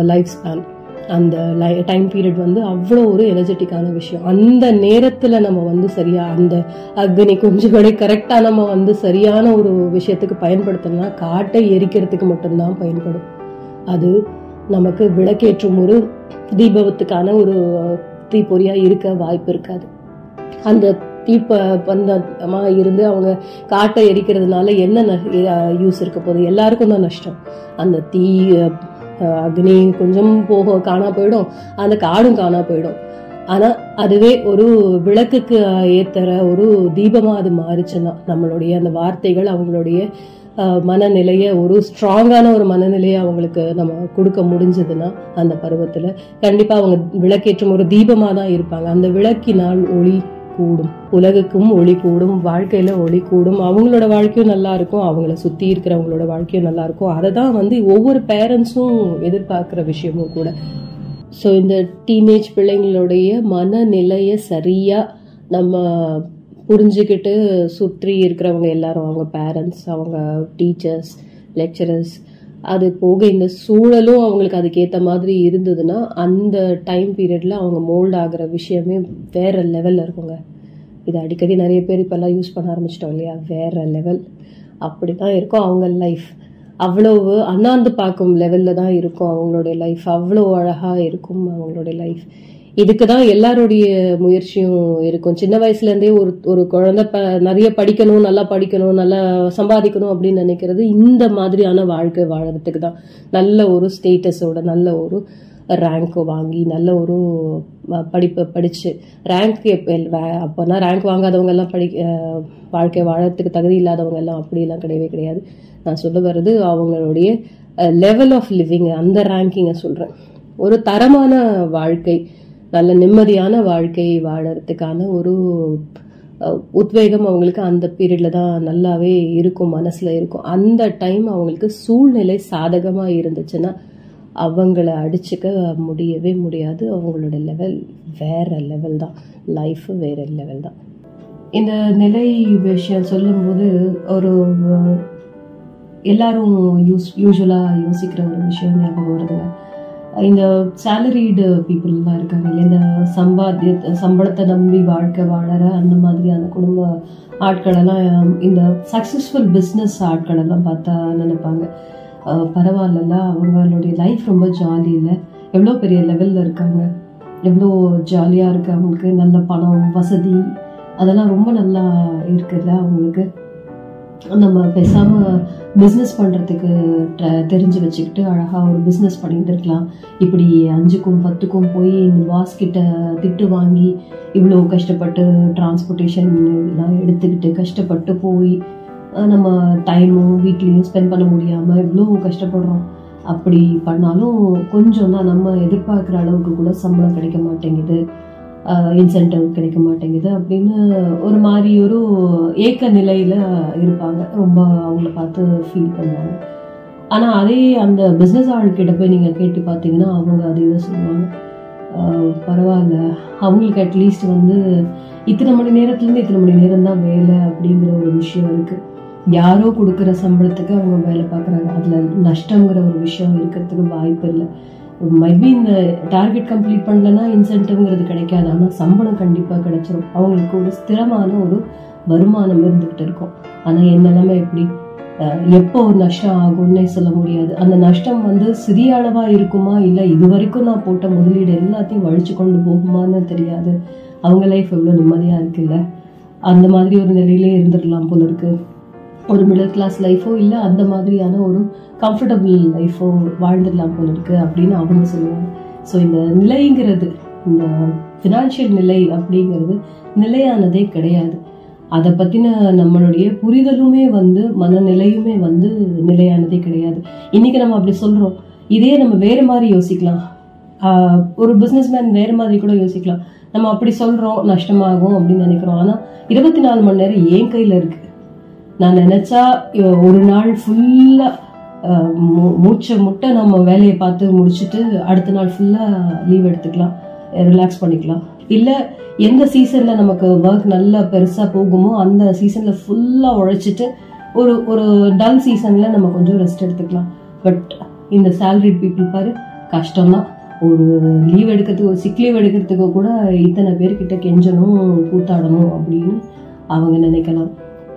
லைஃப் ஸ்பேன் அந்த லை டைம் பீரியட் வந்து அவ்வளோ ஒரு எனர்ஜெட்டிக்கான விஷயம். அந்த நேரத்தில் நம்ம வந்து சரியா அந்த அக்னி குஞ்சு கூட கரெக்டாக நம்ம வந்து சரியான ஒரு விஷயத்துக்கு பயன்படுத்தணும்னா காட்டை எரிக்கிறதுக்கு மட்டும்தான் பயன்படும். அது நமக்கு விளக்கேற்றும் ஒரு தீபத்துக்கான ஒரு தீப்பொறியா இருக்க வாய்ப்பு இருக்காது. அந்த தீப்ப பந்தமாக இருந்து அவங்க காட்டை எரிக்கிறதுனால என்ன யூஸ் இருக்க போகுது? எல்லாருக்கும் தான் நஷ்டம். அந்த தீ அக்னி கொஞ்சம் போக காணா போயிடும். அந்த காடும் காணா போயிடும். ஆனால் அதுவே ஒரு விளக்குக்கு ஏத்தற ஒரு தீபமாக அது மாறுச்சுன்னா நம்மளுடைய அந்த வார்த்தைகள் அவங்களுடைய மனநிலையை ஒரு ஸ்ட்ராங்கான ஒரு மனநிலையை அவங்களுக்கு நம்ம கொடுக்க முடிஞ்சதுன்னா அந்த பருவத்தில் கண்டிப்பாக அவங்க விளக்கேற்றும் ஒரு தீபமாக தான் இருப்பாங்க. அந்த விளக்கினால் ஒளி கூடும். உலகுக்கும் ஒளி கூடும் வாழ்க்கையில ஒளி கூடும். அவங்களோட வாழ்க்கையும் நல்லா இருக்கும் அவங்கள சுத்தி இருக்கிறவங்களோட வாழ்க்கையும் நல்லா இருக்கும். அதை தான் வந்து ஒவ்வொரு பேரண்ட்ஸும் எதிர்பார்க்குற விஷயமும் கூட. ஸோ இந்த டீனேஜ் பிள்ளைங்களுடைய மனநிலையை சரியாக நம்ம புரிஞ்சுக்கிட்டு சுற்றி இருக்கிறவங்க எல்லாரும் அவங்க பேரண்ட்ஸ் அவங்க டீச்சர்ஸ் லெக்சரர்ஸ் அது போக இந்த சூழலும் அவங்களுக்கு அதுக்கேற்ற மாதிரி இருந்ததுன்னா அந்த டைம் பீரியடில் அவங்க மோல்ட் ஆகிற விஷயமே வேற லெவலில் இருக்குங்க. இது அடிக்கடி நிறைய பேர் இப்போல்லாம் யூஸ் பண்ண ஆரம்பிச்சிட்டோம் இல்லையா? வேற லெவல் அப்படி தான் இருக்கும் அவங்க லைஃப் அவ்வளவு அண்ணாந்து பார்க்கும் லெவலில் தான் இருக்கும் அவங்களுடைய லைஃப் அவ்வளோ அழகாக இருக்கும் அவங்களுடைய லைஃப் இதுக்கு தான் எல்லாருடைய முயற்சியும் இருக்கும். சின்ன வயசுல இருந்தே ஒரு ஒரு குழந்தை ப நிறைய படிக்கணும் நல்லா படிக்கணும் நல்லா சம்பாதிக்கணும் அப்படின்னு நினைக்கிறது இந்த மாதிரியான வாழ்க்கை வாழறதுக்கு தான் நல்ல ஒரு ஸ்டேட்டஸோட நல்ல ஒரு ரேங்க் வாங்கி நல்ல ஒரு படிப்பு படிப்பை படிச்சு ரேங்க் அப்போனா ரேங்க் வாங்காதவங்க எல்லாம் படி வாழ்க்கை வாழறதுக்கு தகுதி இல்லாதவங்க எல்லாம் அப்படிலாம் கிடையவே கிடையாது. நான் சொல்ல வர்றது அவங்களுடைய லெவல் ஆஃப் லிவிங் அந்த ரேங்கிங்கை சொல்கிறேன் ஒரு தரமான வாழ்க்கை. நல்ல நிம்மதியான வாழ்க்கை வாழறதுக்கான ஒரு உத்வேகம் அவங்களுக்கு அந்த பீரியட்ல தான் நல்லாவே இருக்கும் மனசுல இருக்கும். அந்த டைம் அவங்களுக்கு சூழ்நிலை சாதகமா இருந்துச்சுன்னா அவங்கள அடிச்சுக்க முடியவே முடியாது. அவங்களோட லெவல் வேற லெவல் தான். லைஃப் வேற லெவல் தான். இந்த நிலை விஷயம் சொல்லும்போது ஒரு எல்லாரும் யூஸ் யூஸ்வலாக யோசிக்கிற ஒரு விஷயம் ஞாபகம் வருதுங்க. இந்த சேலரிடு பீப்புள்லாம் இருக்காங்க இல்லையா? இந்த சம்பாத்திய சம்பளத்தை நம்பி வாழ்க்கை வாழற அந்த மாதிரியான குடும்ப ஆட்களெல்லாம் இந்த சக்ஸஸ்ஃபுல் பிஸ்னஸ் ஆட்களெல்லாம் பார்த்தா நினைப்பாங்க. அஹ் பரவாயில்லல அவங்களுடைய லைஃப் ரொம்ப ஜாலி இல்லை. எவ்வளோ பெரிய லெவலில் இருக்காங்க? எவ்வளோ ஜாலியாக இருக்கு அவங்களுக்கு? நல்ல பணம் வசதி அதெல்லாம் ரொம்ப நல்லா இருக்குல்ல அவங்களுக்கு? நம்ம பேசாமல் பிஸ்னஸ் பண்ணுறதுக்கு தெரிஞ்சு வச்சுக்கிட்டு அழகாக ஒரு பிஸ்னஸ் பண்ணியிருந்துருக்கலாம் இருக்கலாம். இப்படி அஞ்சுக்கும் பத்துக்கும் போய் இந்த பாஸ் கிட்ட திட்டு வாங்கி இவ்வளோ கஷ்டப்பட்டு டிரான்ஸ்போர்ட்டேஷன் இதெல்லாம் எடுத்துக்கிட்டு கஷ்டப்பட்டு போய் நம்ம டைமும் வீட்லேயும் ஸ்பெண்ட் பண்ண முடியாமல் இவ்வளோ கஷ்டப்படுறோம். அப்படி பண்ணாலும் கொஞ்சம் தான் நம்ம எதிர்பார்க்குற அளவுக்கு கூட சம்பளம் கிடைக்க மாட்டேங்குது. இன்சென்டிவ் கிடைக்க மாட்டேங்குது அப்படின்னு ஒரு மாதிரி ஒரு ஏக்க நிலையில் இருப்பாங்க. ரொம்ப அவங்கள பார்த்து ஃபீல் பண்ணுவாங்க. ஆனால் அதே அந்த பிஸ்னஸ் ஆள்கிட்ட போய் நீங்கள் கேட்டு பார்த்தீங்கன்னா அவங்க அதே தான் சொல்லுவாங்க. பரவாயில்ல. அவங்களுக்கு அட்லீஸ்ட் வந்து இத்தனை மணி நேரத்துலேருந்து இத்தனை மணி நேரம் தான் வேலை அப்படிங்கிற ஒரு விஷயம் இருக்குது யாரோ கொடுக்குற சம்பளத்துக்கு அவங்க வேலை பார்க்குறாங்க. அதில் நஷ்டங்கிற ஒரு விஷயம் இருக்கிறதுக்கு வாய்ப்பு இல்லை. மேபி இந்த டார்கெட் கம்ப்ளீட் பண்ணலன்னா இன்சென்டிவ்ங்கிறது கிடைக்காது. ஆனால் சம்பளம் கண்டிப்பாக கிடைச்சிரும். அவங்களுக்கு ஒரு ஸ்திரமான ஒரு வருமானம் இருந்துகிட்டு இருக்கும். ஆனால் என் நிலைமை எப்படி? எப்போ ஒரு நஷ்டம் ஆகும்னே சொல்ல முடியாது. அந்த நஷ்டம் வந்து சிறிய அளவாக இருக்குமா? இல்லை இது வரைக்கும் நான் போட்ட முதலீடு எல்லாத்தையும் வழிச்சு கொண்டு போகுமான்னு தெரியாது. அவங்க லைஃப் எவ்வளோ நிம்மதியாக இருக்குல்ல? அந்த மாதிரி ஒரு நிலையிலே இருந்துடலாம் போல இருக்கு. ஒரு மிடில் கிளாஸ் லைஃபோ இல்லை அந்த மாதிரியான ஒரு கம்ஃபர்டபுள் லைஃபோ வாழ்ந்துடலாம் போல இருக்கு அப்படின்னு அவங்க சொல்லுவாங்க ஸோ இந்த நிலைங்கிறது இந்த ஃபினான்ஷியல் நிலை அப்படிங்கிறது நிலையானதே கிடையாது. அதை பற்றின நம்மளுடைய புரிதலுமே வந்து மனநிலையுமே வந்து நிலையானதே கிடையாது. இன்னைக்கு நம்ம அப்படி சொல்கிறோம் இதே நம்ம வேறு மாதிரி யோசிக்கலாம். ஒரு ஒரு பிஸ்னஸ்மேன் வேறு மாதிரி கூட யோசிக்கலாம். நம்ம அப்படி சொல்கிறோம் நஷ்டமாகும் அப்படின்னு நினைக்கிறோம். ஆனால் இருபத்தி நாலு மணி நேரம் என் கையில் இருக்குது நான் நினச்சா ஒரு நாள் ஃபுல்லாக மூச்சை முட்டை நம்ம வேலையை பார்த்து முடிச்சுட்டு அடுத்த நாள் ஃபுல்லாக லீவ் எடுத்துக்கலாம். ரிலாக்ஸ் பண்ணிக்கலாம். இல்லை எந்த சீசனில் நமக்கு ஒர்க் நல்லா பெருசாக போகுமோ அந்த சீசனில் ஃபுல்லாக உழைச்சிட்டு ஒரு ஒரு டல் சீசனில் நம்ம கொஞ்சம் ரெஸ்ட் எடுத்துக்கலாம். பட் இந்த சேலரிட் பீப்புள் பாரு கஷ்டம்தான். ஒரு லீவ் எடுக்கிறதுக்கு ஒரு சிக் லீவ் எடுக்கிறதுக்கு கூட இத்தனை பேர்கிட்ட கெஞ்சணும் கூத்தாடணும் அப்படின்னு அவங்க நினைக்கலாம்.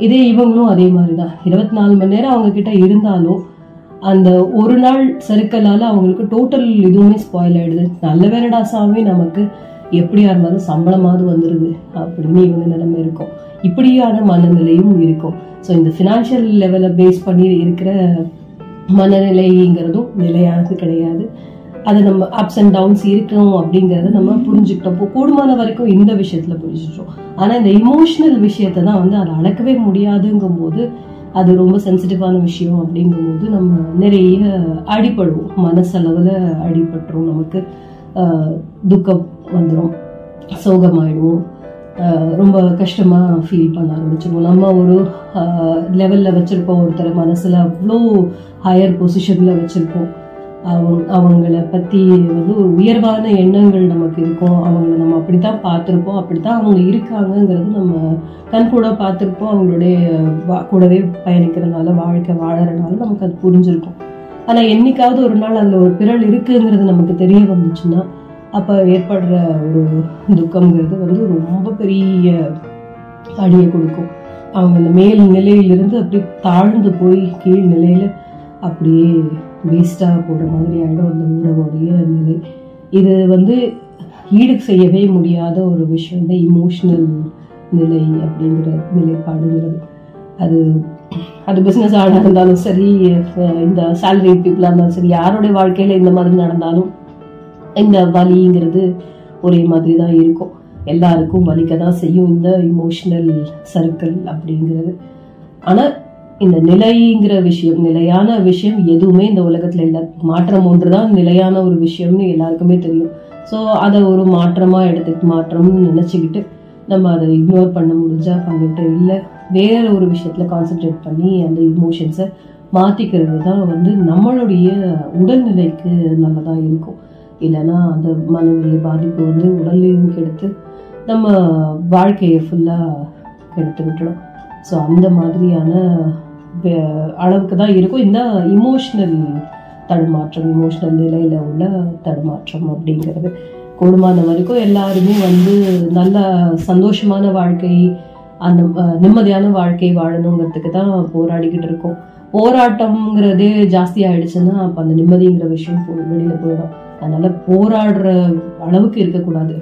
இதே இவங்களும் அதே மாதிரி தான் இருபத்தி நாலு மணி நேரம் அவங்க கிட்ட இருந்தாலும் அந்த ஒரு நாள் சறுக்கலால அவங்களுக்கு டோட்டல் இதுவுமே ஸ்பாயில் ஆயிடுது. நல்ல வேலைடா சாமி நமக்கு எப்படியா இருந்தாலும் சம்பளமாவது வந்துடுது அப்படின்னு இவங்க நிலைமை இருக்கும். இப்படியான மனநிலையும் இருக்கும். ஸோ இந்த ஃபினான்ஷியல் லெவலை பேஸ் பண்ணி இருக்கிற மனநிலைங்கிறதும் நிலையானது கிடையாது. அது நம்ம அப்ஸ் அண்ட் டவுன்ஸ் இருக்கும் அப்படிங்கிறத நம்ம புரிஞ்சுக்கிட்டோம். இப்போ கூடுமான வரைக்கும் இந்த விஷயத்துல புரிஞ்சுட்டோம் ஆனால் இந்த இமோஷனல் விஷயத்தை தான் வந்து அதை அளக்கவே முடியாதுங்கும் போது அது ரொம்ப சென்சிட்டிவான விஷயம் அப்படிங்கும்போது நம்ம நிறைய அடிபடுவோம். மனசளவில் அடிபட்டுரும். நமக்கு துக்கம் வந்துடும் சோகமாயிடுவோம். ரொம்ப கஷ்டமா ஃபீல் பண்ண ஆரம்பிச்சிருவோம். நம்ம ஒரு லெவலில் வச்சுருப்போம். ஒருத்தர் மனசில் அவ்வளோ ஹையர் பொசிஷனில் வச்சுருப்போம். அவங்க அவங்கள பத்தி வந்து ஒரு உயர்வான எண்ணங்கள் நமக்கு இருக்கும். அவங்கள நம்ம அப்படித்தான் பார்த்துருப்போம். அப்படித்தான் அவங்க இருக்காங்கங்கிறது நம்ம கண் கூட பார்த்துருப்போம். அவங்களுடைய கூடவே பயணிக்கிறதுனால வாழ்க்கை வாழறதுனால நமக்கு அது புரிஞ்சிருக்கும். ஆனா என்னைக்காவது ஒரு நாள் அதுல ஒரு பிறல் இருக்குங்கிறது நமக்கு தெரிய வந்துச்சுன்னா அப்ப ஏற்படுற ஒரு துக்கம்ங்கிறது வந்து ரொம்ப பெரிய அடியை கொடுக்கும். அவங்க அந்த மேல் நிலையிலிருந்து அப்படி தாழ்ந்து போய் கீழ் நிலையில அப்படியே வேஸ்ட்டாக போகிற மாதிரி ஆகிடும் அந்த உறவுடைய நிலை. இது வந்து ஈடு செய்யவே முடியாத ஒரு விஷயம் இந்த இமோஷ்னல் நிலை அப்படிங்கிற நிலைப்பாடுங்கிறது. அது அது பிஸ்னஸ் ஆளாக இருந்தாலும் சரி uh, இந்த சேலரி பீப்புளாக இருந்தாலும் சரி யாருடைய வாழ்க்கையில் இந்த மாதிரி நடந்தாலும் இந்த வலிங்கிறது ஒரே மாதிரி தான் இருக்கும். எல்லாருக்கும் வலிக்க தான் செய்யும் இந்த இமோஷனல் சர்க்கிள் அப்படிங்கிறது. ஆனால் இந்த நிலைங்கிற விஷயம் நிலையான விஷயம் எதுவுமே இந்த உலகத்துல இல்லை. மாற்றம் ஒன்றுதான் நிலையான ஒரு விஷயம்னு எல்லாருக்குமே தெரியும். ஸோ அதை ஒரு மாற்றமா எடுத்து மாற்றம்னு நினைச்சுக்கிட்டு நம்ம அதை இக்னோர் பண்ண முடிஞ்சா பண்ணிட்டு இல்லை வேற ஒரு விஷயத்துல கான்சென்ட்ரேட் பண்ணி அந்த இமோஷன்ஸை மாத்திக்கிறது தான் வந்து நம்மளுடைய உடல்நிலைக்கு நல்லதா இருக்கும். இல்லைன்னா அந்த மனநிலை பாதிப்பு வந்து உடல்லையும் கெடுத்து நம்ம வாழ்க்கையை ஃபுல்லாக கெடுத்து விட்டுடும் ஸோ அந்த மாதிரியான அளவுக்கு தான் இருக்கும். இந்த இமோஷ்னல் தடுமாற்றம் இமோஷ்னல் நிலையில் உள்ள தடுமாற்றம் அப்படிங்கிறது. கூடுமான வரைக்கும் எல்லாருமே வந்து நல்ல சந்தோஷமான வாழ்க்கை அந்த நிம்மதியான வாழ்க்கை வாழணுங்கிறதுக்கு தான் போராடிக்கிட்டு இருக்கோம். போராட்டம்ங்கிறதே ஜாஸ்தி ஆயிடுச்சுன்னா அப்போ அந்த நிம்மதிங்கிற விஷயம் வெளியில் போயிடும். அதனால போராடுற அளவுக்கு இருக்கக்கூடாது.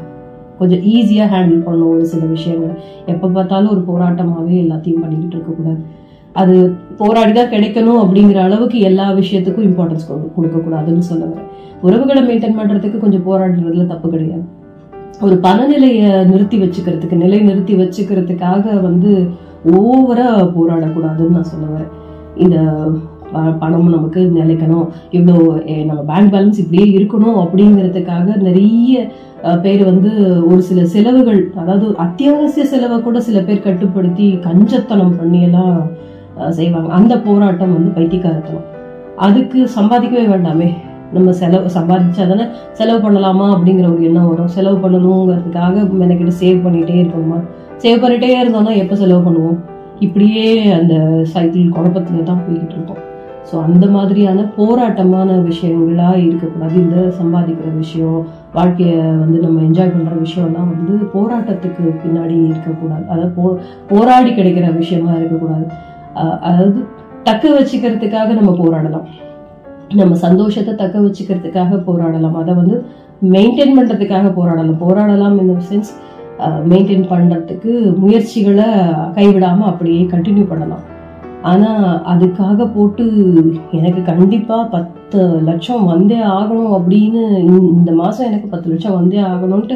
கொஞ்சம் ஈஸியாக ஹேண்டில் பண்ணணும் ஒரு சில விஷயங்கள். எப்போ பார்த்தாலும் ஒரு போராட்டமாகவே எல்லாத்தையும் பண்ணிக்கிட்டு இருக்கக்கூடாது. அது போராடி தான் கிடைக்கணும் அப்படிங்கிற அளவுக்கு எல்லா விஷயத்துக்கும் இம்பார்ட்டன்ஸ் கொடுக்க கூடாதுன்னு சொல்ல வரேன். உறவுகளை மெயின்டைன் பண்றதுக்கு கொஞ்சம் போராடுறதுல தப்பு கிடையாது. ஒரு பணநிலையை நிறுத்தி வச்சுக்கிறதுக்கு நிலை நிறுத்தி வச்சுக்கிறதுக்காக வந்து ஓவரா போராடக்கூடாதுன்னு நான் சொல்ல வரேன். இந்த ப- பணம் நமக்கு நிலைக்கணும். இவ்வளோ நம்ம பேங்க் பேலன்ஸ் இப்படியே இருக்கணும் அப்படிங்கிறதுக்காக நிறைய பேர் வந்து ஒரு சில செலவுகள் அதாவது அத்தியாவசிய செலவை கூட சில பேர் கட்டுப்படுத்தி கஞ்சத்தனம் பண்ணியெல்லாம் செய்வாங்க. அந்த போராட்டம் வந்து பைத்தியக்காரத்தனம். அதுக்கு சம்பாதிக்கவே வேண்டாமே. நம்ம செலவு சம்பாதிச்சா தானே செலவு பண்ணலாமா அப்படிங்கிற ஒரு எண்ணம் வரும். செலவு பண்ணணுங்கிறதுக்காக மெனக்கிட்ட சேவ் பண்ணிட்டே இருக்கணுமா? சேவ் பண்ணிட்டே இருந்தோம்னா எப்போ செலவு பண்ணுவோம்? இப்படியே அந்த சைக்கிள் குழப்பத்துல தான் போய்கிட்டு இருக்கோம். ஸோ அந்த மாதிரியான போராட்டமான விஷயங்களாக இருக்கக்கூடாது. இந்த சம்பாதிக்கிற விஷயம் வாழ்க்கையை வந்து நம்ம என்ஜாய் பண்ணுற விஷயம்லாம் வந்து போராட்டத்துக்கு பின்னாடி இருக்கக்கூடாது. அதாவது போ போராடி கிடைக்கிற விஷயமா இருக்கக்கூடாது. அதாவது தக்க வச்சுக்கிறதுக்காக நம்ம போராடலாம். நம்ம சந்தோஷத்தை தக்க வச்சுக்கிறதுக்காக போராடலாம். அதை வந்து மெயின்டைன் பண்றதுக்காக போராடலாம். போராடலாம் இந்த சென்ஸ் மெயின்டைன் பண்றதுக்கு முயற்சிகளை கைவிடாம அப்படியே கண்டினியூ பண்ணலாம். ஆனா அதுக்காக போட்டு எனக்கு கண்டிப்பா பத்து லட்சம் வந்தே ஆகணும் அப்படின்னு இந்த- மாதம் மாசம் எனக்கு பத்து லட்சம் வந்தே ஆகணும்ட்டு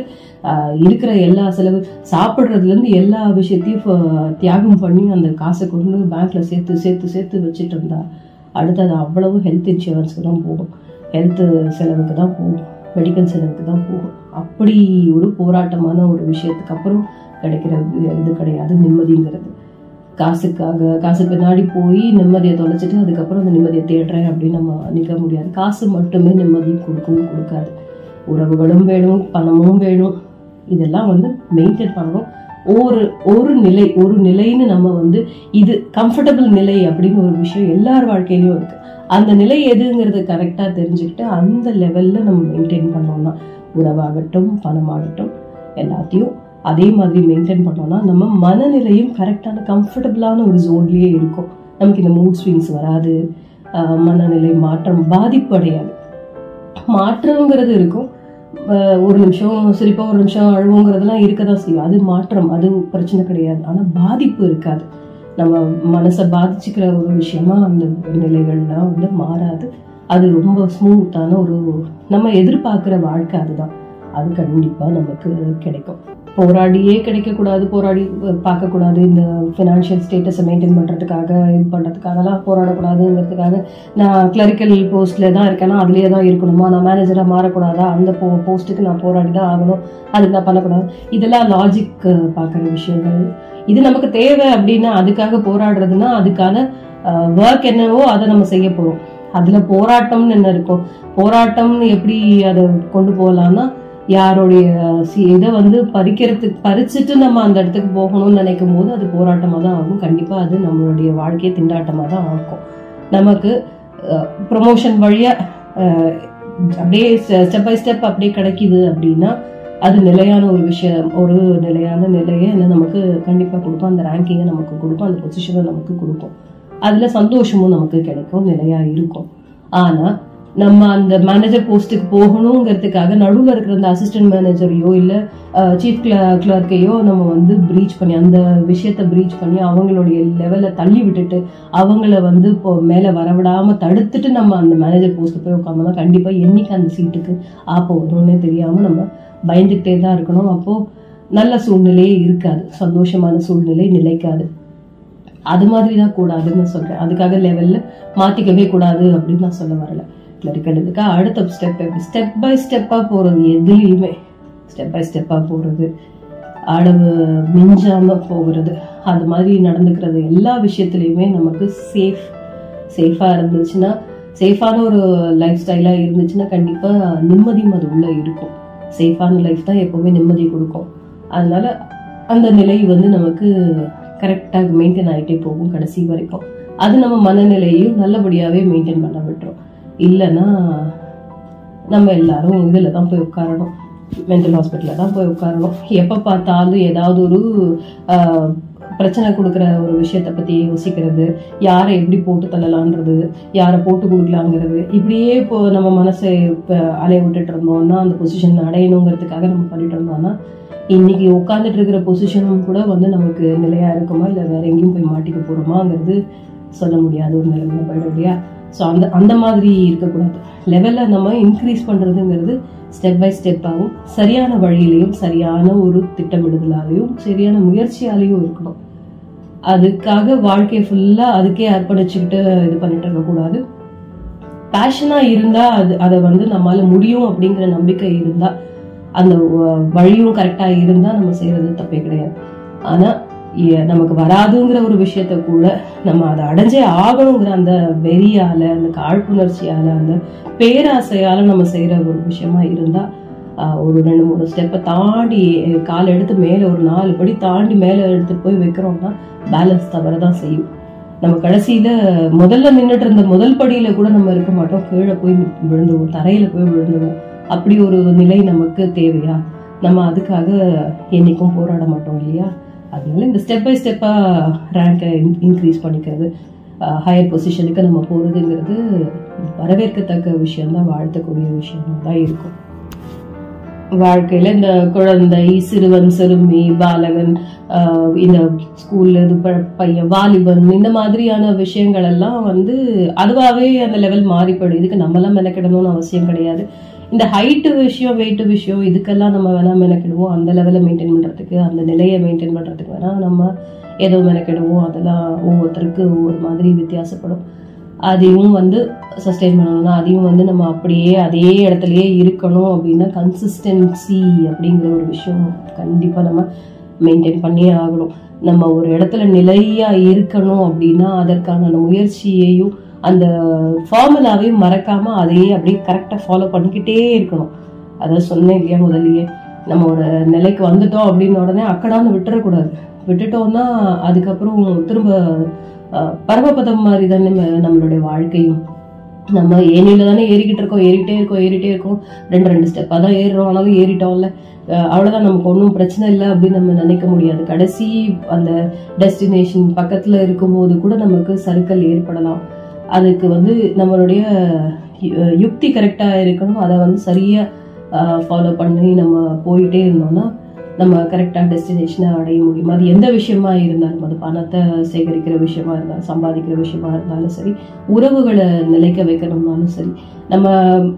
இருக்கிற எல்லா செலவு சாப்பிட்றதுல இருந்து எல்லா விஷயத்தையும் ஃப- தியாகம் பண்ணி அந்த காசை கொண்டு பேங்க்ல சேர்த்து சேர்த்து சேர்த்து வச்சுட்டு இருந்தா அடுத்தது அவ்வளவு ஹெல்த் இன்சூரன்ஸ்க்கு தான் போகும். ஹெல்த் செலவுக்கு தான் போகும். மெடிக்கல் செலவுக்கு தான் போகும். அப்படி ஒரு போராட்டமான ஒரு விஷயத்துக்கு அப்புறம் கிடைக்கிற இது கிடையாது. நிம்மதிங்கிறது. காசுக்காக காசு பின்னாடி போய் நிம்மதியை தொலைச்சிட்டு அதுக்கப்புறம் அந்த நிம்மதியை தேடுறேன் அப்படின்னு நம்ம நிற்க முடியாது. காசு மட்டுமே நிம்மதியும் கொடுக்கவும் கொடுக்காது. உறவுகளும் வேணும் பணமும் வேணும். இதெல்லாம் வந்து மெயின்டைன் பண்ணணும். ஒரு ஒரு நிலை ஒரு நிலைன்னு நம்ம வந்து இது கம்ஃபர்டபுள் நிலை அப்படின்னு ஒரு விஷயம் எல்லார் வாழ்க்கையிலும் இருக்கு. அந்த நிலை எதுங்கிறது கரெக்டாக தெரிஞ்சுக்கிட்டு அந்த லெவலில் நம்ம மெயின்டைன் பண்ணோம்னா உறவாகட்டும் பணமாகட்டும் எல்லாத்தையும் அதே மாதிரி மெயின்டைன் பண்ணோம்னா நம்ம மனநிலையும் கரெக்டான கம்ஃபர்டபுளான ஒரு ஜோன்லேயே இருக்கும். நமக்கு இந்த மூட் ஸ்விங்ஸ் வராது ஆஹ் மனநிலை மாற்றம் பாதிப்பு அடையாது. மாற்றங்கிறது இருக்கும். ஒரு நிமிஷம் சிரிப்பா ஒரு நிமிஷம் அழுவோங்கிறதெல்லாம் இருக்கதான் செய்யும். அது மாற்றம் அது பிரச்சனை கிடையாது. ஆனால் பாதிப்பு இருக்காது. நம்ம மனசை பாதிச்சுக்கிற ஒரு விஷயமா அந்த நிலைகள்லாம் வந்து மாறாது. அது ரொம்ப ஸ்மூத்தான ஒரு நம்ம எதிர்பார்க்குற வாழ்க்கை அதுதான். அது கண்டிப்பாக நமக்கு கிடைக்கும். போராடியே கிடைக்கக்கூடாது போராடி பார்க்கக்கூடாது. இந்த ஃபினான்ஷியல் ஸ்டேட்டஸை மெயின்டைன் பண்ணுறதுக்காக இது பண்ணுறதுக்காகலாம் போராடக்கூடாதுங்கிறதுக்காக நான் கிளரிக்கல் போஸ்ட்டில் தான் இருக்கேன்னா அதுலேயே தான் இருக்கணுமா? நான் மேனேஜராக மாறக்கூடாதா? அந்த போ போஸ்ட்டுக்கு நான் போராடி தான் ஆகணும். அதுக்கு நான் பண்ணக்கூடாது. இதெல்லாம் லாஜிக் பார்க்குற விஷயங்கள். இது நமக்கு தேவை அப்படின்னா அதுக்காக போராடுறதுன்னா அதுக்கான ஒர்க் என்னவோ அதை நம்ம செய்ய போகிறோம் அதில் போராட்டம்னு என்ன இருக்கும்? போராட்டம்னு எப்படி அதை கொண்டு போகலாம்னா யாருடைய சி இதை வந்து பறிக்கிறதுக்கு பறிச்சுட்டு நம்ம அந்த இடத்துக்கு போகணும்னு நினைக்கும் போது அது போராட்டமாக தான் ஆகும். கண்டிப்பாக அது நம்மளுடைய வாழ்க்கையை திண்டாட்டமாக தான் ஆகும் நமக்கு ப்ரொமோஷன் வழியாக அப்படியே ஸ்டெப் பை ஸ்டெப் அப்படியே கிடைக்குது அப்படின்னா அது நிலையான ஒரு விஷயம் ஒரு நிலையான நிலையை என்ன நமக்கு கண்டிப்பாக கொடுக்கும். அந்த ரேங்கிங்கை நமக்கு கொடுக்கும். அந்த பொசிஷனை நமக்கு கொடுக்கும். அதில் சந்தோஷமும் நமக்கு கிடைக்கும். நிலையாக இருக்கும். ஆனால் நம்ம அந்த மேனேஜர் போஸ்ட்டுக்கு போகணுங்கிறதுக்காக நடுவில் இருக்கிற அந்த அசிஸ்டன்ட் மேனேஜரையோ இல்லை சீஃப் கிளர்க்கையோ நம்ம வந்து ப்ரீச் பண்ணி அந்த விஷயத்த ப்ரீச் பண்ணி அவங்களுடைய லெவலை தள்ளி விட்டுட்டு அவங்கள வந்து இப்போ மேலே வரவிடாமல் தடுத்துட்டு நம்ம அந்த மேனேஜர் போஸ்ட்டு போய் உட்காந்தோம்னா கண்டிப்பாக என்றைக்கு அந்த சீட்டுக்கு ஆப்போ வரும்னே தெரியாமல் நம்ம பயந்துக்கிட்டே தான் இருக்கணும். அப்போது நல்ல சூழ்நிலையே இருக்காது. சந்தோஷமான சூழ்நிலை நிலைக்காது. அது மாதிரி தான் கூடாதுன்னு சொல்கிறேன் அதுக்காக லெவலில் மாற்றிக்கவே கூடாது அப்படின்னு நான் சொல்ல வரலை. இருக்கிறதுக்காக அடுத்த ஸ்டெப் எப்படி ஸ்டெப் பை ஸ்டெப்பாக போகிறது எதுலேயுமே. ஸ்டெப் பை ஸ்டெப்பாக போகிறது அளவு மிஞ்சாமல் போகிறது அது மாதிரி நடந்துக்கிறது எல்லா விஷயத்துலையுமே நமக்கு சேஃப் சேஃபாக இருந்துச்சுன்னா சேஃபான ஒரு லைஃப் ஸ்டைலாக இருந்துச்சுன்னா கண்டிப்பாக நிம்மதியும் அது உள்ளே இருக்கும். சேஃபான லைஃப் தான் எப்போவுமே நிம்மதி கொடுக்கும். அதனால அந்த நிலை வந்து நமக்கு கரெக்டாக மெயின்டைன் ஆகிட்டே போகும் கடைசி வரைக்கும். அது நம்ம மனநிலையையும் நல்லபடியாகவே மெயின்டைன் பண்ண விட்டுரும். இல்லைன்னா நம்ம எல்லாரும் இதில் தான் போய் உட்காரணும். மென்டல் ஹாஸ்பிட்டலில் தான் போய் உட்காரணும். எப்போ பார்த்தாலும் ஏதாவது ஒரு பிரச்சனை கொடுக்குற ஒரு விஷயத்தை பற்றி யோசிக்கிறது. யாரை எப்படி போட்டு தள்ளலான்றது யாரை போட்டு கொடுக்கலாங்கிறது. இப்படியே இப்போ நம்ம மனசை இப்போ அலைய விட்டுட்டு இருந்தோம்னா அந்த பொசிஷன் அடையணுங்கிறதுக்காக நம்ம பண்ணிட்டு இருந்தோம்னா இன்னைக்கு உட்காந்துட்டு இருக்கிற பொசிஷனும் கூட வந்து நமக்கு நிலையாக இருக்குமா? இல்லை வேற எங்கேயும் போய் மாட்டிக்க போகிறோமாங்கிறது சொல்ல முடியாத ஒரு நிலைமையில போயிடும் இல்லையா? ஸோ அந்த அந்த மாதிரி இருக்கக்கூடாது. லெவலை நம்ம இன்க்ரீஸ் பண்ணுறதுங்கிறது ஸ்டெப் பை ஸ்டெப்பாகவும் சரியான வழியிலையும் சரியான ஒரு திட்டமிடுதலாலையும் சரியான முயற்சியாலையும் இருக்கணும். அதுக்காக வாழ்க்கையை ஃபுல்லாக அதுக்கே அர்ப்பணிச்சுக்கிட்டு இது பண்ணிட்டு இருக்கக்கூடாது. பேஷனாக இருந்தால் அது அதை வந்து நம்மளால் முடியும் அப்படிங்கிற நம்பிக்கை இருந்தால் அந்த வழியும் கரெக்டாக இருந்தால் நம்ம செய்கிறது தப்பே கிடையாது. ஆனால் நமக்கு வராதுங்கிற ஒரு விஷயத்த கூட நம்ம அதை அடைஞ்சே ஆகணுங்கிற அந்த வெறியால அந்த காழ்ப்புணர்ச்சியால அந்த பேராசையால நம்ம செய்யற ஒரு விஷயமா இருந்தா ஆஹ், ஒரு ரெண்டு மூணு ஸ்டெப்பை தாண்டி கால் எடுத்து மேலே ஒரு நாலு படி தாண்டி மேலே எடுத்துட்டு போய் வைக்கிறோம்னா பேலன்ஸ் தவறதான் செய்யும். நம்ம கடைசியில முதல்ல நின்றுட்டு இருந்த முதல் படியில கூட நம்ம இருக்க மாட்டோம். கீழே போய் விழுந்துருவோம். தரையில போய் விழுந்துருவோம். அப்படி ஒரு நிலை நமக்கு தேவையா? நம்ம அதுக்காக என்னைக்கும் போராட மாட்டோம் இல்லையா? அதனால இந்த ஸ்டெப் பை ஸ்டெப்பா ரேங்கை இன்க்ரீஸ் பண்ணிக்கிறது. ஹையர் பொசிஷனுக்கு நம்ம போறதுங்கிறது வரவேற்கத்தக்க விஷயம்தான் வாழ்த்தக்கூடிய விஷயமா தான் இருக்கும். வாழ்க்கையில இந்த குழந்தை சிறுவன் சிறுமி பாலகன் ஆஹ் இந்த ஸ்கூல்ல இது ப- பையன் வாலிபன் இந்த மாதிரியான விஷயங்கள் எல்லாம் வந்து அதுவாகவே அந்த லெவல் மாறி போயிடும் இதுக்கு நம்மளாம் மெனக்கிடணும்னு அவசியம் கிடையாது. இந்த ஹைட்டு விஷயம் வெயிட்டு விஷயம் இதுக்கெல்லாம் நம்ம வேணா மெனக்கிடுவோம். அந்த லெவலில் மெயின்டைன் பண்ணுறதுக்கு அந்த நிலையை மெயின்டைன் பண்ணுறதுக்கு வேணா நம்ம ஏதோ மெனக்கிடுவோம். அதெல்லாம் ஒவ்வொருத்தருக்கு ஒவ்வொரு மாதிரி வித்தியாசப்படும். அதையும் வந்து சஸ்டெயின் பண்ணணும்னா அதையும் வந்து நம்ம அப்படியே அதே இடத்துலயே இருக்கணும் அப்படின்னா கன்சிஸ்டன்சி அப்படிங்கிற ஒரு விஷயம் கண்டிப்பாக நம்ம மெயின்டைன் பண்ணியே ஆகணும். நம்ம ஒரு இடத்துல நிலையாக இருக்கணும் அப்படின்னா அதற்கான அந்த முயற்சியையும் அந்த ஃபார்முலாவையும் மறக்காம அதையே அப்படியே கரெக்டாக ஃபாலோ பண்ணிக்கிட்டே இருக்கணும். அதான் சொன்னேன் இல்லையா முதல்லயே நம்ம ஒரு நிலைக்கு வந்துட்டோம் அப்படின்னு உடனே அக்கடான்னு விட்டுறக்கூடாது. விட்டுட்டோம்னா அதுக்கப்புறம் திரும்ப பரமபதம் மாதிரி தானே நம்ம- நம்மளுடைய வாழ்க்கையும். நம்ம ஏனியில தானே ஏறிக்கிட்டு இருக்கோம் ஏறிட்டே இருக்கோம் ஏறிட்டே இருக்கோம். ரெண்டு ரெண்டு ஸ்டெப் அதான் ஏறுறோம் ஆனாலும் ஏறிட்டோம்ல. அவ்வளோதான் நமக்கு ஒன்றும் பிரச்சனை இல்லை அப்படின்னு நம்ம நினைக்க முடியாது. கடைசி அந்த டெஸ்டினேஷன் பக்கத்தில் இருக்கும்போது கூட நமக்கு சறுக்கல் ஏற்படலாம். அதுக்கு வந்து நம்மளுடைய யுக்தி கரெக்டாக இருக்கணும். அதை வந்து சரியாக ஃபாலோ பண்ணி நம்ம போயிட்டே இருந்தோம்னா நம்ம கரெக்டாக டெஸ்டினேஷனை அடைய முடியும்? அது எந்த விஷயமா இருந்தாலும் அது பணத்தை சேகரிக்கிற விஷயமா இருந்தாலும் சம்பாதிக்கிற விஷயமா இருந்தாலும் சரி உறவுகளை நிலைக்க வைக்கணும்னாலும் சரி நம்ம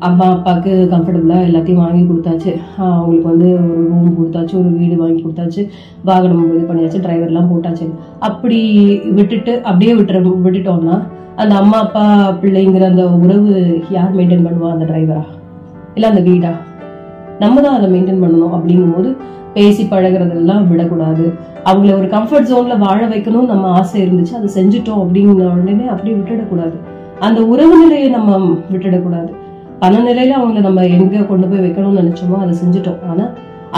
அம்மா அப்பாவுக்கு கம்ஃபர்டபுளாக எல்லாத்தையும் வாங்கி கொடுத்தாச்சு. அவங்களுக்கு வந்து ஒரு ரூம் கொடுத்தாச்சு ஒரு வீடு வாங்கி கொடுத்தாச்சு வாகனம் இது பண்ணியாச்சு டிரைவர்லாம் போட்டாச்சு. அப்படி விட்டுட்டு அப்படியே விட்டுற விட்டுட்டோம்னா அந்த அம்மா அப்பா பிள்ளைங்கிற அந்த உறவு யார் மெயின்டைன் பண்ணுவா? அந்த டிரைவரா இல்லை அந்த வீடா? நம்ம தான் அதை மெயின்டைன் பண்ணணும் அப்படிங்கும்போது பேசி பழகிறதெல்லாம் விடக்கூடாது. அவங்கள ஒரு கம்ஃபர்ட் ஜோன்ல வாழ வைக்கணும்னு நம்ம ஆசை இருந்துச்சு. அதை செஞ்சுட்டோம் அப்படின்னு உடனே அப்படியே விட்டுடக்கூடாது. அந்த உறவு நிலையை நம்ம விட்டுடக்கூடாது. பண நிலையில அவங்கள நம்ம எங்க கொண்டு போய் வைக்கணும்னு நினைச்சோமோ அதை செஞ்சுட்டோம். ஆனா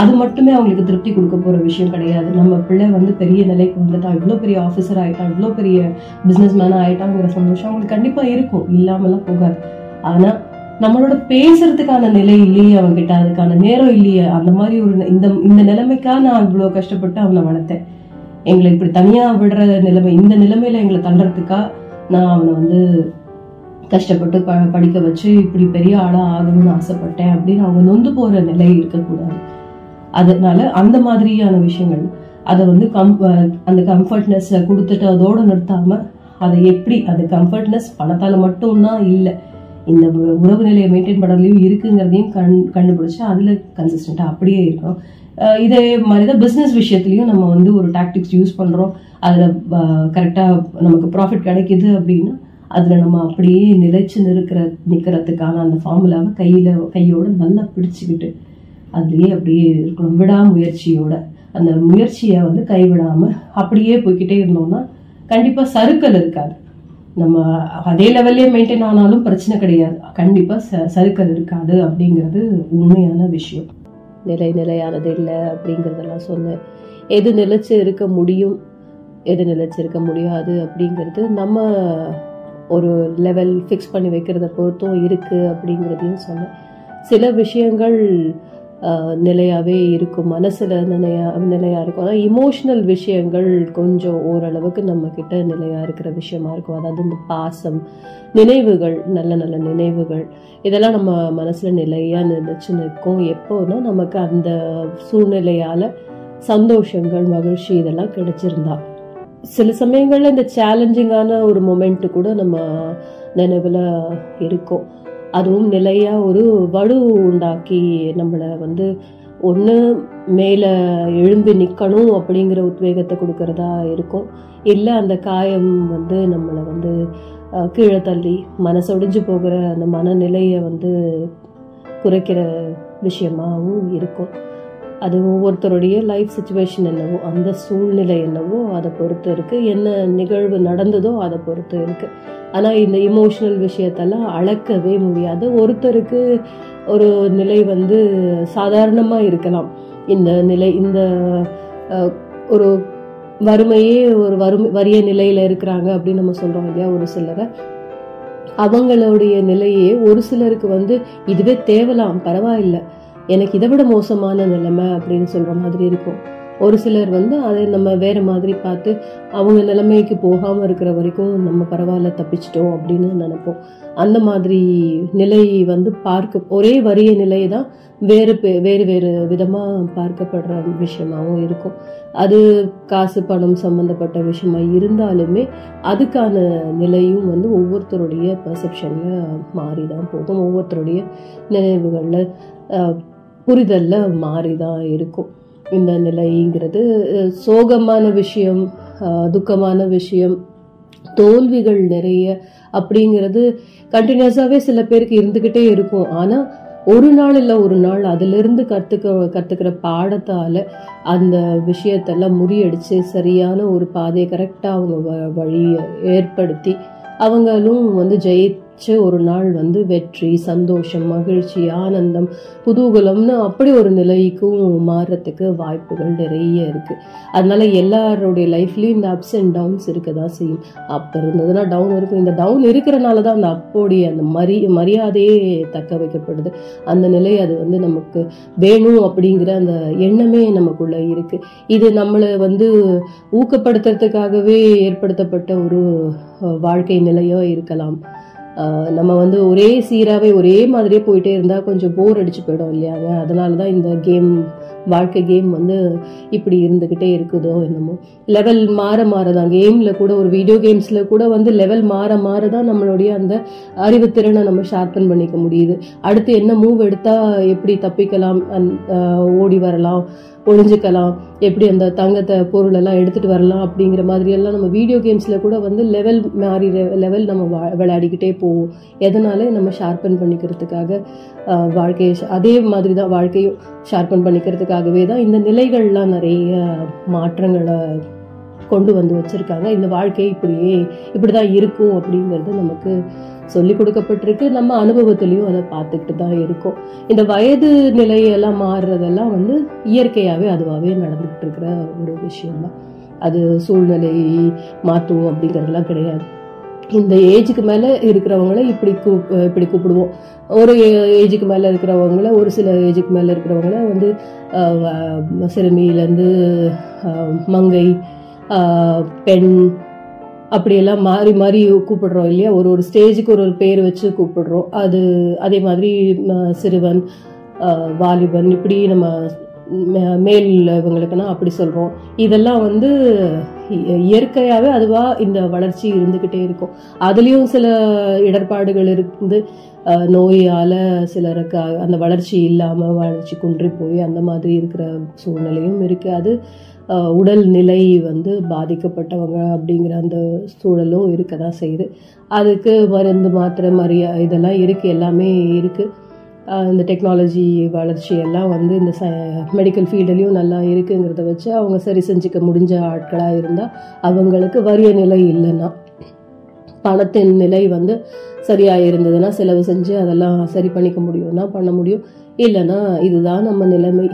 அது மட்டுமே அவங்களுக்கு திருப்தி கொடுக்க போற விஷயம் கிடையாது. நம்ம பிள்ளை வந்து பெரிய நிலைக்கு வந்துட்டா இவ்வளோ பெரிய ஆஃபீஸர் ஆயிட்டா இவ்வளோ பெரிய பிசினஸ் மேன் ஆயிட்டாங்கிற சந்தோஷம் அவங்களுக்கு கண்டிப்பா இருக்கும். இல்லாமலாம் போகாது. ஆனா நம்மளோட பேசுறதுக்கான நிலை இல்லையே அவன்கிட்ட அதுக்கான நேரம் இல்லையே. அந்த மாதிரி ஒரு இந்த இந்த நிலைமைக்கா நான் இவ்வளவு கஷ்டப்பட்டு அவனை வளர்த்தேன். எங்களை இப்படி தனியா விடுற நிலைமை இந்த நிலைமையில எங்களை தள்ளுறதுக்கா நான் அவனை வந்து கஷ்டப்பட்டு ப படிக்க வச்சு இப்படி பெரிய ஆளா ஆகணும்னு ஆசைப்பட்டேன் அப்படின்னு அவங்க நொந்து போற நிலை இருக்கக்கூடாது. அதனால அந்த மாதிரியான விஷயங்கள் அதை வந்து கம் அந்த கம்ஃபர்ட்னஸ் கொடுத்துட்டு அதோடு நிறுத்தாம அதை எப்படி அந்த கம்ஃபர்ட்னஸ் பணத்தால மட்டும்தான் இல்லை இந்த உறவு நிலையை மெயின்டைன் பண்ணுறதுலையும் இருக்குங்கிறதையும் கண் கண்டுபிடிச்சா அதில் கன்சிஸ்டண்ட்டாக அப்படியே இருக்கும் இதே மாதிரி தான் பிஸ்னஸ் விஷயத்துலையும் நம்ம வந்து ஒரு டாக்டிக்ஸ் யூஸ் பண்ணுறோம் அதில் கரெக்டாக நமக்கு ப்ராஃபிட் கிடைக்குது அப்படின்னா அதில் நம்ம அப்படியே நிலைச்சு நிற்கிற நிற்கிறதுக்கான அந்த ஃபார்முலாவை கையில் கையோட நல்லா பிடிச்சிக்கிட்டு அதுலேயே அப்படியே இருக்கணும். விடாமுயற்சியோட. அந்த முயற்சியை வந்து கைவிடாம அப்படியே போய்கிட்டே இருந்தோம்னா கண்டிப்பாக சறுக்கல் இருக்காது. நம்ம அதே லெவல்லே மெயின்டைன் ஆனாலும் பிரச்சனை கிடையாது. கண்டிப்பாக ச- சறுக்கல் இருக்காது அப்படிங்கிறது உண்மையான விஷயம். நிலை நிலையானது இல்லை அப்படிங்கிறதெல்லாம் சொன்னேன் எது நிலைச்சு இருக்க முடியும் எது நிலைச்சு இருக்க முடியாது அப்படிங்கிறது நம்ம ஒரு லெவல் ஃபிக்ஸ் பண்ணி வைக்கிறத பொறுத்தும் இருக்குது அப்படிங்கிறதையும் சொன்னேன். சில விஷயங்கள் நிலையாகவே இருக்கும் மனசில் நிலையா நிலையாக இருக்கும். அதாவது இமோஷனல் விஷயங்கள் கொஞ்சம் ஓரளவுக்கு நம்மக்கிட்ட நிலையாக இருக்கிற விஷயமா இருக்கும். அதாவது இந்த பாசம் நினைவுகள் நல்ல நல்ல நினைவுகள் இதெல்லாம் நம்ம மனசில் நிலையாக நினச்சி நிற்கும். எப்போதும் நமக்கு அந்த சூழ்நிலையால் சந்தோஷங்கள் மகிழ்ச்சி இதெல்லாம் கிடைச்சிருந்தா. சில சமயங்களில் இந்த சேலஞ்சிங்கான ஒரு மொமெண்ட்டு கூட நம்ம நினைவில் இருக்கும். அதுவும் நிலையாக ஒரு வடு உண்டாக்கி நம்மளை வந்து ஒன்று மேலே எழும்பி நிற்கணும் அப்படிங்கிற உத்வேகத்தை கொடுக்கறதா இருக்கும். இல்லை அந்த காயம் வந்து நம்மளை வந்து கீழே தள்ளி மனசொடிஞ்சு போகிற அந்த மனநிலையை வந்து குறைக்கிற விஷயமாகவும் இருக்கும். அது ஒவ்வொருத்தருடைய லைஃப் சுச்சுவேஷன் என்னவோ அந்த சூழ்நிலை என்னவோ அதை பொறுத்து இருக்குது என்ன நிகழ்வு நடந்ததோ அதை பொறுத்து இருக்குது ஆனால் இந்த இமோஷனல் விஷயத்தெல்லாம் அளக்கவே முடியாது. ஒருத்தருக்கு ஒரு நிலை வந்து சாதாரணமாக இருக்கலாம். இந்த நிலை இந்த ஒரு வறுமையே ஒரு வறுமை வறிய நிலையில் இருக்கிறாங்க அப்படின்னு நம்ம சொல்கிறோம் இல்லையா ஒரு சிலரை. அவங்களுடைய நிலையே ஒரு சிலருக்கு வந்து இதுவே தேவலாம் பரவாயில்ல. எனக்கு இதை விட மோசமான நிலைமை அப்படின்னு சொல்கிற மாதிரி இருக்கும். ஒரு சிலர் வந்து அதை நம்ம வேறு மாதிரி பார்த்து அவங்க நிலைமைக்கு போகாமல் இருக்கிற வரைக்கும் நம்ம பரவாயில்ல தப்பிச்சிட்டோம் அப்படின்னு நினைப்போம். அந்த மாதிரி நிலை வந்து பார்க்க ஒரே வறிய நிலை தான் வேறு பே- வேறு வேறு விதமாக பார்க்கப்படுற விஷயமாகவும் இருக்கும். அது காசு பணம் சம்மந்தப்பட்ட விஷயமா இருந்தாலுமே அதுக்கான நிலையும் வந்து ஒவ்வொருத்தருடைய பர்செப்ஷனில் மாறி தான் போகும். ஒவ்வொருத்தருடைய நினைவுகளில் புரிதலில் மாறி தான் இருக்கும். இந்த நிலைங்கிறது சோகமான விஷயம் துக்கமான விஷயம் தோல்விகள் நிறைய அப்படிங்கிறது கண்டினியூஸாகவே சில பேருக்கு இருந்துக்கிட்டே இருக்கும். ஆனால் ஒரு நாள் இல்லை ஒரு நாள் அதிலிருந்து கற்றுக்க கற்றுக்கிற பாடத்தால் அந்த விஷயத்தெல்லாம் முறியடித்து சரியான ஒரு பாதையை கரெக்டாக அவங்க வ- வழியை ஏற்படுத்தி அவங்களும் வந்து நினச்ச ஒரு நாள் வந்து வெற்றி சந்தோஷம் மகிழ்ச்சி ஆனந்தம் குதூகலம்னு அப்படி ஒரு நிலைக்கும் மாறுறதுக்கு வாய்ப்புகள் நிறைய இருக்குது அதனால எல்லாருடைய லைஃப்லேயும் இந்த அப்ஸ் அண்ட் டவுன்ஸ் இருக்க தான் செய்யும். அப் இருந்ததுன்னா டவுன் இருக்கும். இந்த டவுன் இருக்கிறனால தான் அந்த அப்போடைய அந்த மரி மரியாதையே தக்க வைக்கப்படுது. அந்த நிலை அது வந்து நமக்கு வேணும் அப்படிங்கிற அந்த எண்ணமே நமக்குள்ளே இருக்குது இது நம்மளை வந்து ஊக்கப்படுத்துறதுக்காகவே ஏற்படுத்தப்பட்ட ஒரு வாழ்க்கை நிலையோ இருக்கலாம். நம்ம வந்து ஒரே சீராகவே ஒரே மாதிரியே போயிட்டே இருந்தால் கொஞ்சம் போர் அடிச்சு போயிடும் இல்லையாங்க அதனால தான் இந்த கேம் வாழ்க்கை கேம் வந்து இப்படி இருந்துக்கிட்டே இருக்குதோ என்னமோ. லெவல் மாற மாற தான் கேமில் கூட ஒரு வீடியோ கேம்ஸில் கூட வந்து லெவல் மாற மாற தான் நம்மளுடைய அந்த அறிவுத்திறனை நம்ம ஷார்பன் பண்ணிக்க முடியுது. அடுத்து என்ன மூவ் எடுத்தால் எப்படி தப்பிக்கலாம் அந்- ஓடி வரலாம் ஒழிஞ்சிக்கலாம் எப்படி அந்த தங்கத்தை பொருள் எல்லாம் எடுத்துகிட்டு வரலாம் அப்படிங்கிற மாதிரி எல்லாம் நம்ம வீடியோ கேம்ஸில் கூட வந்து லெவல் மாறி லெவல் நம்ம விளையாடிக்கிட்டே போவோம். எதனால நம்ம ஷார்பன் பண்ணிக்கிறதுக்காக வாழ்க்கையை அதே மாதிரி தான் வாழ்க்கையும் ஷார்பன் பண்ணிக்கிறதுக்காகவே தான் இந்த நிலைகள்லாம் நிறைய மாற்றங்களை கொண்டு வந்து வச்சுருக்காங்க. இந்த வாழ்க்கை இப்படியே இப்படி தான் இருக்கும் அப்படிங்கிறது நமக்கு சொல்லி கொடுக்கப்பட்டிருக்கு. நம்ம அனுபவத்திலையும் அதை பார்த்துக்கிட்டு தான் இருக்கோம். இந்த வயது நிலையெல்லாம் மாறுறதெல்லாம் வந்து இயற்கையாகவே அதுவாகவே நடந்துகிட்டு இருக்கிற ஒரு விஷயம்தான். அது சூழ்நிலை மாற்றும் அப்படிங்கிறதெல்லாம் கிடையாது. இந்த ஏஜுக்கு மேலே இருக்கிறவங்கள இப்படி கூப் இப்படி கூப்பிடுவோம். ஒரு ஏஜுக்கு மேலே இருக்கிறவங்கள ஒரு சில ஏஜுக்கு மேலே இருக்கிறவங்கள வந்து சிறுமியிலேருந்து மங்கை பெண் அப்படியெல்லாம் மாறி மாறி கூப்பிடுறோம் இல்லையா? ஒரு ஒரு ஸ்டேஜுக்கு ஒரு ஒரு பேர் வச்சு கூப்பிடுறோம். அது அதே மாதிரி சிறுவன் வாலிபன் இப்படி நம்ம மேல் இவங்களுக்குன்னா அப்படி சொல்கிறோம் இதெல்லாம் வந்து இ- அதுவாக இந்த வளர்ச்சி இருந்துக்கிட்டே இருக்கும். அதுலேயும் சில இடர்பாடுகள் இருந்து நோயால் சிலருக்கு அந்த வளர்ச்சி இல்லாமல் வளர்ச்சி குன்றி போய் அந்த மாதிரி இருக்கிற சூழ்நிலையும் இருக்குது அது உடல் நிலை வந்து பாதிக்கப்பட்டவங்க அப்படிங்கிற அந்த சூழலும் இருக்க தான் செய்யுது. அதுக்கு மருந்து மாத்திரை மரியா இதெல்லாம் இருக்குது எல்லாமே இருக்குது இந்த டெக்னாலஜி வளர்ச்சி எல்லாம் வந்து இந்த ச மெடிக்கல் ஃபீல்டுலேயும் நல்லா இருக்குங்கிறத வச்சு அவங்க சரி செஞ்சுக்க முடிஞ்ச ஆட்களாக இருந்தால் அவங்களுக்கு வறிய நிலை இல்லைன்னா பணத்தின் நிலை வந்து சரியாக இருந்ததுன்னா செலவு செஞ்சு அதெல்லாம் சரி பண்ணிக்க முடியும்னா பண்ண முடியும். இல்லைன்னா இதுதான் நம்ம நிலைமை.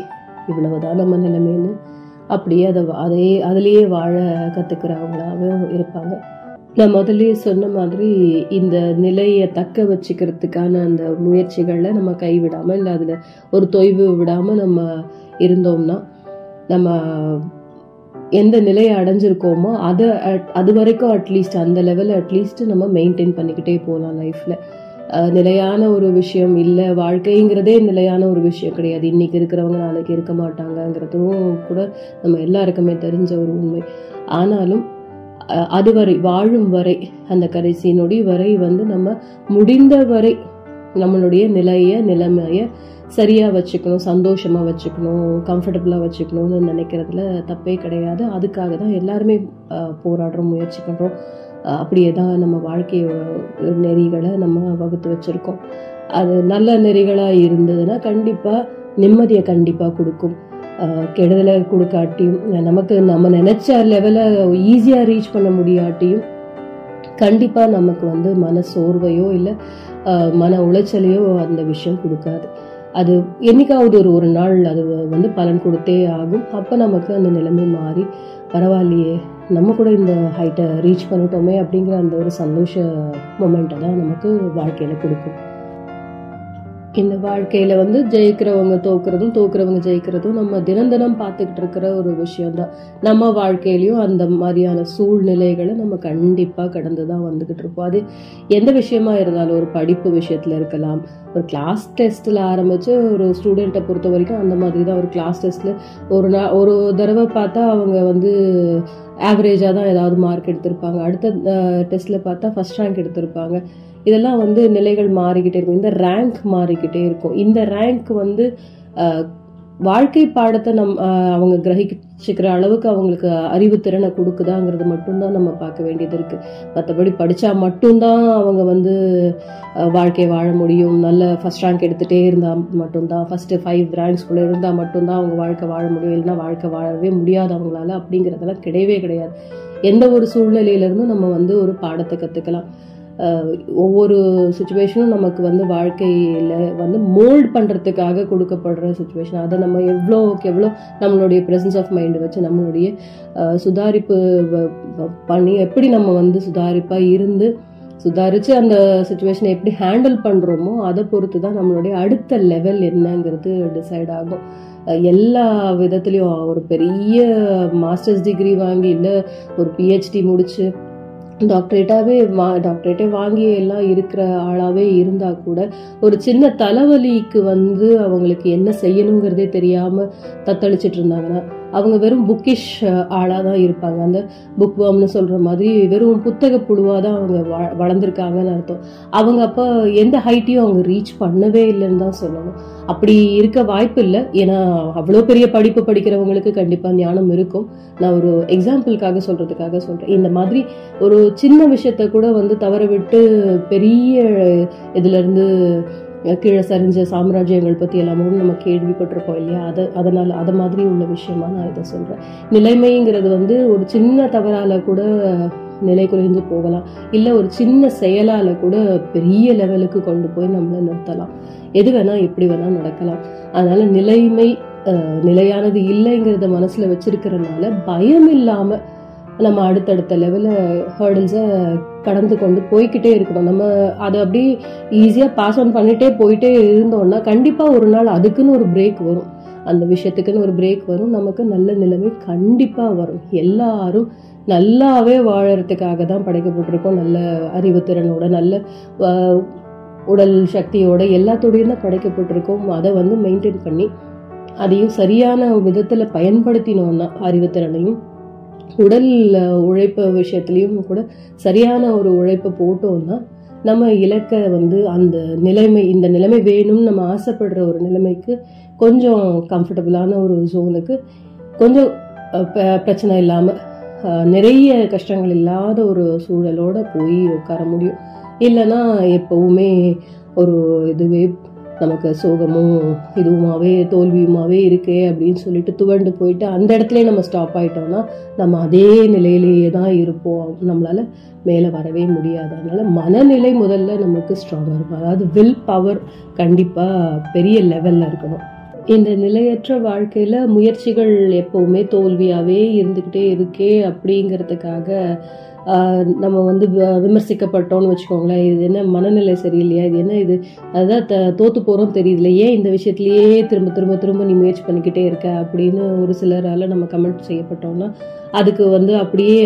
இவ்வளவுதான் நம்ம நிலைமைன்னு அப்படியே அதை அதே அதுலேயே வாழ கற்றுக்கிறவங்களாகவும் இருப்பாங்க. நான் முதல்லயே சொன்ன மாதிரி இந்த நிலையை தக்க வச்சுக்கிறதுக்கான அந்த முயற்சிகளில் நம்ம கைவிடாமல் இல்லை அதில் ஒரு தொய்வு விடாமல் நம்ம இருந்தோம்னா நம்ம எந்த நிலையை அடைஞ்சிருக்கோமோ அதை அது வரைக்கும் அட்லீஸ்ட் அந்த லெவலில் அட்லீஸ்ட் நம்ம மெயின்டைன் பண்ணிக்கிட்டே போகலாம் லைஃப்பில் நிலையான ஒரு விஷயம் இல்லை வாழ்க்கைங்கிறதே நிலையான ஒரு விஷயம் கிடையாது. இன்றைக்கி இருக்கிறவங்க நாளைக்கு இருக்க மாட்டாங்கங்கிறதும் கூட நம்ம எல்லாருக்குமே தெரிஞ்ச ஒரு உண்மை. ஆனாலும் அதுவரை வாழும் வரை அந்த கடைசி நொடி வரை வந்து நம்ம முடிந்த வரை நம்மளுடைய நிலைய நிலைமைய சரியா வச்சுக்கணும் சந்தோஷமா வச்சுக்கணும் கம்ஃபர்டபுளா வச்சுக்கணும்னு நினைக்கிறதுல தப்பே கிடையாது. அதுக்காக தான் எல்லாருமே போராடுறோம் முயற்சி பண்றோம். அப்படியே தான் நம்ம வாழ்க்கை நெறிகளை நம்ம வகுத்து வச்சிருக்கோம். அது நல்ல நெறிகளாக இருந்ததுன்னா கண்டிப்பாக நிம்மதியை கண்டிப்பாக கொடுக்கும். கெடுதலை கொடுக்காட்டியும் நமக்கு நம்ம நினச்ச லெவலை ஈஸியாக ரீச் பண்ண முடியாட்டியும் கண்டிப்பாக நமக்கு வந்து மன சோர்வையோ இல்லை மன உளைச்சலையோ அந்த விஷயம் கொடுக்காது. அது என்னைக்காவது ஒரு ஒரு நாள் அது வந்து பலன் கொடுத்தே ஆகும். அப்போ நமக்கு அந்த நிலைமை மாறி பரவாயில்லையே நம்ம கூட இந்த ஹைட்டை ரீச் பண்ணிட்டோமே அப்படிங்கிற அந்த ஒரு சந்தோஷ மொமெண்ட்டை தான் நமக்கு வாழ்க்கையில் கொடுக்கும். இந்த வாழ்க்கையில் வந்து ஜெயிக்கிறவங்க தோக்குறதும் தோக்குறவங்க ஜெயிக்கிறதும் நம்ம தினம் தினம் பார்த்துக்கிட்டு இருக்கிற ஒரு விஷயம்தான். நம்ம வாழ்க்கையிலையும் அந்த மாதிரியான சூழ்நிலைகளை நம்ம கண்டிப்பாக கடந்து தான் வந்துக்கிட்டு இருப்போம். அது எந்த விஷயமா இருந்தாலும் ஒரு படிப்பு விஷயத்தில் இருக்கலாம் ஒரு கிளாஸ் டெஸ்ட்டில் ஆரம்பித்து ஒரு ஸ்டூடெண்ட்டை பொறுத்த வரைக்கும் அந்த மாதிரி தான் ஒரு கிளாஸ் டெஸ்ட்டில் ஒரு நா ஒரு தடவை பார்த்தா அவங்க வந்து ஆவரேஜாக தான் ஏதாவது மார்க் எடுத்திருப்பாங்க. அடுத்த டெஸ்ட்டில் பார்த்தா ஃபர்ஸ்ட் ரேங்க் எடுத்திருப்பாங்க. இதெல்லாம் வந்து நிலைகள் மாறிக்கிட்டே இருக்கும். இந்த ரேங்க் மாறிக்கிட்டே இருக்கும். இந்த ரேங்க் வந்து வாழ்க்கை பாடத்தை நம் அவங்க கிரகிச்சுக்கிற அளவுக்கு அவங்களுக்கு அறிவுத்திறனை கொடுக்குதாங்கிறது மட்டும்தான் நம்ம பார்க்க வேண்டியது இருக்கு. மற்றபடி படிச்சா மட்டும்தான் அவங்க வந்து வாழ்க்கை வாழ்க்கையை வாழ முடியும். நல்ல ஃபர்ஸ்ட் ரேங்க் எடுத்துகிட்டே இருந்தால் மட்டும்தான். ஃபஸ்ட்டு ஃபைவ் ரேங்க்ஸ்குள்ளே இருந்தால் மட்டும்தான் அவங்க வாழ்க்கை வாழ முடியும். இல்லைன்னா வாழ்க்கை வாழவே முடியாது அவங்களால. அப்படிங்கிறதெல்லாம் கிடையவே கிடையாது. எந்த ஒரு சூழ்நிலையிலேருந்தும் நம்ம வந்து ஒரு பாடத்தை கற்றுக்கலாம் ஒவ்வொரு சுச்சுவேஷனும் நமக்கு வந்து வாழ்க்கையில் வந்து மோல்ட் பண்ணுறதுக்காக கொடுக்கப்படுற சுச்சுவேஷன் அதை நம்ம எவ்வளோக்கு எவ்வளோ நம்மளுடைய ப்ரெசன்ஸ் ஆஃப் மைண்ட் வச்சு நம்மளுடைய சுதாரிப்பு பண்ணி எப்படி நம்ம வந்து சுதாரிப்பாக இருந்து சுதாரித்து அந்த சுச்சுவேஷனை எப்படி ஹேண்டில் பண்ணுறோமோ அதை பொறுத்து தான் நம்மளுடைய அடுத்த லெவல் என்னங்கிறது டிசைட் ஆகும். எல்லா விதத்துலேயும் ஒரு பெரிய மாஸ்டர்ஸ் டிகிரி வாங்கி இல்லை ஒரு பிஹெச்டி முடித்து டாக்டரேட்டாகவே வா டாக்டரேட்டே வாங்கி எல்லாம் இருக்கிற ஆளாகவே இருந்தால் கூட ஒரு சின்ன தலைவலிக்கு வந்து அவங்களுக்கு என்ன செய்யணுங்கிறதே தெரியாமல் தத்தளிச்சிட்டு இருந்தாங்கன்னா அவங்க வெறும் புக்கிஷ் ஆளாக தான் இருப்பாங்க. அந்த புக் வாம்னு மாதிரி வெறும் புத்தக புழுவாக தான் அவங்க வ- வளர்ந்துருக்காங்கன்னு அர்த்தம். அவங்க அப்போ எந்த ஹைட்டையும் அவங்க ரீச் பண்ணவே இல்லைன்னு தான் சொல்லணும். அப்படி இருக்க வாய்ப்பு இல்லை. ஏன்னா அவ்வளோ பெரிய படிப்பு படிக்கிறவங்களுக்கு கண்டிப்பாக ஞானம் இருக்கும். நான் ஒரு எக்ஸாம்பிளுக்காக சொல்கிறதுக்காக சொல்கிறேன் இந்த மாதிரி ஒரு சின்ன விஷயத்த கூட வந்து தவற விட்டு பெரிய இதுலேருந்து கீழே சரிஞ்ச சாம்ராஜ்யங்கள் பற்றி எல்லாமும் நம்ம கேள்விப்பட்டிருக்கோம் இல்லையா? அதை அதனால் அதை மாதிரி உள்ள விஷயமா நான் இதை சொல்கிறேன் நிலைமைங்கிறது வந்து ஒரு சின்ன தவறால் கூட நிலை குறைந்து போகலாம். இல்லை ஒரு சின்ன செயலால் கூட பெரிய லெவலுக்கு கொண்டு போய் நம்மளை நிறுத்தலாம். எது வேணால் எப்படி வேணால் நடக்கலாம். அதனால் நிலைமை நிலையானது இல்லைங்கிறத மனசில் வச்சிருக்கிறதுனால பயம் இல்லாமல் நம்ம அடுத்தடுத்த லெவலில் ஹேர்டில்ஸை கடந்து கொண்டு போய்க்கிட்டே இருக்கணும். நம்ம அதை அப்படியே ஈஸியாக பாஸ் ஆன் பண்ணிகிட்டே போயிட்டே இருந்தோம்னா கண்டிப்பாக ஒரு நாள் அதுக்குன்னு ஒரு பிரேக் வரும். அந்த விஷயத்துக்குன்னு ஒரு பிரேக் வரும். நமக்கு நல்ல நிலைமை கண்டிப்பாக வரும். எல்லாரும் நல்லாவே வாழறதுக்காக தான் படைக்கப்பட்டிருக்கோம் நல்ல அறிவுத்திறனோட நல்ல உடல் சக்தியோட எல்லாத்தோடையும் தான் படைக்கப்பட்டிருக்கோம் அதை வந்து மெயின்டைன் பண்ணி அதையும் சரியான விதத்தில் பயன்படுத்தினோம்னா அறிவுத்திறனையும் உடல் உழைப்பு விஷயத்துலையும் கூட சரியான ஒரு உழைப்பை போட்டோம்னா நம்ம இலக்கை வந்து அந்த நிலைமை இந்த நிலைமை வேணும்னு நம்ம ஆசைப்படுற ஒரு நிலைமைக்கு கொஞ்சம் கம்ஃபர்டபுளான ஒரு ஜோனுக்கு கொஞ்சம் ப- பிரச்சனை இல்லாமல் நிறைய கஷ்டங்கள் இல்லாத ஒரு சூழலோடு போய் உட்கார முடியும். இல்லைன்னா எப்போவுமே ஒரு இதுவே நமக்கு சோகமும் இதுவுமாவே தோல்வியுமாவே இருக்கே அப்படின்னு சொல்லிட்டு துவண்டு போயிட்டு அந்த இடத்துல நம்ம ஸ்டாப் ஆயிட்டோம்னா நம்ம அதே நிலையிலேயே தான் இருப்போம். நம்மளால மேலே வரவே முடியாது. அதனால மனநிலை முதல்ல நமக்கு ஸ்ட்ராங்காக இருக்கும். அதாவது வில் பவர் கண்டிப்பாக பெரிய லெவலில் இருக்கணும். இந்த நிலையற்ற வாழ்க்கையில் முயற்சிகள் எப்போவுமே தோல்வியாகவே இருந்துக்கிட்டே இருக்கே அப்படிங்கிறதுக்காக நம்ம வந்து விமர்சிக்கப்பட்டோம்னு வச்சுக்கோங்களேன். இது என்ன மனநிலை சரியில்லையா? இது என்ன இது? அதான் த- தோத்து போறோம் தெரியுதுல ஏன் இந்த விஷயத்துலையே திரும்ப திரும்ப திரும்ப நீ முயற்சி பண்ணிக்கிட்டே இருக்க? அப்படின்னு ஒரு சிலரால நம்ம கமெண்ட் செய்யப்பட்டோம்னா அதுக்கு வந்து அப்படியே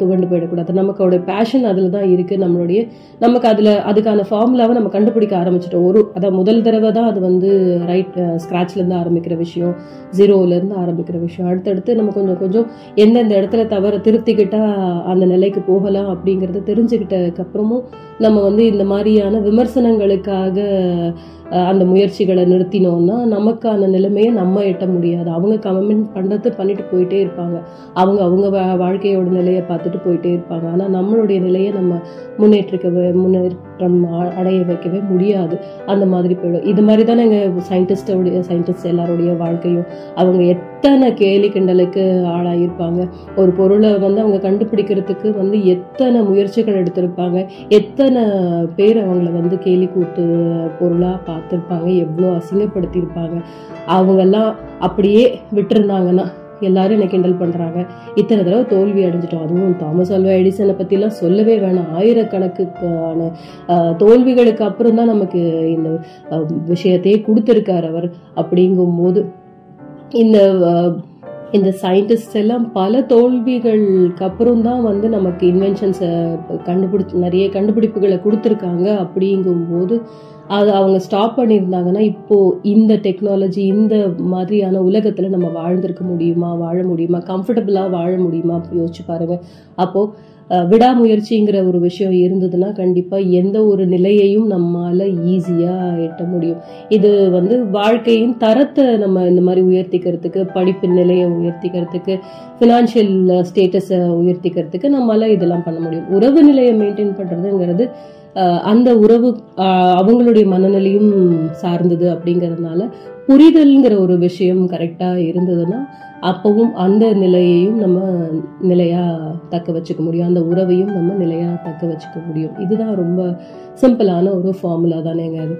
துவண்டு போயிடக்கூடாது. நமக்கோட பேஷன் அதில் தான் இருக்குது நம்மளுடைய நமக்கு அதில் அதுக்கான ஃபார்முலாவை நம்ம கண்டுபிடிக்க ஆரம்பிச்சிட்டோம். ஒரு அதான் முதல் தடவை தான் அது வந்து ரைட் ஸ்க்ராட்ச்லேருந்து ஆரம்பிக்கிற விஷயம். ஜீரோவிலேருந்து ஆரம்பிக்கிற விஷயம். அடுத்தடுத்து நம்ம கொஞ்சம் கொஞ்சம் எந்தெந்த இடத்துல தவற திருத்திக்கிட்டால் அந்த நிலைக்கு போகலாம் அப்படிங்கிறத தெரிஞ்சுக்கிட்டதுக்கப்புறமும் நம்ம வந்து இந்த மாதிரியான விமர்சனங்களுக்காக அந்த முயற்சிகளை நிறுத்தினோம்னா நமக்கான நிலைமையை நம்ம எட்ட முடியாது. அவங்க கமெண்ட் பண்ணுறது பண்ணிட்டு போயிட்டே இருப்பாங்க. அவங்க அவங்க வா- வாழ்க்கையோட நிலையை பார்த்துட்டு போயிட்டே இருப்பாங்க. ஆனால் நம்மளுடைய நிலையை நம்ம முன்னேற்றிக்கவே முன்னேற்றம் அடைய வைக்கவே முடியாது. அந்த மாதிரி போயிடும். இது மாதிரி தானே எங்கள் சயின்டிஸ்டோடைய சயின்டிஸ்ட் எல்லாருடைய வாழ்க்கையும். அவங்க எத்தனை கேலி கிண்டலுக்கு ஆளாகியிருப்பாங்க ஒரு பொருளை வந்து அவங்க கண்டுபிடிக்கிறதுக்கு வந்து எத்தனை முயற்சிகள் எடுத்திருப்பாங்க. எத்தனை பேர் அவங்கள வந்து கேலி கூத்து பொருளாக பார்த்துருப்பாங்க. எவ்வளோ அசிங்கப்படுத்தியிருப்பாங்க. அவங்கெல்லாம் அப்படியே விட்டுருந்தாங்கன்னா எல்லாரும் என்னை கிண்டல் பண்றாங்க. இத்தனை தடவை தோல்வி அடைஞ்சிட்டோம். அதுவும் தாமஸ் அல்வா எடிசனை பத்திலாம் சொல்லவே வேணாம். ஆயிரக்கணக்குக்கான தோல்விகளுக்கு அப்புறம் தான் நமக்கு இந்த ஆஹ், விஷயத்தையே கொடுத்துருக்கார் அவர். அப்படிங்கும்போது இந்த இந்த சயின்டிஸ்ட் எல்லாம் பல தோல்விகளுக்கு அப்புறம் தான் வந்து நமக்கு இன்வென்ஷன்ஸை கண்டுபிடிச்சு நிறைய கண்டுபிடிப்புகளை கொடுத்துருக்காங்க அப்படிங்கும்போது அது அவங்க ஸ்டாப் பண்ணியிருந்தாங்கன்னா இப்போது இந்த டெக்னாலஜி இந்த மாதிரியான உலகத்தில் நம்ம வாழ்ந்திருக்க முடியுமா வாழ முடியுமா கம்ஃபர்டபுளாக வாழ முடியுமா யோசிச்சு பாருங்கள் அப்போது விடாமுயற்சிங்கிற ஒரு விஷயம் இருந்ததுன்னா கண்டிப்பா எந்த ஒரு நிலையையும் நம்மால ஈஸியா எட்ட முடியும். இது வந்து வாழ்க்கையின் தரத்தை நம்ம இந்த மாதிரி உயர்த்திக்கிறதுக்கு படிப்பு நிலையை உயர்த்திக்கிறதுக்கு ஃபினான்ஷியல் ஸ்டேட்டஸை உயர்த்திக்கிறதுக்கு நம்மளால இதெல்லாம் பண்ண முடியும். உறவு நிலையை மெயின்டைன் பண்றதுங்கிறது அந்த உறவு அவங்களுடைய மனநிலையும் சார்ந்தது அப்படிங்கறதுனால புரிதல்ங்கிற ஒரு விஷயம் கரெக்டா இருந்ததுன்னா அப்பவும் அந்த நிலையையும் நம்ம நிலையாக தக்க வச்சுக்க முடியும். அந்த உறவையும் நம்ம நிலையாக தக்க வச்சுக்க முடியும். இதுதான் ரொம்ப சிம்பிளான ஒரு ஃபார்முலா தானேங்க அது.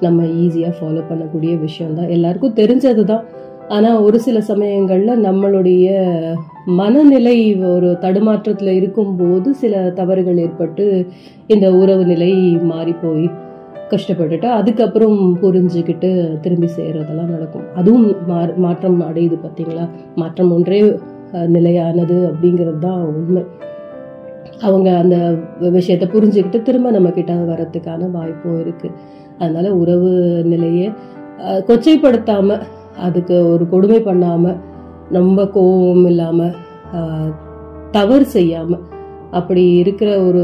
நம்ம ஈஸியாக ஃபாலோ பண்ணக்கூடிய விஷயம் தான் எல்லாருக்கும் தெரிஞ்சது தான் ஆனால் ஒரு சில சமயங்களில் நம்மளுடைய மனநிலை ஒரு தடுமாற்றத்தில் இருக்கும்போது சில தவறுகள் ஏற்பட்டு இந்த உறவு நிலை மாறி போய் கஷ்டப்பட்டுட்டு அதுக்கப்புறம் புரிஞ்சுக்கிட்டு திரும்பி செய்கிறதெல்லாம் நடக்கும். அதுவும் மா- மாற்றம் அடையுது பார்த்தீங்களா மாற்றம் ஒன்றே நிலையானது அப்படிங்கிறது தான் உண்மை. அவங்க அந்த விஷயத்தை புரிஞ்சுக்கிட்டு திரும்ப நம்ம கிட்ட வரத்துக்கான வாய்ப்பும் இருக்குது அதனால் உறவு நிலையை கொச்சைப்படுத்தாமல் அதுக்கு ஒரு கொடுமை பண்ணாமல் ரொம்ப கோபம் இல்லாமல் தவறு செய்யாமல் அப்படி இருக்கிற ஒரு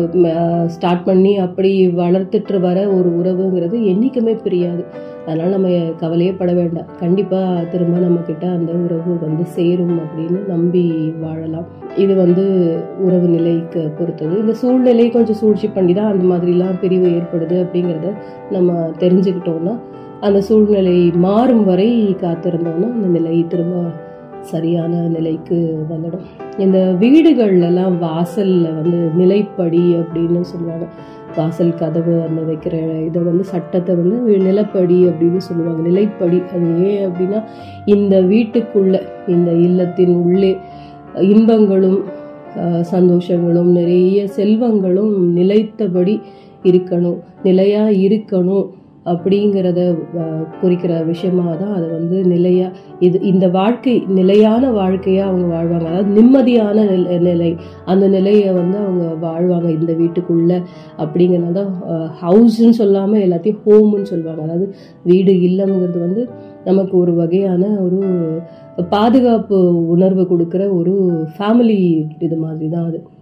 ஸ்டார்ட் பண்ணி அப்படி வளர்த்துட்டு வர ஒரு உறவுங்கிறது என்றைக்குமே பிரியாது. அதனால் நம்ம கவலையே பட வேண்டாம். கண்டிப்பாக திரும்ப நம்மக்கிட்ட அந்த உறவு வந்து சேரும் அப்படின்னு நம்பி வாழலாம். இது வந்து உறவு நிலைக்கு பொறுத்தது. இந்த சூழ்நிலை கொஞ்சம் சூழ்ச்சி பண்ணி தான் அந்த மாதிரிலாம் பிரிவு ஏற்படுது அப்படிங்கிறத நம்ம தெரிஞ்சுக்கிட்டோம்னா அந்த சூழ்நிலை மாறும் வரை காத்திருந்தோம்னா அந்த நிலை திரும்ப சரியான நிலைக்கு வந்துடும் இந்த வீடுகள்லாம் வாசலில் வந்து நிலைப்படி அப்படின்னு சொல்லுவாங்க. வாசல் கதவு அந்த வைக்கிற இதை வந்து சட்டத்தை வந்து நிலப்படி அப்படின்னு சொல்லுவாங்க. நிலைப்படி அது ஏன் அப்படின்னா இந்த வீட்டுக்குள்ள இந்த இல்லத்தின் உள்ளே இன்பங்களும் சந்தோஷங்களும் நிறைய செல்வங்களும் நிலைத்தபடி இருக்கணும். நிலையாக இருக்கணும். அப்படிங்கிறத குறிக்கிற விஷயமா தான் அதை வந்து நிலையா இது இந்த வாழ்க்கை நிலையான வாழ்க்கையாக அவங்க வாழ்வாங்க. அதாவது நிம்மதியான நில- நிலை. அந்த நிலையை வந்து அவங்க வாழ்வாங்க இந்த வீட்டுக்குள்ள அப்படிங்கிறனால தான் ஹவுஸ்ன்னு சொல்லாமல் எல்லாத்தையும் ஹோம்னு சொல்லுவாங்க. அதாவது வீடு இல்லைங்கிறது வந்து நமக்கு ஒரு வகையான ஒரு பாதுகாப்பு உணர்வு கொடுக்குற ஒரு ஃபேமிலி இது மாதிரி தான் அது.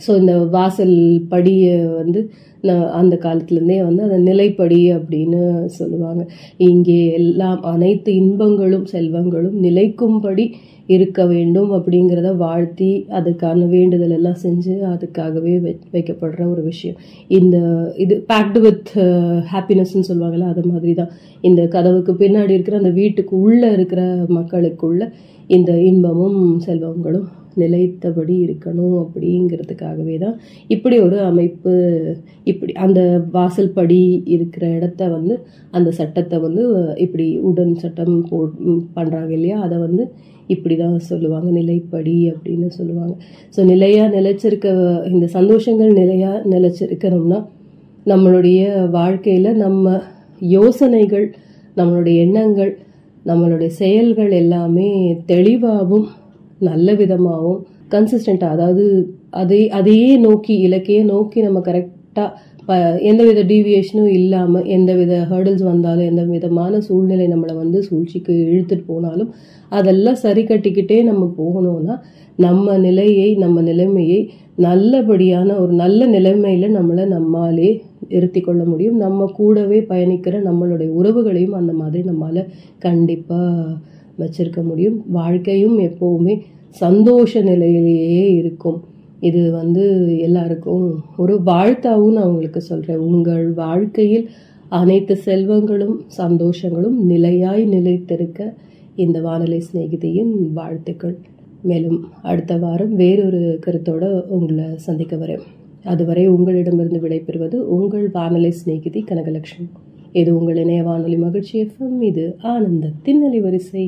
ஸோ இந்த வாசல் படியை வந்து நான் அந்த காலத்துலேருந்தே வந்து அதை நிலைப்படி அப்படின்னு சொல்லுவாங்க. இங்கே எல்லாம் அனைத்து இன்பங்களும் செல்வங்களும் நிலைக்கும்படி இருக்க வேண்டும் அப்படிங்கிறத வாழ்த்தி அதுக்கான வேண்டுதல் எல்லாம் செஞ்சு அதுக்காகவே வை வைக்கப்படுற ஒரு விஷயம். இந்த இது பேக்டு வித் ஹாப்பினஸ்ன்னு uh, சொல்லுவாங்கள்ல அது மாதிரி தான் இந்த கதவுக்கு பின்னாடி இருக்கிற அந்த வீட்டுக்கு உள்ளே இருக்கிற மக்களுக்குள்ள இந்த இன்பமும் செல்வங்களும் நிலைத்தபடி இருக்கணும் அப்படிங்கிறதுக்காகவே தான் இப்படி ஒரு அமைப்பு இப்படி அந்த வாசல் படி இருக்கிற இடத்த வந்து அந்த சட்டத்தை வந்து இப்படி உடன் சட்டம் போ பண்ணுறாங்க இல்லையா? அதை வந்து இப்படி தான் சொல்லுவாங்க நிலைப்படி அப்படின்னு சொல்லுவாங்க. ஸோ நிலையாக நிலைச்சிருக்க இந்த சந்தோஷங்கள் நிலையாக நிலைச்சிருக்கணும்னா நம்மளுடைய வாழ்க்கையில் நம்ம யோசனைகள் நம்மளுடைய எண்ணங்கள் நம்மளுடைய செயல்கள் எல்லாமே தெளிவாகவும் நல்ல விதமாகவும் கன்சிஸ்டண்ட்டாக அதாவது அதை அதையே நோக்கி இலக்கையே நோக்கி நம்ம கரெக்டாக ப எந்தவித டீவியேஷனும் இல்லாமல் எந்த வித ஹர்டில்ஸ் வந்தாலும் எந்த விதமான சூழ்நிலை நம்மளை வந்து சூழ்ச்சிக்கு இழுத்துட்டு போனாலும் அதெல்லாம் சரி கட்டிக்கிட்டே நம்ம போகணும்னா நம்ம நிலையை நம்ம நிலைமையை நல்லபடியான ஒரு நல்ல நிலைமையில் நம்மளை நம்மாலே இருத்தி கொள்ள முடியும். நம்ம கூடவே பயணிக்கிற நம்மளுடைய உறவுகளையும் அந்த மாதிரி நம்மால கண்டிப்பாக வச்சிருக்க முடியும். வாழ்க்கையும் எப்போவுமே சந்தோஷ நிலையிலேயே இருக்கும். இது வந்து எல்லாருக்கும் ஒரு வாழ்த்தாவும் நான் உங்களுக்கு சொல்கிறேன் உங்கள் வாழ்க்கையில் அனைத்து செல்வங்களும் சந்தோஷங்களும் நிலையாய் நிலைத்திருக்க இந்த வானொலி சிநேகிதியின் வாழ்த்துக்கள். மேலும் அடுத்த வாரம் வேறொரு கருத்தோடு உங்களை சந்திக்க வரேன். அதுவரை உங்களிடமிருந்து விடைபெறுவது உங்கள் வானொலி சிநேகிதி கனகலட்சுமி. இது உங்கள் இணைய வானொலி மகிழ்ச்சி எஃப்எம். இது ஆனந்த திண்ணலி வரிசை.